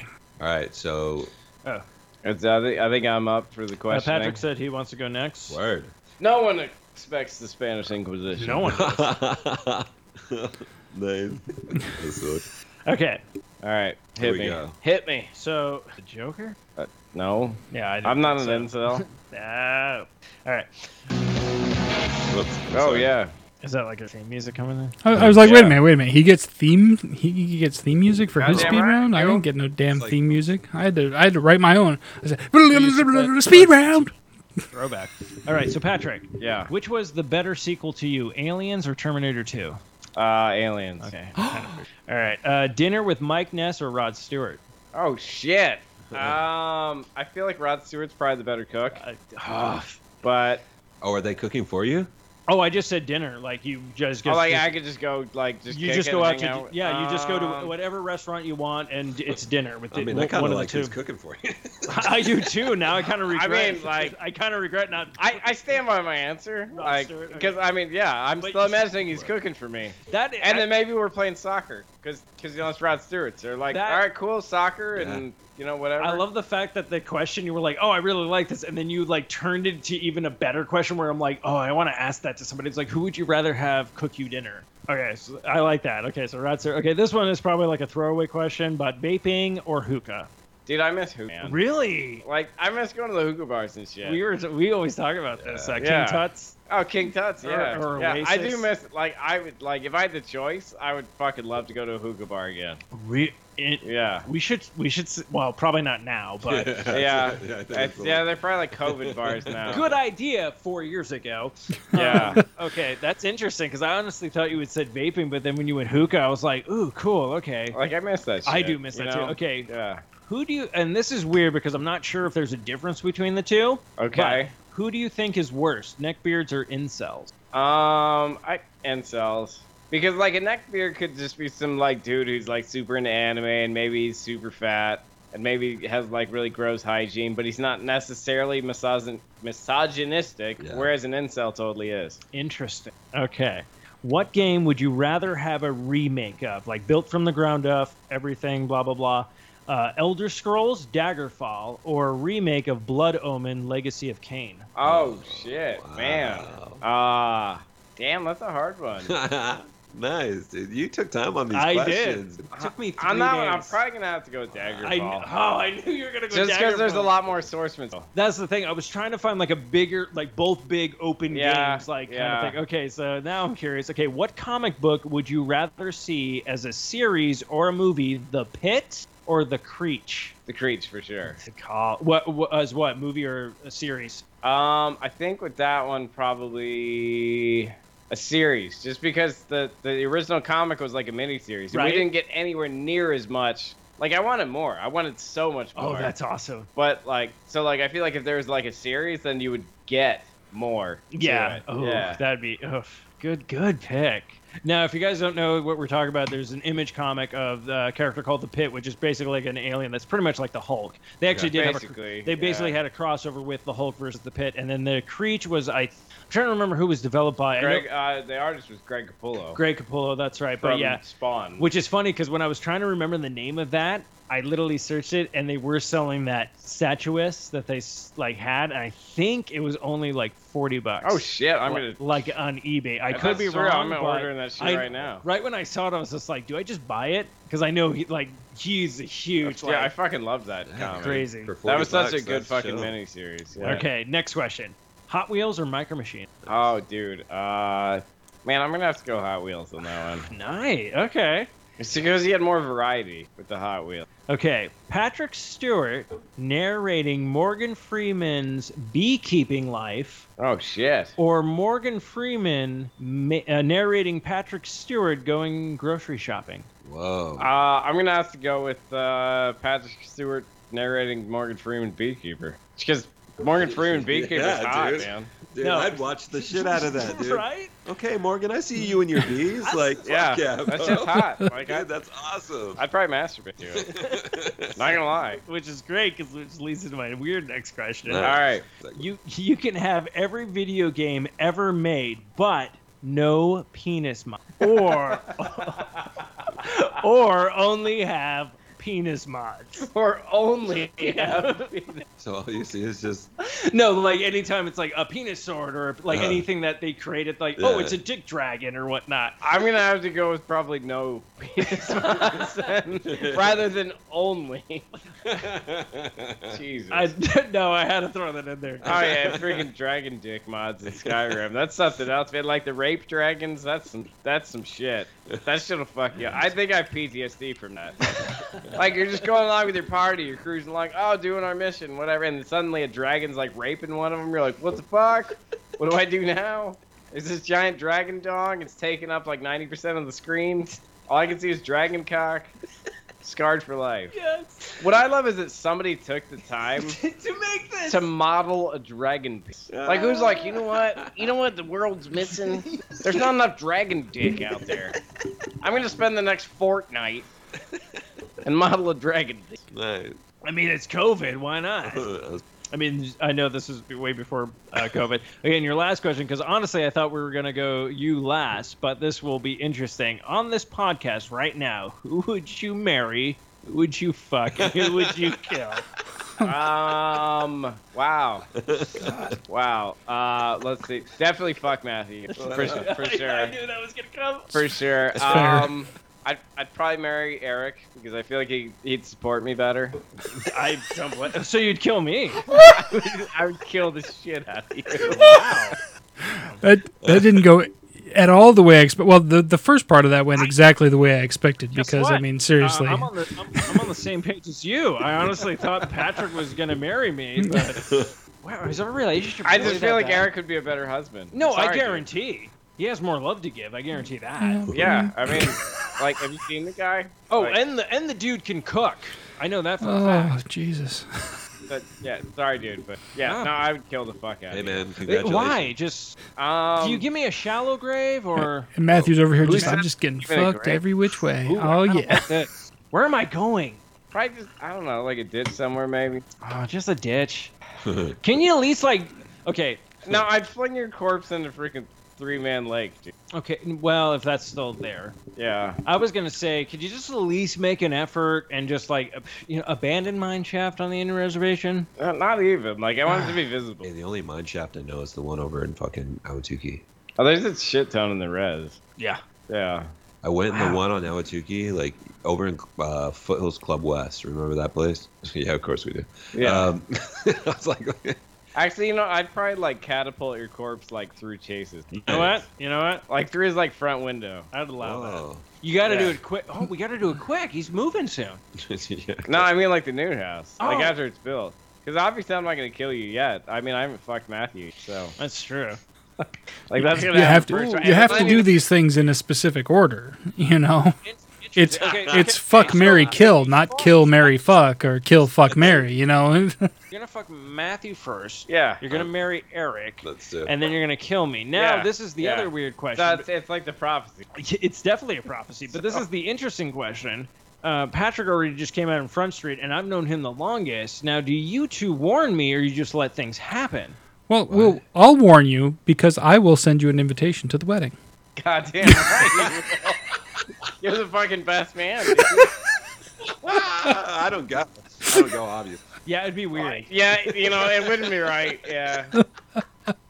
All right. So It's, I, think, I think I'm up for the Uh, question. Patrick said he wants to go next. word. no one expects the Spanish Inquisition. No one. does. nice. Okay, All right, hit me. go. Hit me. so the Joker. No, Yeah, I didn't I'm not an think so. incel. No. All right. Whoops, oh sorry. yeah. Is that like a theme music coming in? I, I was like, wait a minute, wait a minute. He gets theme. He, he gets theme music for his speed right, round. I yo. didn't get no damn like- theme music. I had to. I had to write my own. I said, should- speed round. Throwback. All right, so Patrick, Yeah. which was the better sequel to you, Aliens or Terminator 2? Uh, aliens. Okay. kind of- All right. Uh, dinner with Mike Ness or Rod Stewart? Oh shit. Um, I feel like Rod Stewart's probably the better cook, Uh, but Oh, are they cooking for you? Oh, I just said dinner. Like you just oh, like just- I could just go like just you kick just it go and out hang to yeah. You just go to Um, whatever restaurant you want, and it's dinner with I the, mean, I one kind of of the like two. who's cooking for you. I do too. Now I kind of regret. I regret. mean, like- I kind of regret not. I, I stand by my answer, like, Stewart, okay. because I mean, yeah, I'm But still imagining he's cooking for me, that and I- then maybe we're playing soccer, because because you know it's Rod Stewart's. They're like, That- all right, cool, soccer, Yeah. and you know whatever. I love the fact that the question you were like, "Oh, I really like this," and then you like turned it to even a better question where I'm like, "Oh, I want to ask that to somebody." It's like, "Who would you rather have cook you dinner?" Okay, so I like that. Okay, so Rod Stewart. Okay, this one is probably like a throwaway question, but vaping or hookah? Dude, I miss hookah. man. Really? Like I miss going to the hookah bars and shit. We were we always talk about this. Uh, King Yeah. Tuts. Oh, King Tut's, yeah. or yeah, I do Oasis. miss like I would like if I had the choice, I would fucking love to go to a hookah bar again. Re- it, Yeah. we should we should well probably not now, but Yeah, I think It's- that's the yeah, they're probably like COVID bars now. good idea four years ago. Yeah. Okay, that's interesting because I honestly thought you would said vaping, but then when you went hookah, I was like, ooh, cool. Okay. Like I miss that. Shit, I do miss that know? too. Okay, Yeah. Who do you? And this is weird because I'm not sure if there's a difference between the two. Okay. who do you think is worse, neckbeards or incels? Um, I incels because like a neckbeard could just be some like dude who's like super into anime and maybe he's super fat and maybe has like really gross hygiene, but he's not necessarily misogyn- misogynistic. Yeah. Whereas an incel totally is. Interesting. Okay. What game would you rather have a remake of, like built from the ground up, everything, blah blah blah? Uh, Elder Scrolls Daggerfall or a remake of Blood Omen Legacy of Kain? Oh shit, man. Wow. Ah, damn, that's a hard one. nice, dude. You took time on these questions. I did. It took me three I'm not. I'm probably gonna have to go with Daggerfall. I, oh, I knew you were gonna go. Just because there's a lot more source material. That's the thing. I was trying to find like a bigger, like both big open Yeah, games, like yeah. kind of thing. Okay, so now I'm curious. Okay, what comic book would you rather see as a series or a movie? The Pit or The Creech? The Creech for sure. Call what, what as what movie or a series? Um, I think with that one probably a series, just because the the original comic was like a mini series. Right. We didn't get anywhere near as much. Like I wanted more. I wanted so much more. Oh, that's awesome. But like, so like, I feel like if there was like a series, then you would get more. Yeah. Oh, yeah. that'd be oh, good. Good pick. Now, if you guys don't know what we're talking about, there's an image comic of a character called the Pit, which is basically like an alien that's pretty much like the Hulk. They actually did have a, Basically, they basically yeah. had a crossover with the Hulk versus the Pit, and then the Creech was I. I'm trying to remember who was developed by. I know- Greg, uh, the artist was Greg Capullo. Greg Capullo, that's right. But yeah, Spawn. which is funny because when I was trying to remember the name of that, I literally searched it, and they were selling that statuus that they like had, and I think it was only like forty bucks. oh shit! I'm Li- gonna. like on eBay. I If could be true, wrong. I'm but ordering that shit I- right now. Right when I saw it, I was just like, "Do I just buy it?" Because I know he like he's a huge yeah, I fucking love that comic. crazy. That was 40 such a good fucking chill. miniseries. Yeah. Okay, next question: Hot Wheels or Micro Machine? Oh, dude. Uh, man, I'm gonna have to go Hot Wheels on that one. Nice. Okay. It's because he had more variety with the Hot Wheel. Okay, Patrick Stewart narrating Morgan Freeman's beekeeping life, Oh shit. or Morgan Freeman ma- uh, narrating Patrick Stewart going grocery shopping. Whoa. Uh, I'm gonna have to go with uh, Patrick Stewart narrating Morgan Freeman Beekeeper. Because Morgan Freeman beekeeper Yeah, hot, dude. man. Dude, No. I'd watch the shit out of that, dude. right? Okay, Morgan, I see you and your bees. Like, fuck Yeah, yeah, that shit's hot. Like, I, that's awesome. I'd probably masturbate to it. Not gonna lie. Which is great because which leads into my weird next question. No. All right. You you can have every video game ever made, but no penis mod, or or only have penis mods. Or only have so all you see is just No, like anytime it's like a penis sword or like Uh-huh. anything that they created, like oh, it's a dick dragon or whatnot. I'm gonna have to go with probably no penis mods then, rather than only. Jesus. I no, I had to throw that in there. Oh yeah, freaking dragon dick mods in Skyrim. That's something else, man. Like the rape dragons, that's some that's some shit. That shit'll fuck you. I think I have PTSD from that. like you're just going along with your party, you're cruising along, oh, doing our mission, whatever, and suddenly a dragon's like raping one of them. You're like, what the fuck? What do I do now? Is this giant dragon dog? It's taking up like 90% of the screen. All I can see is dragon cock. Scarred for life. Yes. What I love is that somebody took the time to make this. to model a dragon piece. Like who's like, you know what? You know what the world's missing? There's not enough dragon dick out there. I'm gonna spend the next fortnight and model a dragon dick. nice. I mean, it's COVID. Why not? I mean, I know this is way before uh, COVID. Again, your last question, because honestly, I thought we were gonna go you last, but this will be interesting. On this podcast right now, who would you marry? Who would you fuck? Who would you kill? Um. Wow. Wow. Uh. Let's see. Definitely fuck Matthew for, su- for I sure. knew that was gonna come. For sure. That's fair. Um. I'd, I'd probably marry Eric because I feel like he, he'd support me better. I don't. What? So you'd kill me? I would kill the shit out of you. Wow. That that didn't go at all the way I expect. Well, the the first part of that went exactly the way I expected Guess because I mean seriously. Uh, I'm, on the, I'm, I'm on the same page as you. I honestly thought Patrick was gonna marry me, but wow, is our relationship? I really just that feel like bad? Eric would be a better husband. No, I Sorry, dude. guarantee he has more love to give. I guarantee that. Yeah. Yeah, I mean, like, have you seen the guy? Oh, Like, and the and the dude can cook. I know that for a Oh. Jesus! but, yeah, sorry, dude, but yeah, Ah. no, I would kill the fuck out Hey of man, Eh, congratulations. Why? Just you. Um, do you give me a shallow grave or? And Matthew's over here just I'm just getting Even a fucked grape? every which way. Ooh, oh don't yeah. want this. Where am I going? probably just, I don't know, like a ditch somewhere maybe? Oh, just a ditch. Can you at least like? Okay, No, I'd fling your corpse into freaking three man lake, dude. okay. Well, if that's still there, Yeah. I was gonna say, could you just at least make an effort and just like, you know, abandon mine shaft on the Indian reservation? Uh, not even. Like, I want it to be visible. Hey, the only mine shaft I know is the one over in fucking Ahwatukee. Oh, there's a shit ton in the res. Yeah. Yeah. I went in the one on Ahwatukee, like over in uh, Foothills Club West. Remember that place? yeah, of course we do. Yeah. Um, I was like, Actually, you know, I'd probably like catapult your corpse like through chases. You know what? You know what? Like through his like front window. I'd allow that. You got to do it quick. Oh, we got to do it quick. He's moving soon. yeah. No, I mean like the new house. Oh. Like after it's built. Because obviously I'm not gonna kill you yet. I mean I haven't fucked Matthew, so That's true. like that's gonna You have to you have to do these things in a specific order. You know, it's Okay, it's okay, fuck so, Mary kill, not kill Mary fuck or kill fuck Mary. You know. You're gonna fuck Matthew first. Yeah. You're gonna marry Eric, Let's do it. and then you're gonna kill me. Now, Yeah, this is the yeah. other weird question. So it's, it's like the prophecy. It's definitely a prophecy, but this is the interesting question. Uh, Patrick already just came out in Front Street, and I've known him the longest. Now, do you two warn me, or you just let things happen? Well, we'll I'll warn you because I will send you an invitation to the wedding. God damn right. You're the fucking best man. dude. Ah. I don't go. I don't go, obvious. Yeah, it'd be weird. yeah, you know, it wouldn't be right. Yeah. It-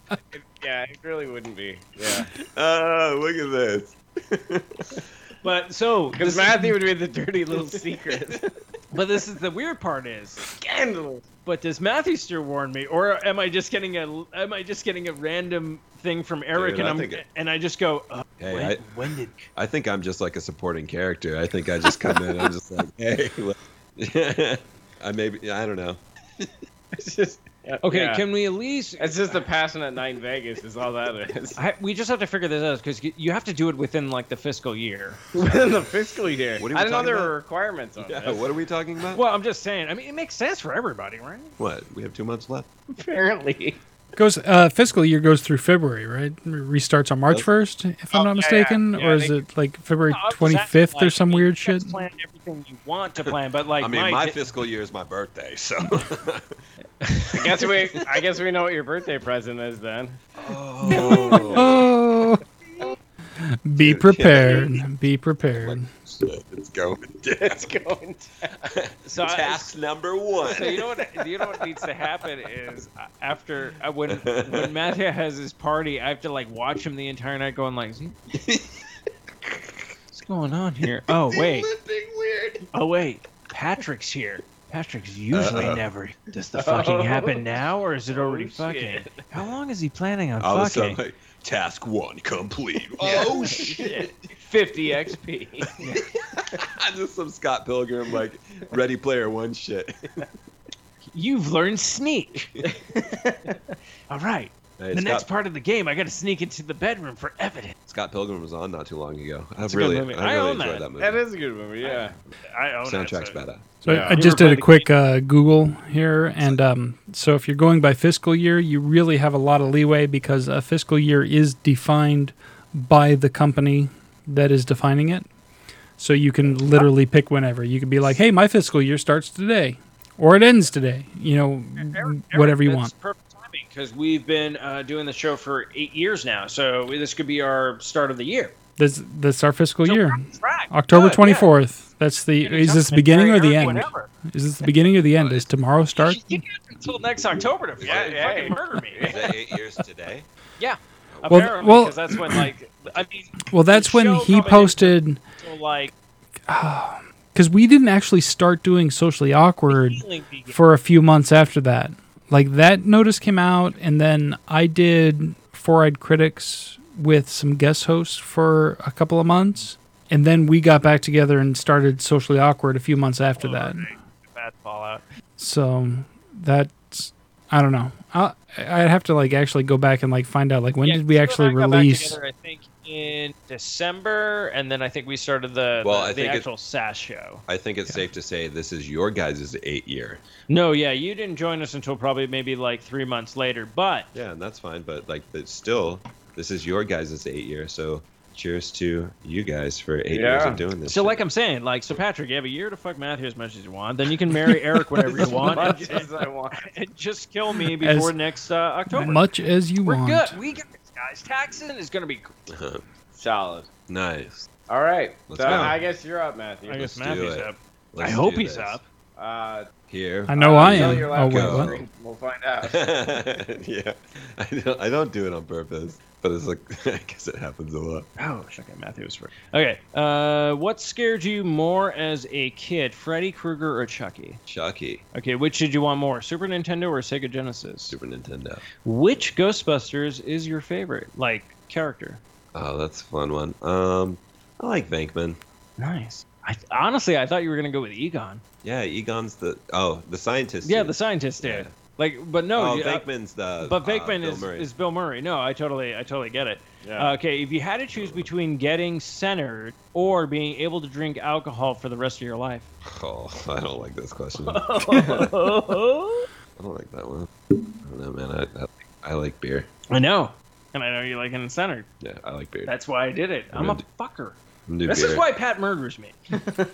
yeah, it really wouldn't be. Yeah. Oh, look at this. But so, Because this- Matthew would be the dirty little secret. but this is the weird part is, Scandalous. but does Matthew still warn me, or am I just getting a, am I just getting a random thing from Eric, Dude, and I I'm, think it- and I just go, uh, Hey, when, I, when did? I think I'm just like a supporting character. I think I just come in. I'm just like, hey. look. I maybe I don't know. It's just, Okay, Yeah. can we at least? It's just a passionate night in Vegas. Is all that is. I, we just have to figure this out because you have to do it within like the fiscal year. Within the fiscal year. What are we I didn't know there about? were requirements on Yeah, this. what are we talking about? Well, I'm just saying. I mean, it makes sense for everybody, right? What? We have two months left. Apparently. Goes uh, fiscal year goes through February, right? Restarts on March first, if I'm Oh, not yeah, mistaken, yeah, or is they- it like February No, I was twenty asking, fifth or like, some you weird can shit? Plan everything you want to plan, but like I mean, Mike, my fiscal year is my birthday, so. I guess we. I guess we know what your birthday present is then. oh, Oh, be prepared. Be prepared. shit, it's going down. It's going. So I- Task number one. So you know what? You know what needs to happen is uh, after uh, when when Matthew has his party, I have to like watch him the entire night, going like, "What's going on here?" Oh wait, weird. oh wait, Patrick's here. Patrick's usually Uh-oh. never. Does the fucking Oh, happen now, or is it already oh, fucking? shit. How long is he planning on All of a fucking? Sudden, like, task one complete. Oh shit! 50 XP. I'm Just some Scott Pilgrim like Ready Player One shit. You've learned sneak. All right. Hey, the Scott, next part of the game, I got to sneak into the bedroom for evidence. Scott Pilgrim was on not too long ago. I It's a good really, movie. I I really own enjoyed that. that movie. that is a good movie. Yeah. I own it, Soundtrack's so- badass. So Yeah. I You just did a quick uh, Google here, and um, so if you're going by fiscal year, you really have a lot of leeway because a fiscal year is defined by the company that is defining it. So you can literally pick whenever. You could be like, "Hey, my fiscal year starts today," or it ends today. You know, Eric, whatever you want. Perfect timing because we've been uh, doing the show for eight years now, so this could be our start of the year. This that's our fiscal So year. we're on track. October twenty fourth. yeah. That's the. Is this the beginning or the end? whenever. Is this the beginning or the end? Is tomorrow start? You got until next October to Yeah, fucking, yeah. fucking murder me. Is that eight years today? yeah, Well, apparently, well- because that's when like I mean, Well, that's when he posted. didn't like because we didn't actually start doing socially awkward for a few months after that. Like that notice came out, and then I did Four Eyed Critics with some guest hosts for a couple of months, and then we got back together and started socially awkward a few months after oh, that. bad fallout. So that's I don't know. I I'd have to like actually go back and like find out like when Yeah, did we actually release. together, I think in December, and then I think we started the Well, the, I the think it- actual SAS show. I think it's safe to say this is your guys' eight year. No, yeah, you didn't join us until probably maybe like three months later, but Yeah, and that's fine. But like, it's still, this is your guys' eight year. So cheers to you guys for eight years of doing this. so shit. like I'm saying, like so Patrick, you have a year to fuck Matthew as much as you want, then you can marry Eric whenever you want. As want, much and, as I want. and just kill me before As next uh, October. As much as you We're want. good. We got this, guys. Taxing is gonna be. Solid. nice. All right. Let's so go. I guess you're up, Matthew. I guess Let's do Matthew's it. up. Let's I hope do he's this. up. Uh, Here. I know uh, I tell am. your Oh wait, laptop what? screen. We'll find out. yeah, I don't. I don't do it on purpose, but it's like I guess it happens a lot. Oh, okay, Matthew was first. Okay, uh, what scared you more as a kid, Freddy Krueger or Chucky? Chucky, Okay, which did you want more, Super Nintendo or Sega Genesis? Super Nintendo. Which Ghostbusters is your favorite, like character? Oh, that's a fun one. Um, I like Venkman. Nice. I honestly, I thought you were gonna go with Egon. Yeah, Egon's the oh the scientist. Yeah, dude. the scientist did. Yeah. Like, but no, oh, you- uh, the. but uh, is, Murray. is Bill Murray. No, I totally, I totally get it. Yeah. Uh, okay, if you had to choose between getting centered or being able to drink alcohol for the rest of your life, Oh, I don't like this question. I I don't like that one. I don't know, man. I, I, I like beer. I know, and I know you like getting centered. Yeah, I like beer. That's why I did it. I'm a Good. fucker. I'm do This beer. is why Pat murders me.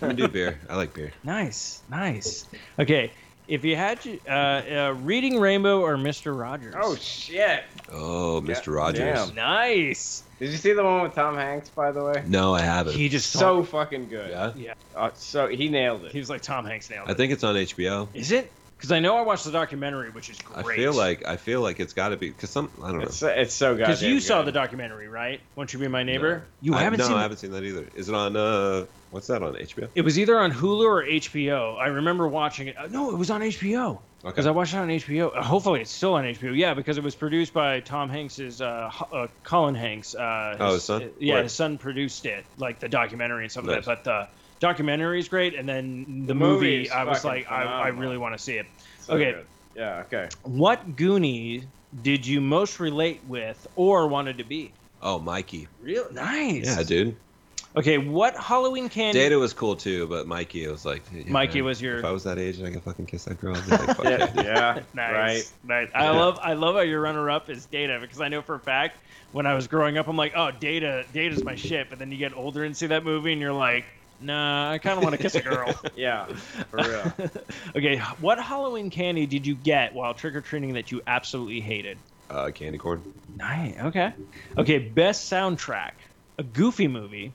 I'm do beer. I like beer. nice, nice. Okay, if you had to, uh, uh, reading Rainbow or Mister Rogers. oh shit! Oh, Yeah, Mr. Rogers. damn. nice. Did you see the one with Tom Hanks, by the way? No, I haven't. He just So fucking good. yeah, Uh, so he nailed it. He was like Tom Hanks nailed it. I think it's on HBO. Is it? Because I know I watched the documentary, which is great. I feel like I feel like it's got to be because some I don't know. It's, it's so goddamn because you saw the documentary, right? Won't you be my neighbor? No. You I, haven't no, seen. I haven't seen that either. Is it on? uh What's that on HBO? It was either on Hulu or HBO. I remember watching it. Uh, no, it was on HBO. Okay. Because I watched it on HBO. Hopefully, it's still on HBO. Yeah, because it was produced by Tom Hanks's uh, uh, Colin Hanks. Uh, Oh, his son? yeah, Right. his son produced it, like the documentary and stuff like Nice. that. But the documentary is great, and then the, The movie movie, I was like, I, I really want to see it. So okay. good. Yeah. Okay. What Goonie did you most relate with or wanted to be? Oh, Mikey. Real nice. Yeah, dude. Okay, what Halloween candy? Data was cool too, but Mikey was like. yeah, Mikey man, was your- If I was that age and I could fucking kiss that girl, I'd be like, fuck yeah, Yeah. yeah. Nice. Right. Nice. I love I love how your runner up is Data because I know for a fact when I was growing up I'm like, oh Data Data's my shit, but then you get older and see that movie and you're like, nah, I kinda wanna kiss a girl. Yeah. For real. okay, what Halloween candy did you get while trick or treating that you absolutely hated? Uh, candy corn. Nice. Okay. Okay, best soundtrack. A goofy movie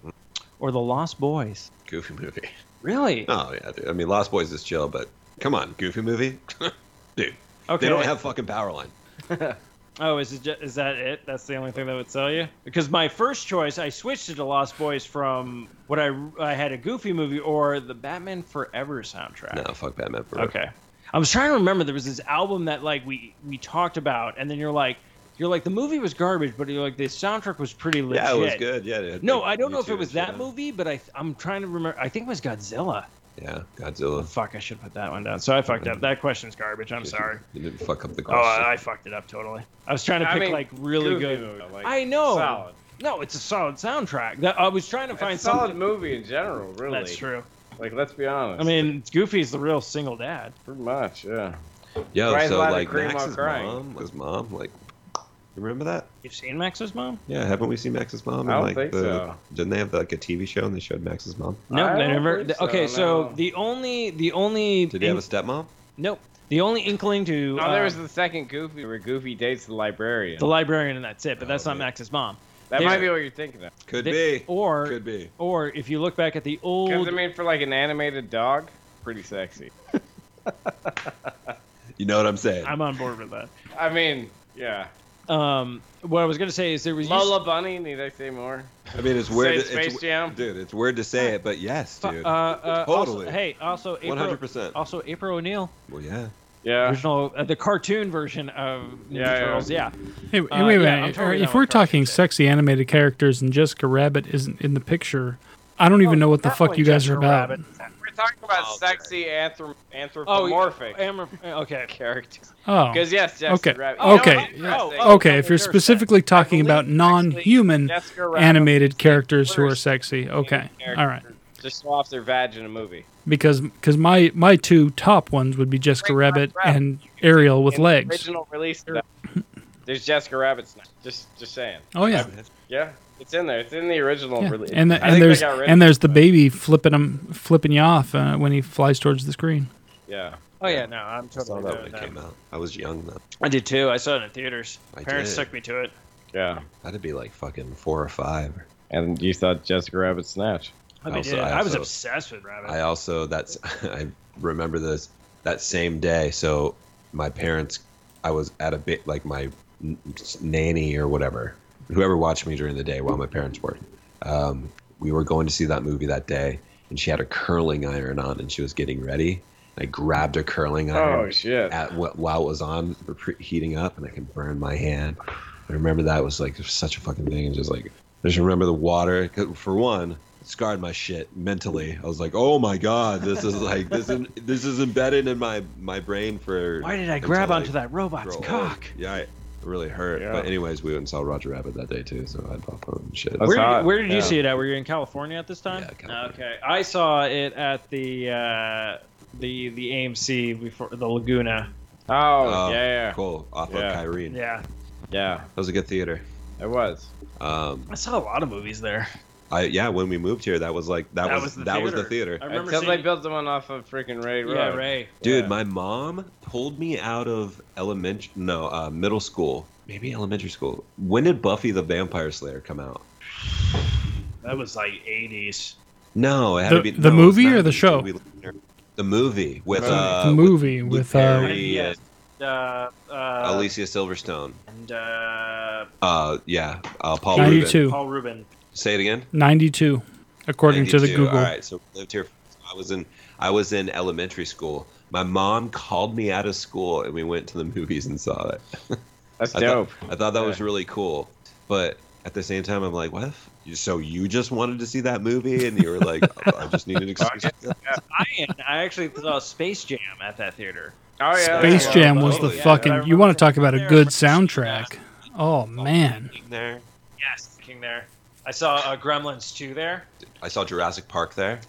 or The Lost Boys? Goofy movie. Really? Oh yeah, dude. I mean, Lost Boys is chill, but come on, Goofy movie, dude. Okay. They don't have fucking Powerline. Oh, is it ju- is that it? That's the only thing that would sell you? Because my first choice, I switched it to Lost Boys from what I I had a Goofy movie or the Batman Forever soundtrack. No, fuck Batman. Forever. Okay. I was trying to remember there was this album that like we we talked about, and then you're like you're like the movie was garbage, but you're like the soundtrack was pretty legit. Yeah, it was good. Yeah. it had, No, like, I don't know if it was that on movie, but I I'm trying to remember. I think it was Godzilla. Yeah, Oh, Godzilla. fuck, I should put that one down. So I fucked up. That question's garbage. I'm sorry. You didn't fuck up the Oh, question. I, I fucked it up totally. I was trying to I pick mean, like really good. movie, like, I know. Solid. No, it's a solid soundtrack. That I was trying to find It's a solid something. movie in general, really. That's true. Like, let's be honest. I mean, Goofy's the real single dad. pretty much, yeah. Yo, Ryan's so like cream while Max's mom was mom. Like, you remember that? You've seen Max's mom? Yeah, haven't we seen Max's mom? I in, don't like, think the, so. Didn't they have like a TV show and they showed Max's mom? No, I they never. believe so, okay, so no. the only the only Did he have a stepmom? nope the only inkling to No, there uh, was the second Goofy where Goofy dates the librarian. the librarian and that's it. But Oh, that's not yeah. Max's mom. that there- might be what you're thinking of. Could They- be. Or Could be. or if you look back at the old. Because old. I mean, for like an animated dog, pretty sexy. You know what I'm saying? I'm on board with that. I mean, yeah. Um, what I was gonna say is there was used- Bunny. Need I say more? I mean, it's weird. Say to- it's, Space Jam? dude. It's weird to say it, but yes, dude. Uh, uh, Totally. Also, hey, also 100%. Also, April O'Neil, well, yeah. Yeah. original, uh, the cartoon version of Ninja Yeah, yeah. Turtles. Yeah. Hey, Uh, wait a yeah, I'm totally if we're talking shit. sexy animated characters and Jessica Rabbit isn't in the picture, I don't even know what the fuck you guys are about. Rabbit. Talking about Oh, sexy anthrop- Oh, anthropomorphic okay. characters. Oh, Because yes, Jessica Okay. Rabbit. Okay. You know what? Oh, oh, okay. If you're specifically talking about non-human animated characters who are sexy, okay, all right. Just show off their vag in a movie. Because because my my two top ones would be Jessica Rabbit Rabbit. and Ariel with legs. Original release. There's Jessica Rabbit's. Just, just saying. Oh yeah. Yeah, it's in there. It's in the original Yeah. release. And the, and they there's got rid and there's the baby flipping him flipping you off uh, when he flies towards the screen. Yeah. Oh yeah, no, I'm totally. I saw that when it came out. I was young though. I did too. I saw it in theaters. I Parents did. took me to it. Yeah. That'd be like fucking four or five. And you thought Jessica Rabbit Snatch. I, I also- did. I I, was obsessed with Rabbit. I also that's I remember this that same day. So my parents, I was at a bit like my nanny or whatever, whoever watched me during the day while my parents worked. Um, we were going to see that movie that day, and she had a curling iron on, and she was getting ready. I grabbed a curling iron Oh shit. at wh- while it was on, heating up, and I could burn my hand. I remember that was like such a fucking thing, and just like I just remember the water. For one, scarred my shit mentally. I was like, oh my god, this is like this is this is embedded in my my brain for. Why did I grab I onto that robot's grow cock? old. Yeah, it really hurt. Yeah. But anyways, we went and saw Roger Rabbit that day too, so I had popcorn and shit. That's Where did, hot, where did you yeah. see it at? Were you in California at this time? Yeah, California. Okay, I saw it at the uh, the the AMC before the Laguna. Oh, Oh, yeah, yeah, Cool, off Yeah. of Kyrene. Yeah, yeah. That was a good theater. It was. Um, I saw a lot of movies there. I yeah, when we moved here, that was like that, was, the that was the theater. theater. I remember Until seeing, they built the one off of freaking Ray Road. Yeah, Ray. Dude, Yeah. my mom pulled me out of elementary, no, uh, middle school, maybe elementary school. When did Buffy the Vampire Slayer come out? That was like 80s. No, it had The- to be the no, movie or the show? The movie with The uh, the movie Luke with, uh, Perry Yes. Uh, uh, Alicia Silverstone. and uh, Uh, yeah, uh, Paul 92. Rubin. Paul Rubin. Say it again. 92, according to the Google. All right, so we lived here. I was in I was in elementary school. My mom called me out of school, and we went to the movies and saw it. That's I dope. Thought, I thought that was really cool, but at the same time, I'm like, what? If, so you just wanted to see that movie, and you were like, oh, I just need an excuse. I I actually saw Space Jam at that theater. Oh yeah, Space yeah, Jam was the totally. Yeah, fucking. You want to talk about a good soundtrack? Oh man, There. Yes, King there. I saw uh, Gremlins 2 there. I saw Jurassic Park there.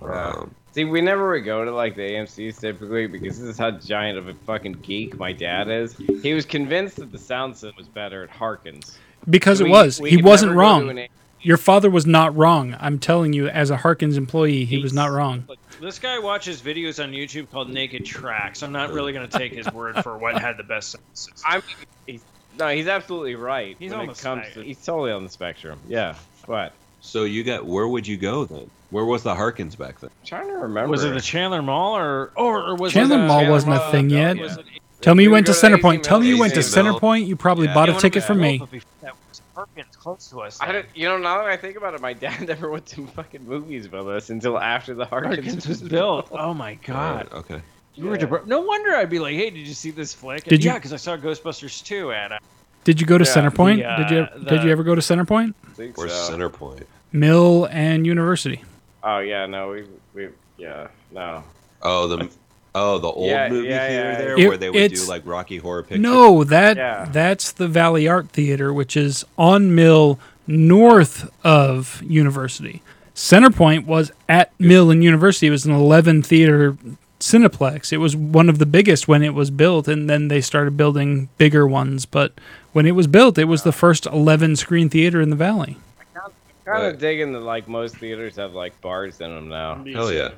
Um, See, we never would go to like the AMC's typically because this is how giant of a fucking geek my dad is. He was convinced that the sound system was better at Harkins. because it We- was. we He could wasn't never go to wrong. A- Your father was not wrong. I'm telling you, as a Harkins employee, he was not wrong. Look, this guy watches videos on YouTube called Naked Tracks. I'm not really going to take his word for what had the best sound system. I'm, he's, no, he's absolutely right. He's when on it the comes to, he's totally on the spectrum. Yeah, but so you got where would you go then? Where was the Harkins back then? I'm trying to remember. Was it the Chandler Mall or or, or was Chandler it, Mall Chandler wasn't a thing no, yet. yeah. Was it, Tell me you went to go to Centerpoint. Tell me you went to AZ Mill. Centerpoint. You probably Yeah. bought a ticket one from of me. That was Harkins close to us. I don't, you know, now that I think about it, my dad never went to fucking movies with us until after the Harkins, Harkins was built. Oh my god. Right, okay. You were debr- no wonder I'd be like, "Hey, did you see this flick?" Did you- Yeah, because I saw Ghostbusters 2 and uh, Did you go to Yeah, Centerpoint? the, did you uh, Did you ever go to Centerpoint? Think Or so. Centerpoint. Mill and University. Oh yeah, no, we we yeah no. Oh the oh the old Yeah, movie yeah, theater yeah. there It- where they would do like Rocky Horror Picture. No, that Yeah. that's the Valley Art Theater, which is on Mill north of University. Centerpoint was at Mill and University. It was an 11 theater cineplex. It was one of the biggest when it was built, and then they started building bigger ones. But when it was built, it was the first 11 screen theater in the valley. Kind Right. of digging that like most theaters have like bars in them now. Hell yeah.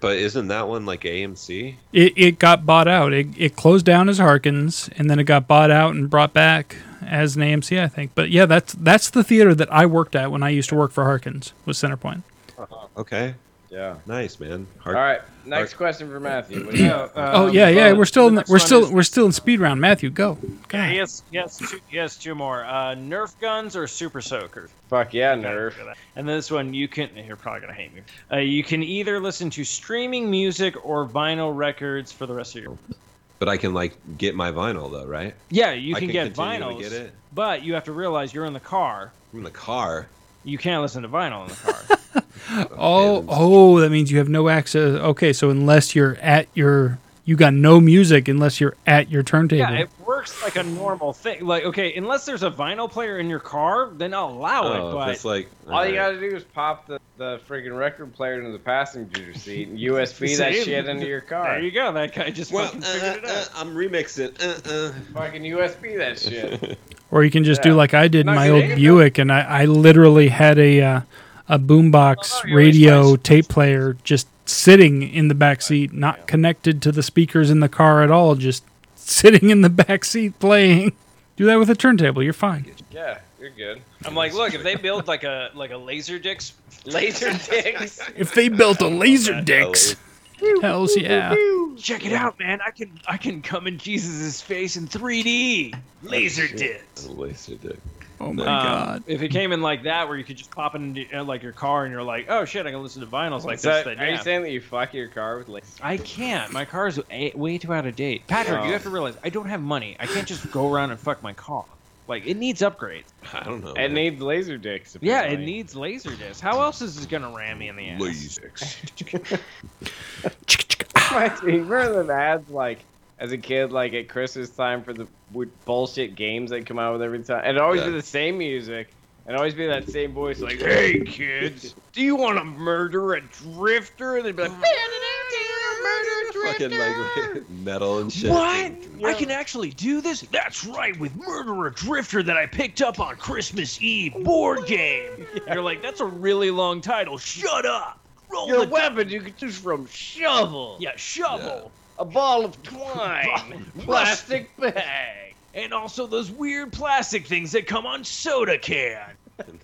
But isn't that one like AMC? It, it got bought out. It, it closed down as Harkins, and then it got bought out and brought back as an AMC, I think. But yeah, that's that's the theater that I worked at when I used to work for Harkins was Centerpoint. Okay. Yeah. Nice, man. All Hard- right, next question for Matthew. What do you got? oh um, yeah, yeah. We're still in the, we're still is- we're still in speed round. Matthew, go. Yeah, he God. has, he, has two, he has two more. Uh, Nerf guns or Super Soakers? Fuck yeah, Nerf. look at. And this one, you can. You're probably gonna hate me. Uh, you can either listen to streaming music or vinyl records for the rest of your. But I can like get my vinyl though, right? Yeah, you can, can get continue to vinyls, get it? but you have to realize you're in the car. I'm in the car. You can't listen to vinyl in the car. Oh And- oh, that means you have no access. Okay, so unless you're at your you got no music unless you're at your turntable. yeah, it works like a normal thing. Like, okay, unless there's a vinyl player in your car, then I'll allow Oh, it. But it's like All you gotta do is pop the, the freaking record player into the passenger seat and USB that See? shit into your car. there you go. That guy just Well, fucking uh, figured it uh, out. I'm remixing. Uh, Fucking USB that shit. Or you can just do Yeah. like I did in Not my gonna old hit Buick, and I, I literally had a uh, a boombox no, you're radio tape player just sitting in the back seat, not connected to the speakers in the car at all, just sitting in the back seat playing. Do that with a turntable, you're fine. yeah, you're good. I'm like, look, if they build like a like a laser dicks, Laser dicks. If they built a laser dicks, hells yeah. check it out, man. I can I can come in Jesus' face in 3D. Laser dicks. laser dick. Oh my Um, god. If it came in like that, where you could just pop it into uh, like your car, and you're like, oh shit, I can listen to vinyls like So, this. Then are you saying that you fuck your car with laser? I can't. My car's a- way too out of date. Patrick, Oh. you have to realize I don't have money. I can't just go around and fuck my car. Like it needs upgrades. I don't know. It man. needs laser dicks. Yeah, it needs laser discs. How else is this gonna ram me in the ass? lasers. Reminds me, remember the ads like as a kid, like at Christmas time for the bullshit games they come out with every time, and it'd always Yeah. be the same music, and always be that same voice, like, "Hey kids, do you want to murder a drifter?" And they'd be like, Fucking like metal and shit. What? I can actually do this? That's right, with Murderer Drifter that I picked up on Christmas Eve board game. You're like, that's a really long title. Shut up. Roll "Your the di- weapon you can choose from shovel, Yeah, shovel. A ball of twine, plastic bag." And also those weird plastic things that come on soda can.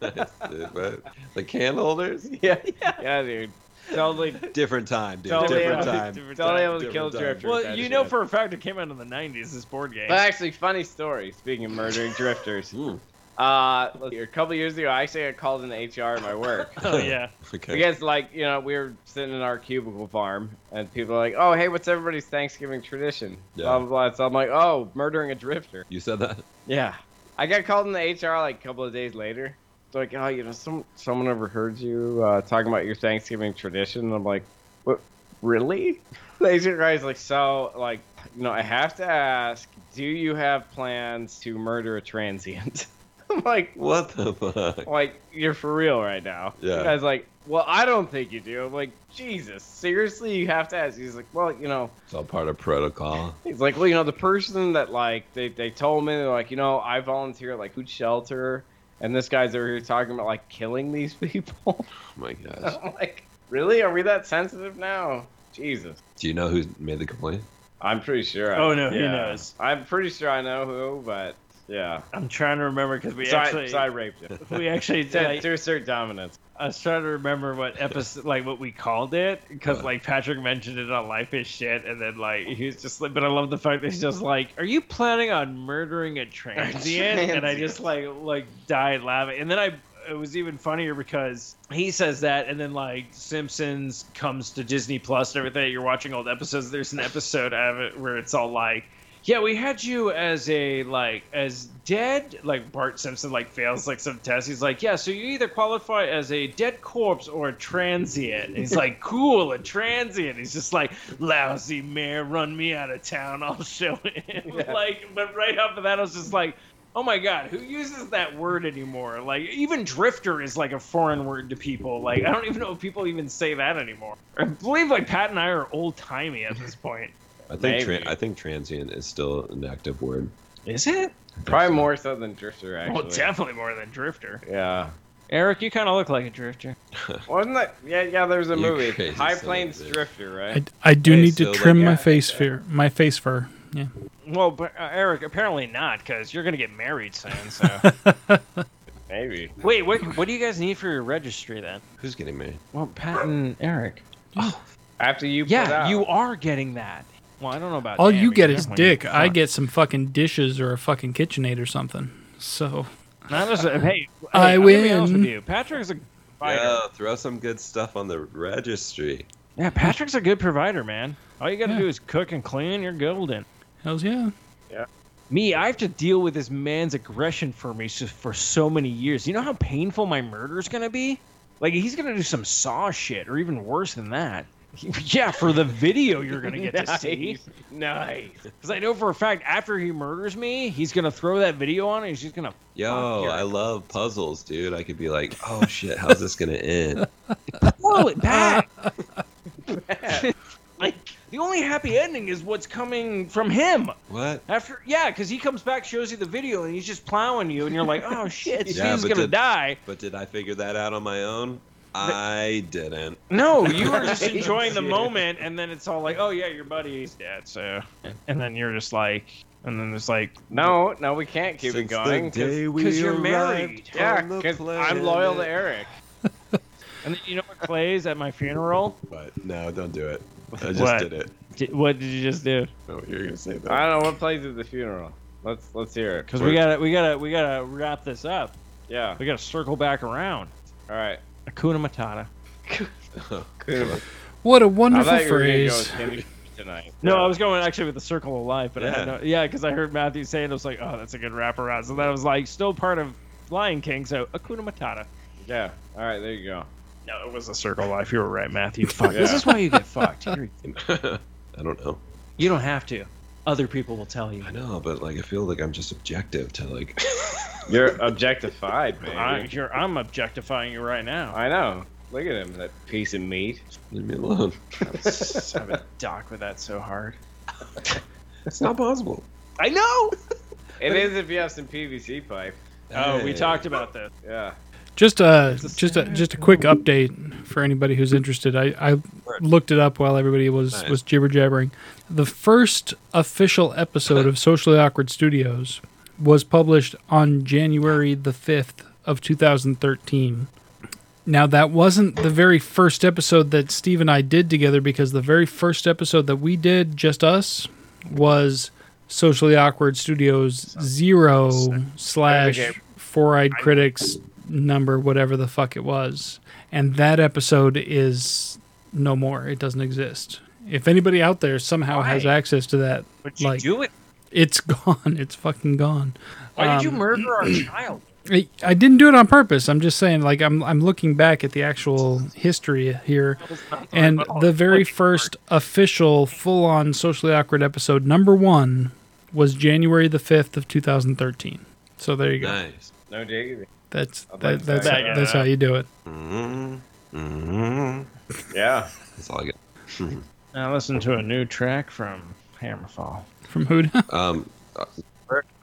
nice, dude, right? The can holders? Yeah, yeah, yeah, dude. Totally, Different time, dude. totally, Different able, time. totally able to kill Different time. drifters. Well, you know shit. for a fact it came out in the 90s, this board game. But actually, funny story. Speaking of murdering drifters, Hmm. Uh, let's see, a couple years ago, I actually got called into HR at my work. oh, yeah. Okay. Because, like, you know, we were sitting in our cubicle farm, and people are like, "Oh, hey, what's everybody's Thanksgiving tradition?" Yeah. Blah blah blah. So I'm like, "Oh, murdering a drifter." You said that? Yeah. I got called into HR like a couple of days later. It's like, "Oh, you know, some someone overheard you uh, talking about your Thanksgiving tradition." And I'm like, "What? Really?" The HR guy's like, "So, like, you know, I have to ask, do you have plans to murder a transient? I'm like, What the fuck? like you're for real right now. Yeah. The guy's like, well, I don't think you do. I'm like, Jesus, seriously, you have to ask. He's like, well, you know, It's all part of protocol. he's like, well, you know, the person that like they they told me they're like, you know, I volunteer at like food shelter, and this guy's over here talking about like killing these people. Oh my gosh. I'm like, really? Are we that sensitive now? Jesus. Do you know who made the complaint? I'm pretty sure. I, Oh, no, who yeah. knows? I'm pretty sure I know who, but yeah. I'm trying to remember because we so, actually I, so I raped him. we actually did like, to assert dominance. I was trying to remember what episode, like what we called it, because uh. like Patrick mentioned it on Life is Shit, and then like he was just like, but I love the fact that he's just like, "Are you planning on murdering a transient?" And I just like like died laughing, and then I it was even funnier because he says that, and then like Simpsons comes to Disney Plus and everything. You're watching old episodes. There's an episode of it where it's all like. Yeah, we had you as a like as dead. Like Bart Simpson like fails like some test. He's like, yeah, so you either qualify as a dead corpse or a transient. And he's like, cool, a transient. He's just like, lousy mayor, run me out of town. I'll show him. Like, but right after that, I was just like. Oh my god, who uses that word anymore? Like even drifter is like a foreign word to people. Like I don't even know if people even say that anymore. I believe like Pat and I are old timey at this point. I think tra- I think transient is still an active word. Is it? Probably more so than Drifter, actually. Well, definitely more than drifter. Yeah. Eric, you kind of look like a drifter. Wasn't that? Yeah, yeah. There's a You movie, High son of a Plains bitch. Drifter, right? I do Hey, need to so, like, trim my yeah, face yeah. fur. My face fur. Yeah. Well, but uh, Eric, apparently not, because you're gonna get married soon. So Maybe. wait, what, what do you guys need for your registry then? Who's getting married? Well, Pat and Eric. Oh, after you. put Yeah, out. you are getting that. Well, I don't know about. All Dan, you get is dick. need I get some fucking dishes or a fucking KitchenAid or something. So Not as a, hey, I hey, I'm be honest with win. you. Patrick's a provider. Yeah, throw some good stuff on the registry. Yeah, Patrick's a good provider, man. All you gotta Yeah. do is cook and clean. You're golden. hells yeah. Yeah. Me, I have to deal with this man's aggression for me so, for so many years. You know how painful my murder is gonna be? Like he's gonna do some saw shit, or even worse than that. Yeah, for the video you're gonna get to see. Nice. Because I know for a fact after he murders me, he's gonna throw that video on and he's just gonna. Yo. I love puzzles, dude. I could be like, oh shit, how's this gonna end? pull it back. like the only happy ending is what's coming from him. What? After yeah, because he comes back, shows you the video, and he's just plowing you, and you're like, oh shit, Yeah, Steve's but gonna did- die. But did I figure that out on my own? I didn't. No, you were just enjoying the moment, and then it's all like, oh yeah, your buddy's dead, so, and then you're just like, and then it's like, No, no, we can't keep Since it going. the day we 'cause you're married. yeah, because I'm loyal to. Eric. and then you know what plays at my funeral? But no, don't do it. I just What? did it. Di- What did you just do? Oh, you're gonna say that. I don't know what plays at the funeral. Let's let's hear it. Because we gotta, we gotta, we gotta wrap this up. Yeah. We gotta circle back around. All right. Hakuna Matata. What a wonderful thought you were gonna go phrase. tonight. No, I was going actually with the Circle of Life, but I Yeah. had no, yeah, because I heard Matthew saying it I was like, oh, that's a good wraparound. So that was like still part of Lion King. So Hakuna Matata. Yeah. All right. There you go. No, it was a Circle of Life. You were right, Matthew. Fuck. This is why you get fucked. You're- I don't know. You don't have to. Other people will tell you. I know, but like I feel like I'm just objective to like. You're objectified, man. I, you're, I'm objectifying you right now. I know. Look at him, that piece of meat. Leave me alone. I'm a dock with that so hard. It's not possible. I know. It is if you have some PVC pipe. Oh, we talked about this. Yeah. Just uh, a just a just a quick update for anybody who's interested. I, I looked it up while everybody was Nice. was jibber jabbering. The first official episode of Socially Awkward Studios was published on January the fifth of 2013. Now that wasn't the very first episode that Steve and I did together because the very first episode that we did, just us, was Socially Awkward Studios zero slash Four Eyed Critics number, whatever the fuck it was. And that episode is no more. It doesn't exist. If anybody out there somehow has access to that, Would you Like- do it? It's gone. It's fucking gone. Why did you Um, murder our child? I, I didn't do it on purpose. I'm just saying, like I'm I'm looking back at the actual history here, and the very first official full-on socially awkward episode, number one, was January the fifth of 2013. So there you go. Nice. No diggity. That's that, that's how, that's how you do it. hmm hmm Yeah. That's all I got. Now listen to a new track from Hammerfall. From who? Um. uh,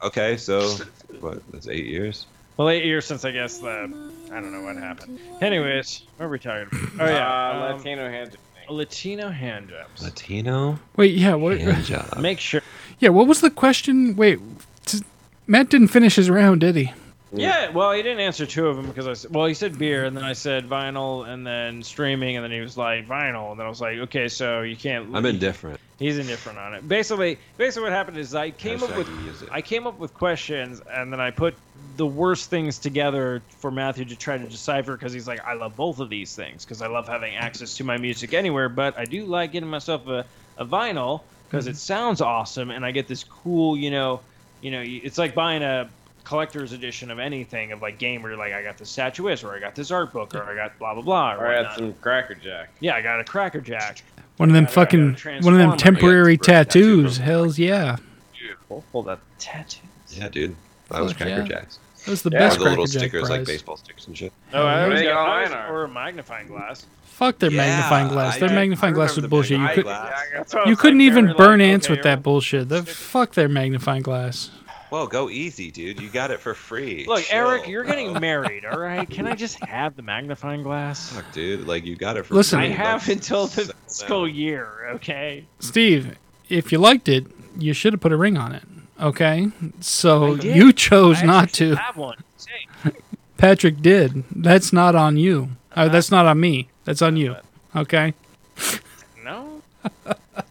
Okay, so what? That's eight years. Well, eight years since I guess the I don't know what happened. Anyways, what were we talking about? Oh yeah, Uh, um, Latino hand. Latino hand jobs. Latino Wait, yeah, what? hand job. Make sure. Yeah, what was the question? Wait, t- Matt didn't finish his round, did he? Yeah, well, he didn't answer two of them because I said, well, he said beer, and then I said vinyl, and then streaming, and then he was like vinyl, and then I was like, okay, so you can't. I'm indifferent. He's indifferent on it. Basically, basically what happened is I came up with. I came up with questions, and then I put the worst things together for Matthew to try to decipher because he's like, I love both of these things because I love having access to my music anywhere, but I do like getting myself a, a vinyl because mm-hmm. it sounds awesome, and I get this cool, you know, you know, it's like buying a collector's edition of anything of like game where you're like, I got this statuette, or I got this art book, or I got blah blah blah, or Or I had some Cracker Jack. yeah, I got a Cracker Jack. One of them Yeah, I got a fucking, one of them temporary I got a tattoo tattoos. Hell's yeah, Beautiful. Hold that tattoo. Yeah, dude. That was Fuck Cracker yeah. Jacks. that was the Yeah, best Or the little Cracker Jack stickers like baseball stickers and shit. Oh, I always Big got on mine or a magnifying glass. Fuck their Yeah, magnifying glass. Their I- magnifying I glass was bullshit. You could eyeglass. That's what I you was couldn't like, even burn like, ants okay, with that bullshit. The fuck their magnifying glass. Well, go easy, dude. You got it for free. Look, Chill, Eric, you're bro. getting married, all right? Can I just have the magnifying glass? Fuck, dude. Like you got it for Listen- free. I have Like, until the settle school down. year, okay? Steve, if you liked it, you should have put a ring on it. Okay, so you chose I not actually to. have one. Patrick did. That's not on you. Uh, that's not on me. That's on you. Okay. no.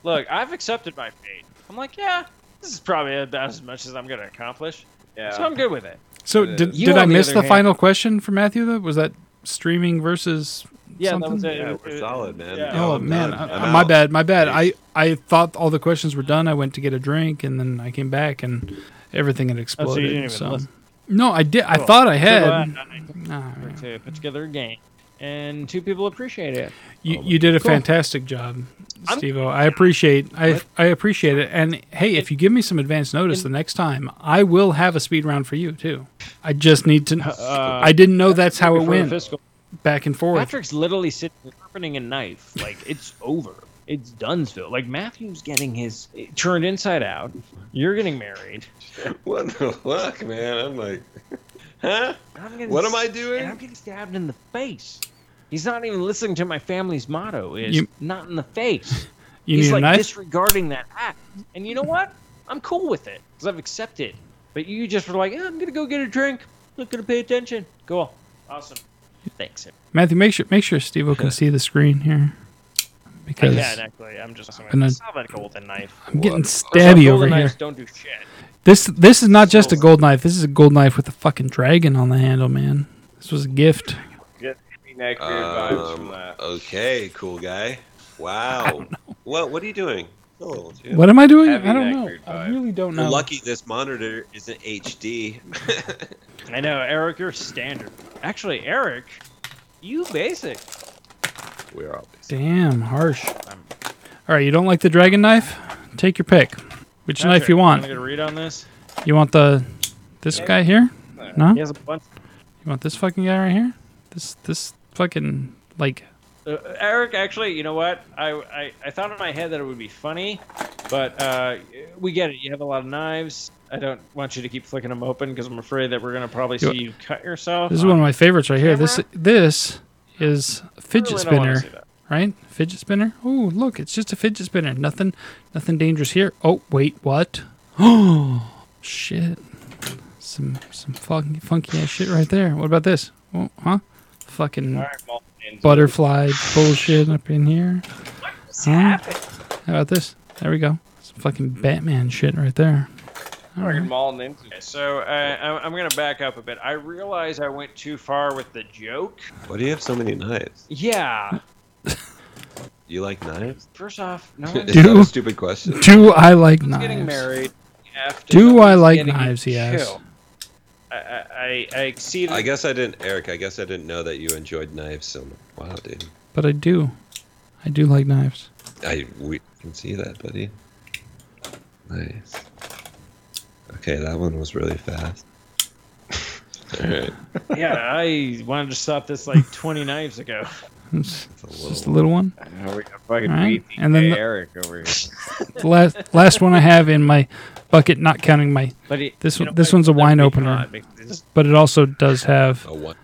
Look, I've accepted my fate. I'm like, yeah, this is probably about as much as I'm gonna accomplish, Yeah. so I'm good with it. So It did, is. You, did I on the miss other the hand- final question for Matthew? Though was that streaming versus Yeah, something? that was it. Yeah, It- we're it- oh, solid, man. yeah. Yeah, Oh I'm man, done. I- I'm my out. bad, my bad. I I thought all the questions were done. I went to get a drink and then I came back and everything had oh, exploded. didn't even so listen. no, I did. I Cool. thought I had. glad I- Nah, to put together a game, and two people appreciate it. you you did a Cool. fantastic job, I'm- Steve. I appreciate I What? I appreciate it. And hey, if you give me some advance notice the next time, I will have a speed round for you too. I just need to. Uh, I didn't know that's how it before went. fiscal- Back and forth. Patrick's literally sitting sharpening a knife. Like it's over. It's Dunsville. Like Matthew's getting his turned inside out. You're getting married. What the fuck, man? I'm like, huh? What am I doing? And I'm getting stabbed in the face. He's not even listening to my family's motto. Is You- not in the face. You He's need a like knife. disregarding that act. And you know what? I'm cool with it because I've accepted. But you just were like, "Yeah, I'm gonna go get a drink. Not gonna pay attention. Cool. Awesome. Thanks. Matthew, make sure make sure Steve can see the screen here. I Because can actually. I'm just. gonna- It's not that golden knife. I'm getting What? stabby Also, over golden here. knives Don't do shit. This this is not just a gold knife. This is a gold knife with a fucking dragon on the handle, man. This was a gift. Get neck beard vibes from Um, that. okay, cool guy. Wow. What What are you doing? Oh, dude. What am I doing? Heavy I don't neck know. beard I vibe. really don't You're know. lucky this monitor isn't HD. I know, Eric. You're standard. Actually, Eric, you basic. We're all basic. Damn, harsh. All right, you don't like the dragon knife? Take your pick. Which knife Patrick, you want? Wanna get a read on this? You want the this guy here? No. He has a bunch. You want this fucking guy right here? This this fucking like Uh, Eric, actually, you know what? I, I I thought in my head that it would be funny, but uh, we get it. You have a lot of knives. I don't want you to keep flicking them open because I'm afraid that we're gonna probably see you cut yourself. this is one of my favorites right here. This camera? this is a fidget Really don't wanna spinner. See that. right? Fidget spinner. Oh, look, it's just a fidget spinner. Nothing, nothing dangerous here. Oh, wait, what? Oh, shit. Some some funky funky ass shit right there. What about this? Oh, huh? Fucking All right, butterfly bullshit up in here. Huh? How about this? There we go. Some fucking Batman shit right there. it. Fucking mauling into it. So uh, I'm, I'm gonna back up a bit. I realize I went too far with the joke. Why do you have so many knives? Yeah. You like knives? First off, no Is one's that Do- a stupid question? Do I like getting knives? married. after Do I like knives, he asks. I, I, I I exceeded. I guess I didn't, Eric. I guess I didn't know that you enjoyed knives so much. Wow, dude. But I do. I do like knives. I we can see that, buddy. Nice. Okay, that one was really fast. All right, yeah, I wanted to stop this like 20 knives ago. It's, it's little. just a little one. We fucking Alright, BTK and then the- Eric over here. The last last one I have in my bucket, not counting my, it, This one- this one's a wine opener. but it also does have A one.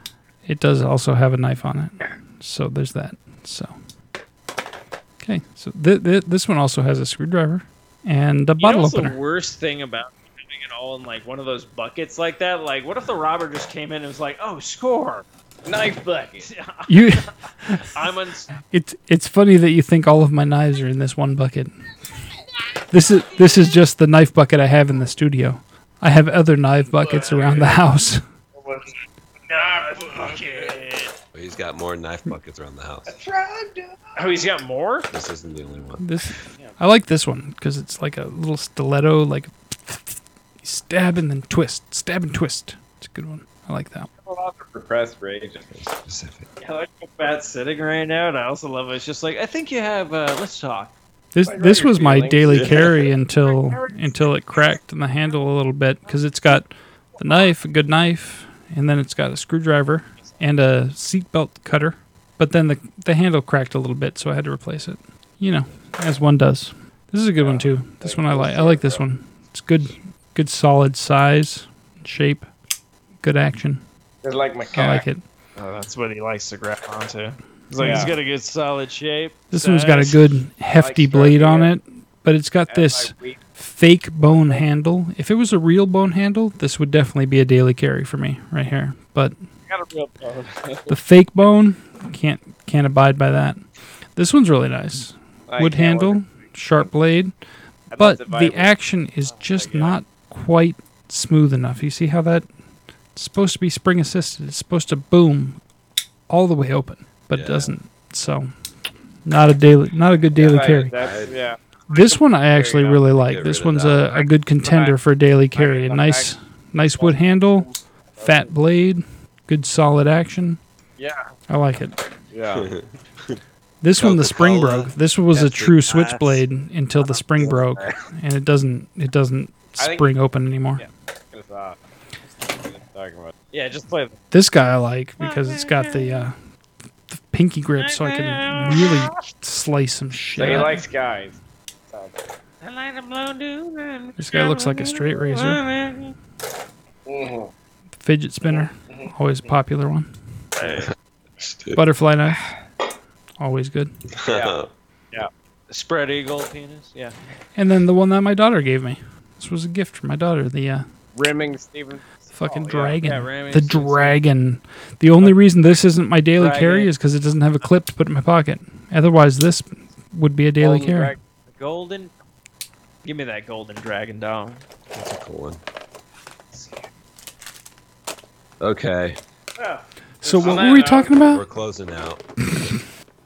it does also have a knife on it. So there's that. So okay, so th- th- this one also has a screwdriver and a You know bottle what's opener. the worst thing about having it all in like one of those buckets like that? Like, what if the robber just came in and was like, "Oh, score, knife bucket." You, I'm on. it's it's funny that you think all of my knives are in this one bucket. This is this is just the knife bucket I have in the studio. I have other knife buckets around the house. Knife bucket. Oh, He's got more knife buckets around the house. Oh, he's got more. This isn't the only one. This I like this one because it's like a little stiletto, like stab and then twist, stab and twist. It's a good one. I like that. A lot of repressed rage. Specific. I like how Pat's sitting right now, and I also love it. It's just like I think you have. Uh, let's talk. This Right, right, this was my feelings. daily carry until until it cracked in the handle a little bit because it's got the knife, a good knife, and then it's got a screwdriver and a seatbelt cutter. But then the the handle cracked a little bit, so I had to replace it. You know, as one does. This is a good one too. This one I like. I like this one. It's good, good solid size, shape, good action. It's like my I like it. Oh, that's what he likes to grab onto. He's like, Yeah. he's got a good solid shape. This one's got a good hefty Like blade on it, but it's got this fake bone handle. If it was a real bone handle, this would definitely be a daily carry for me right here. But got a real bone. the fake bone can't can't abide by that. This one's really nice. I Wood handle, sharp blade, but the action is just not quite smooth enough. You see how that it's supposed to be spring assisted. It's supposed to boom all the way open, but it doesn't. So not a daily not a good daily Right, carry. that's- yeah. This one I actually really like. This one's a, a good contender for a daily carry. A nice, nice wood handle, fat blade, good solid action. Yeah. I like it. Yeah. This one, the spring broke. This one was a true the switchblade until the spring broke, and it doesn't it doesn't spring open anymore. Yeah. It's, talking about. Yeah, just play. This guy I like because it's got the, uh, the pinky grip, so I can really slice some So shit. he likes guys. I like the blonde dude. This guy looks like a straight razor. Mhm. Fidget spinner, always a popular one. Butterfly knife, always good. Yeah. Spread eagle penis. Yeah. And then the one that my daughter gave me. This was a gift from my daughter. The uh, Rimming Steven. Fucking Oh, dragon. Yeah, ramming the dragon. The only reason this isn't my daily Dragon. carry is because it doesn't have a clip to put in my pocket. Otherwise, this would be a daily Golden carry. Drag- Golden. Give me that golden dragon dog. That's a cool one. Okay, So what were we note, talking about? we're closing out.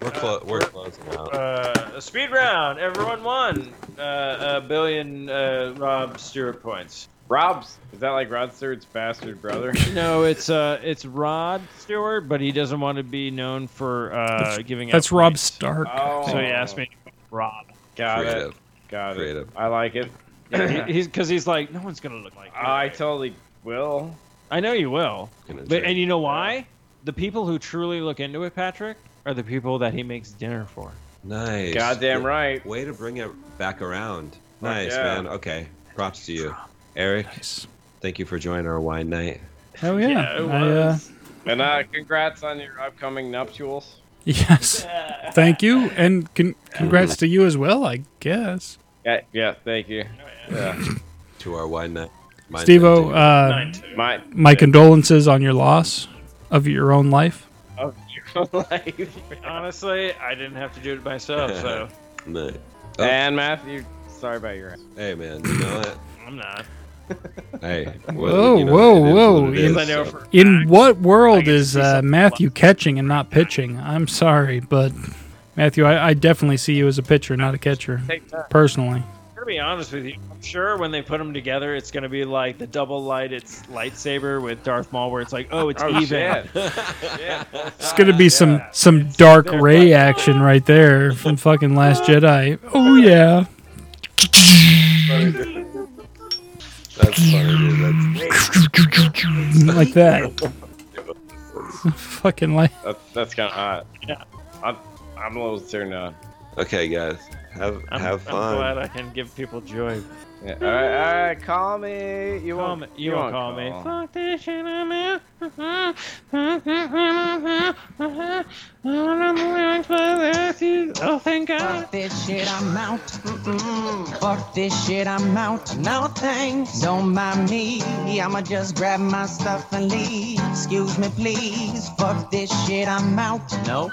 We're clo- we're closing out. Uh, a speed round. Everyone won uh, a billion uh, Rob Stewart points. Rob's. Is that like Rod Stewart's bastard brother? No, it's uh, it's Rod Stewart, but he doesn't want to be known for uh, giving. That's out Rob points. Stark. Oh. So he asked me, Rob. Got it. Creative. Got it. I like it. Yeah, he, he's because he's like, no one's gonna look like. you." I totally will. I know you will, but drink. and you know why? The people who truly look into it, Patrick, are the people that he makes dinner for. Nice. Goddamn right. Way to bring it back around. Nice, yeah. man. Okay. Props to you. Eric, Nice. thank you for joining our wine night. Hell yeah. Yeah, it I, uh. And uh, congrats on your upcoming nuptials. yes. Thank you, and con- congrats to you as well. I guess. Yeah, yeah. Thank you. Yeah. To our wine night. Mine Stevo, night, uh, My my condolences on your loss of your own life. of your own life. Honestly, I didn't have to do it myself, so too. Oh, And Matthew, sorry about your. hey, man. You know what? I'm not. Hey. Whoa, you know, whoa, whoa. what In- is, so- for In what world is uh, something Matthew catching and not pitching? I'm sorry, but Matthew, I, I definitely see you as a pitcher, not a catcher. Personally, You're be honest with you. I'm sure when they put them together, it's gonna be like the double light. It's lightsaber with Darth Maul, where it's like, oh, it's Oh even. yeah. It's gonna be some some dark Rey action right there from fucking Last Jedi. Oh yeah. That's funny. That's like that. fucking like That's that's kind of hot. Yeah. I'm I'm a little turned on. Okay, guys. Have I'm, have I'm glad I can give people joy. Yeah. All right, all right. Call me. You Call won't. me, you, won't call, me. Fuck this shit, I'm out. Oh, thank God. Fuck this shit, I'm out. Mm-mm. Fuck this shit, I'm out. No thanks, don't mind me. I'ma just grab my stuff and leave. Excuse me, please. Fuck this shit, I'm out. Nope.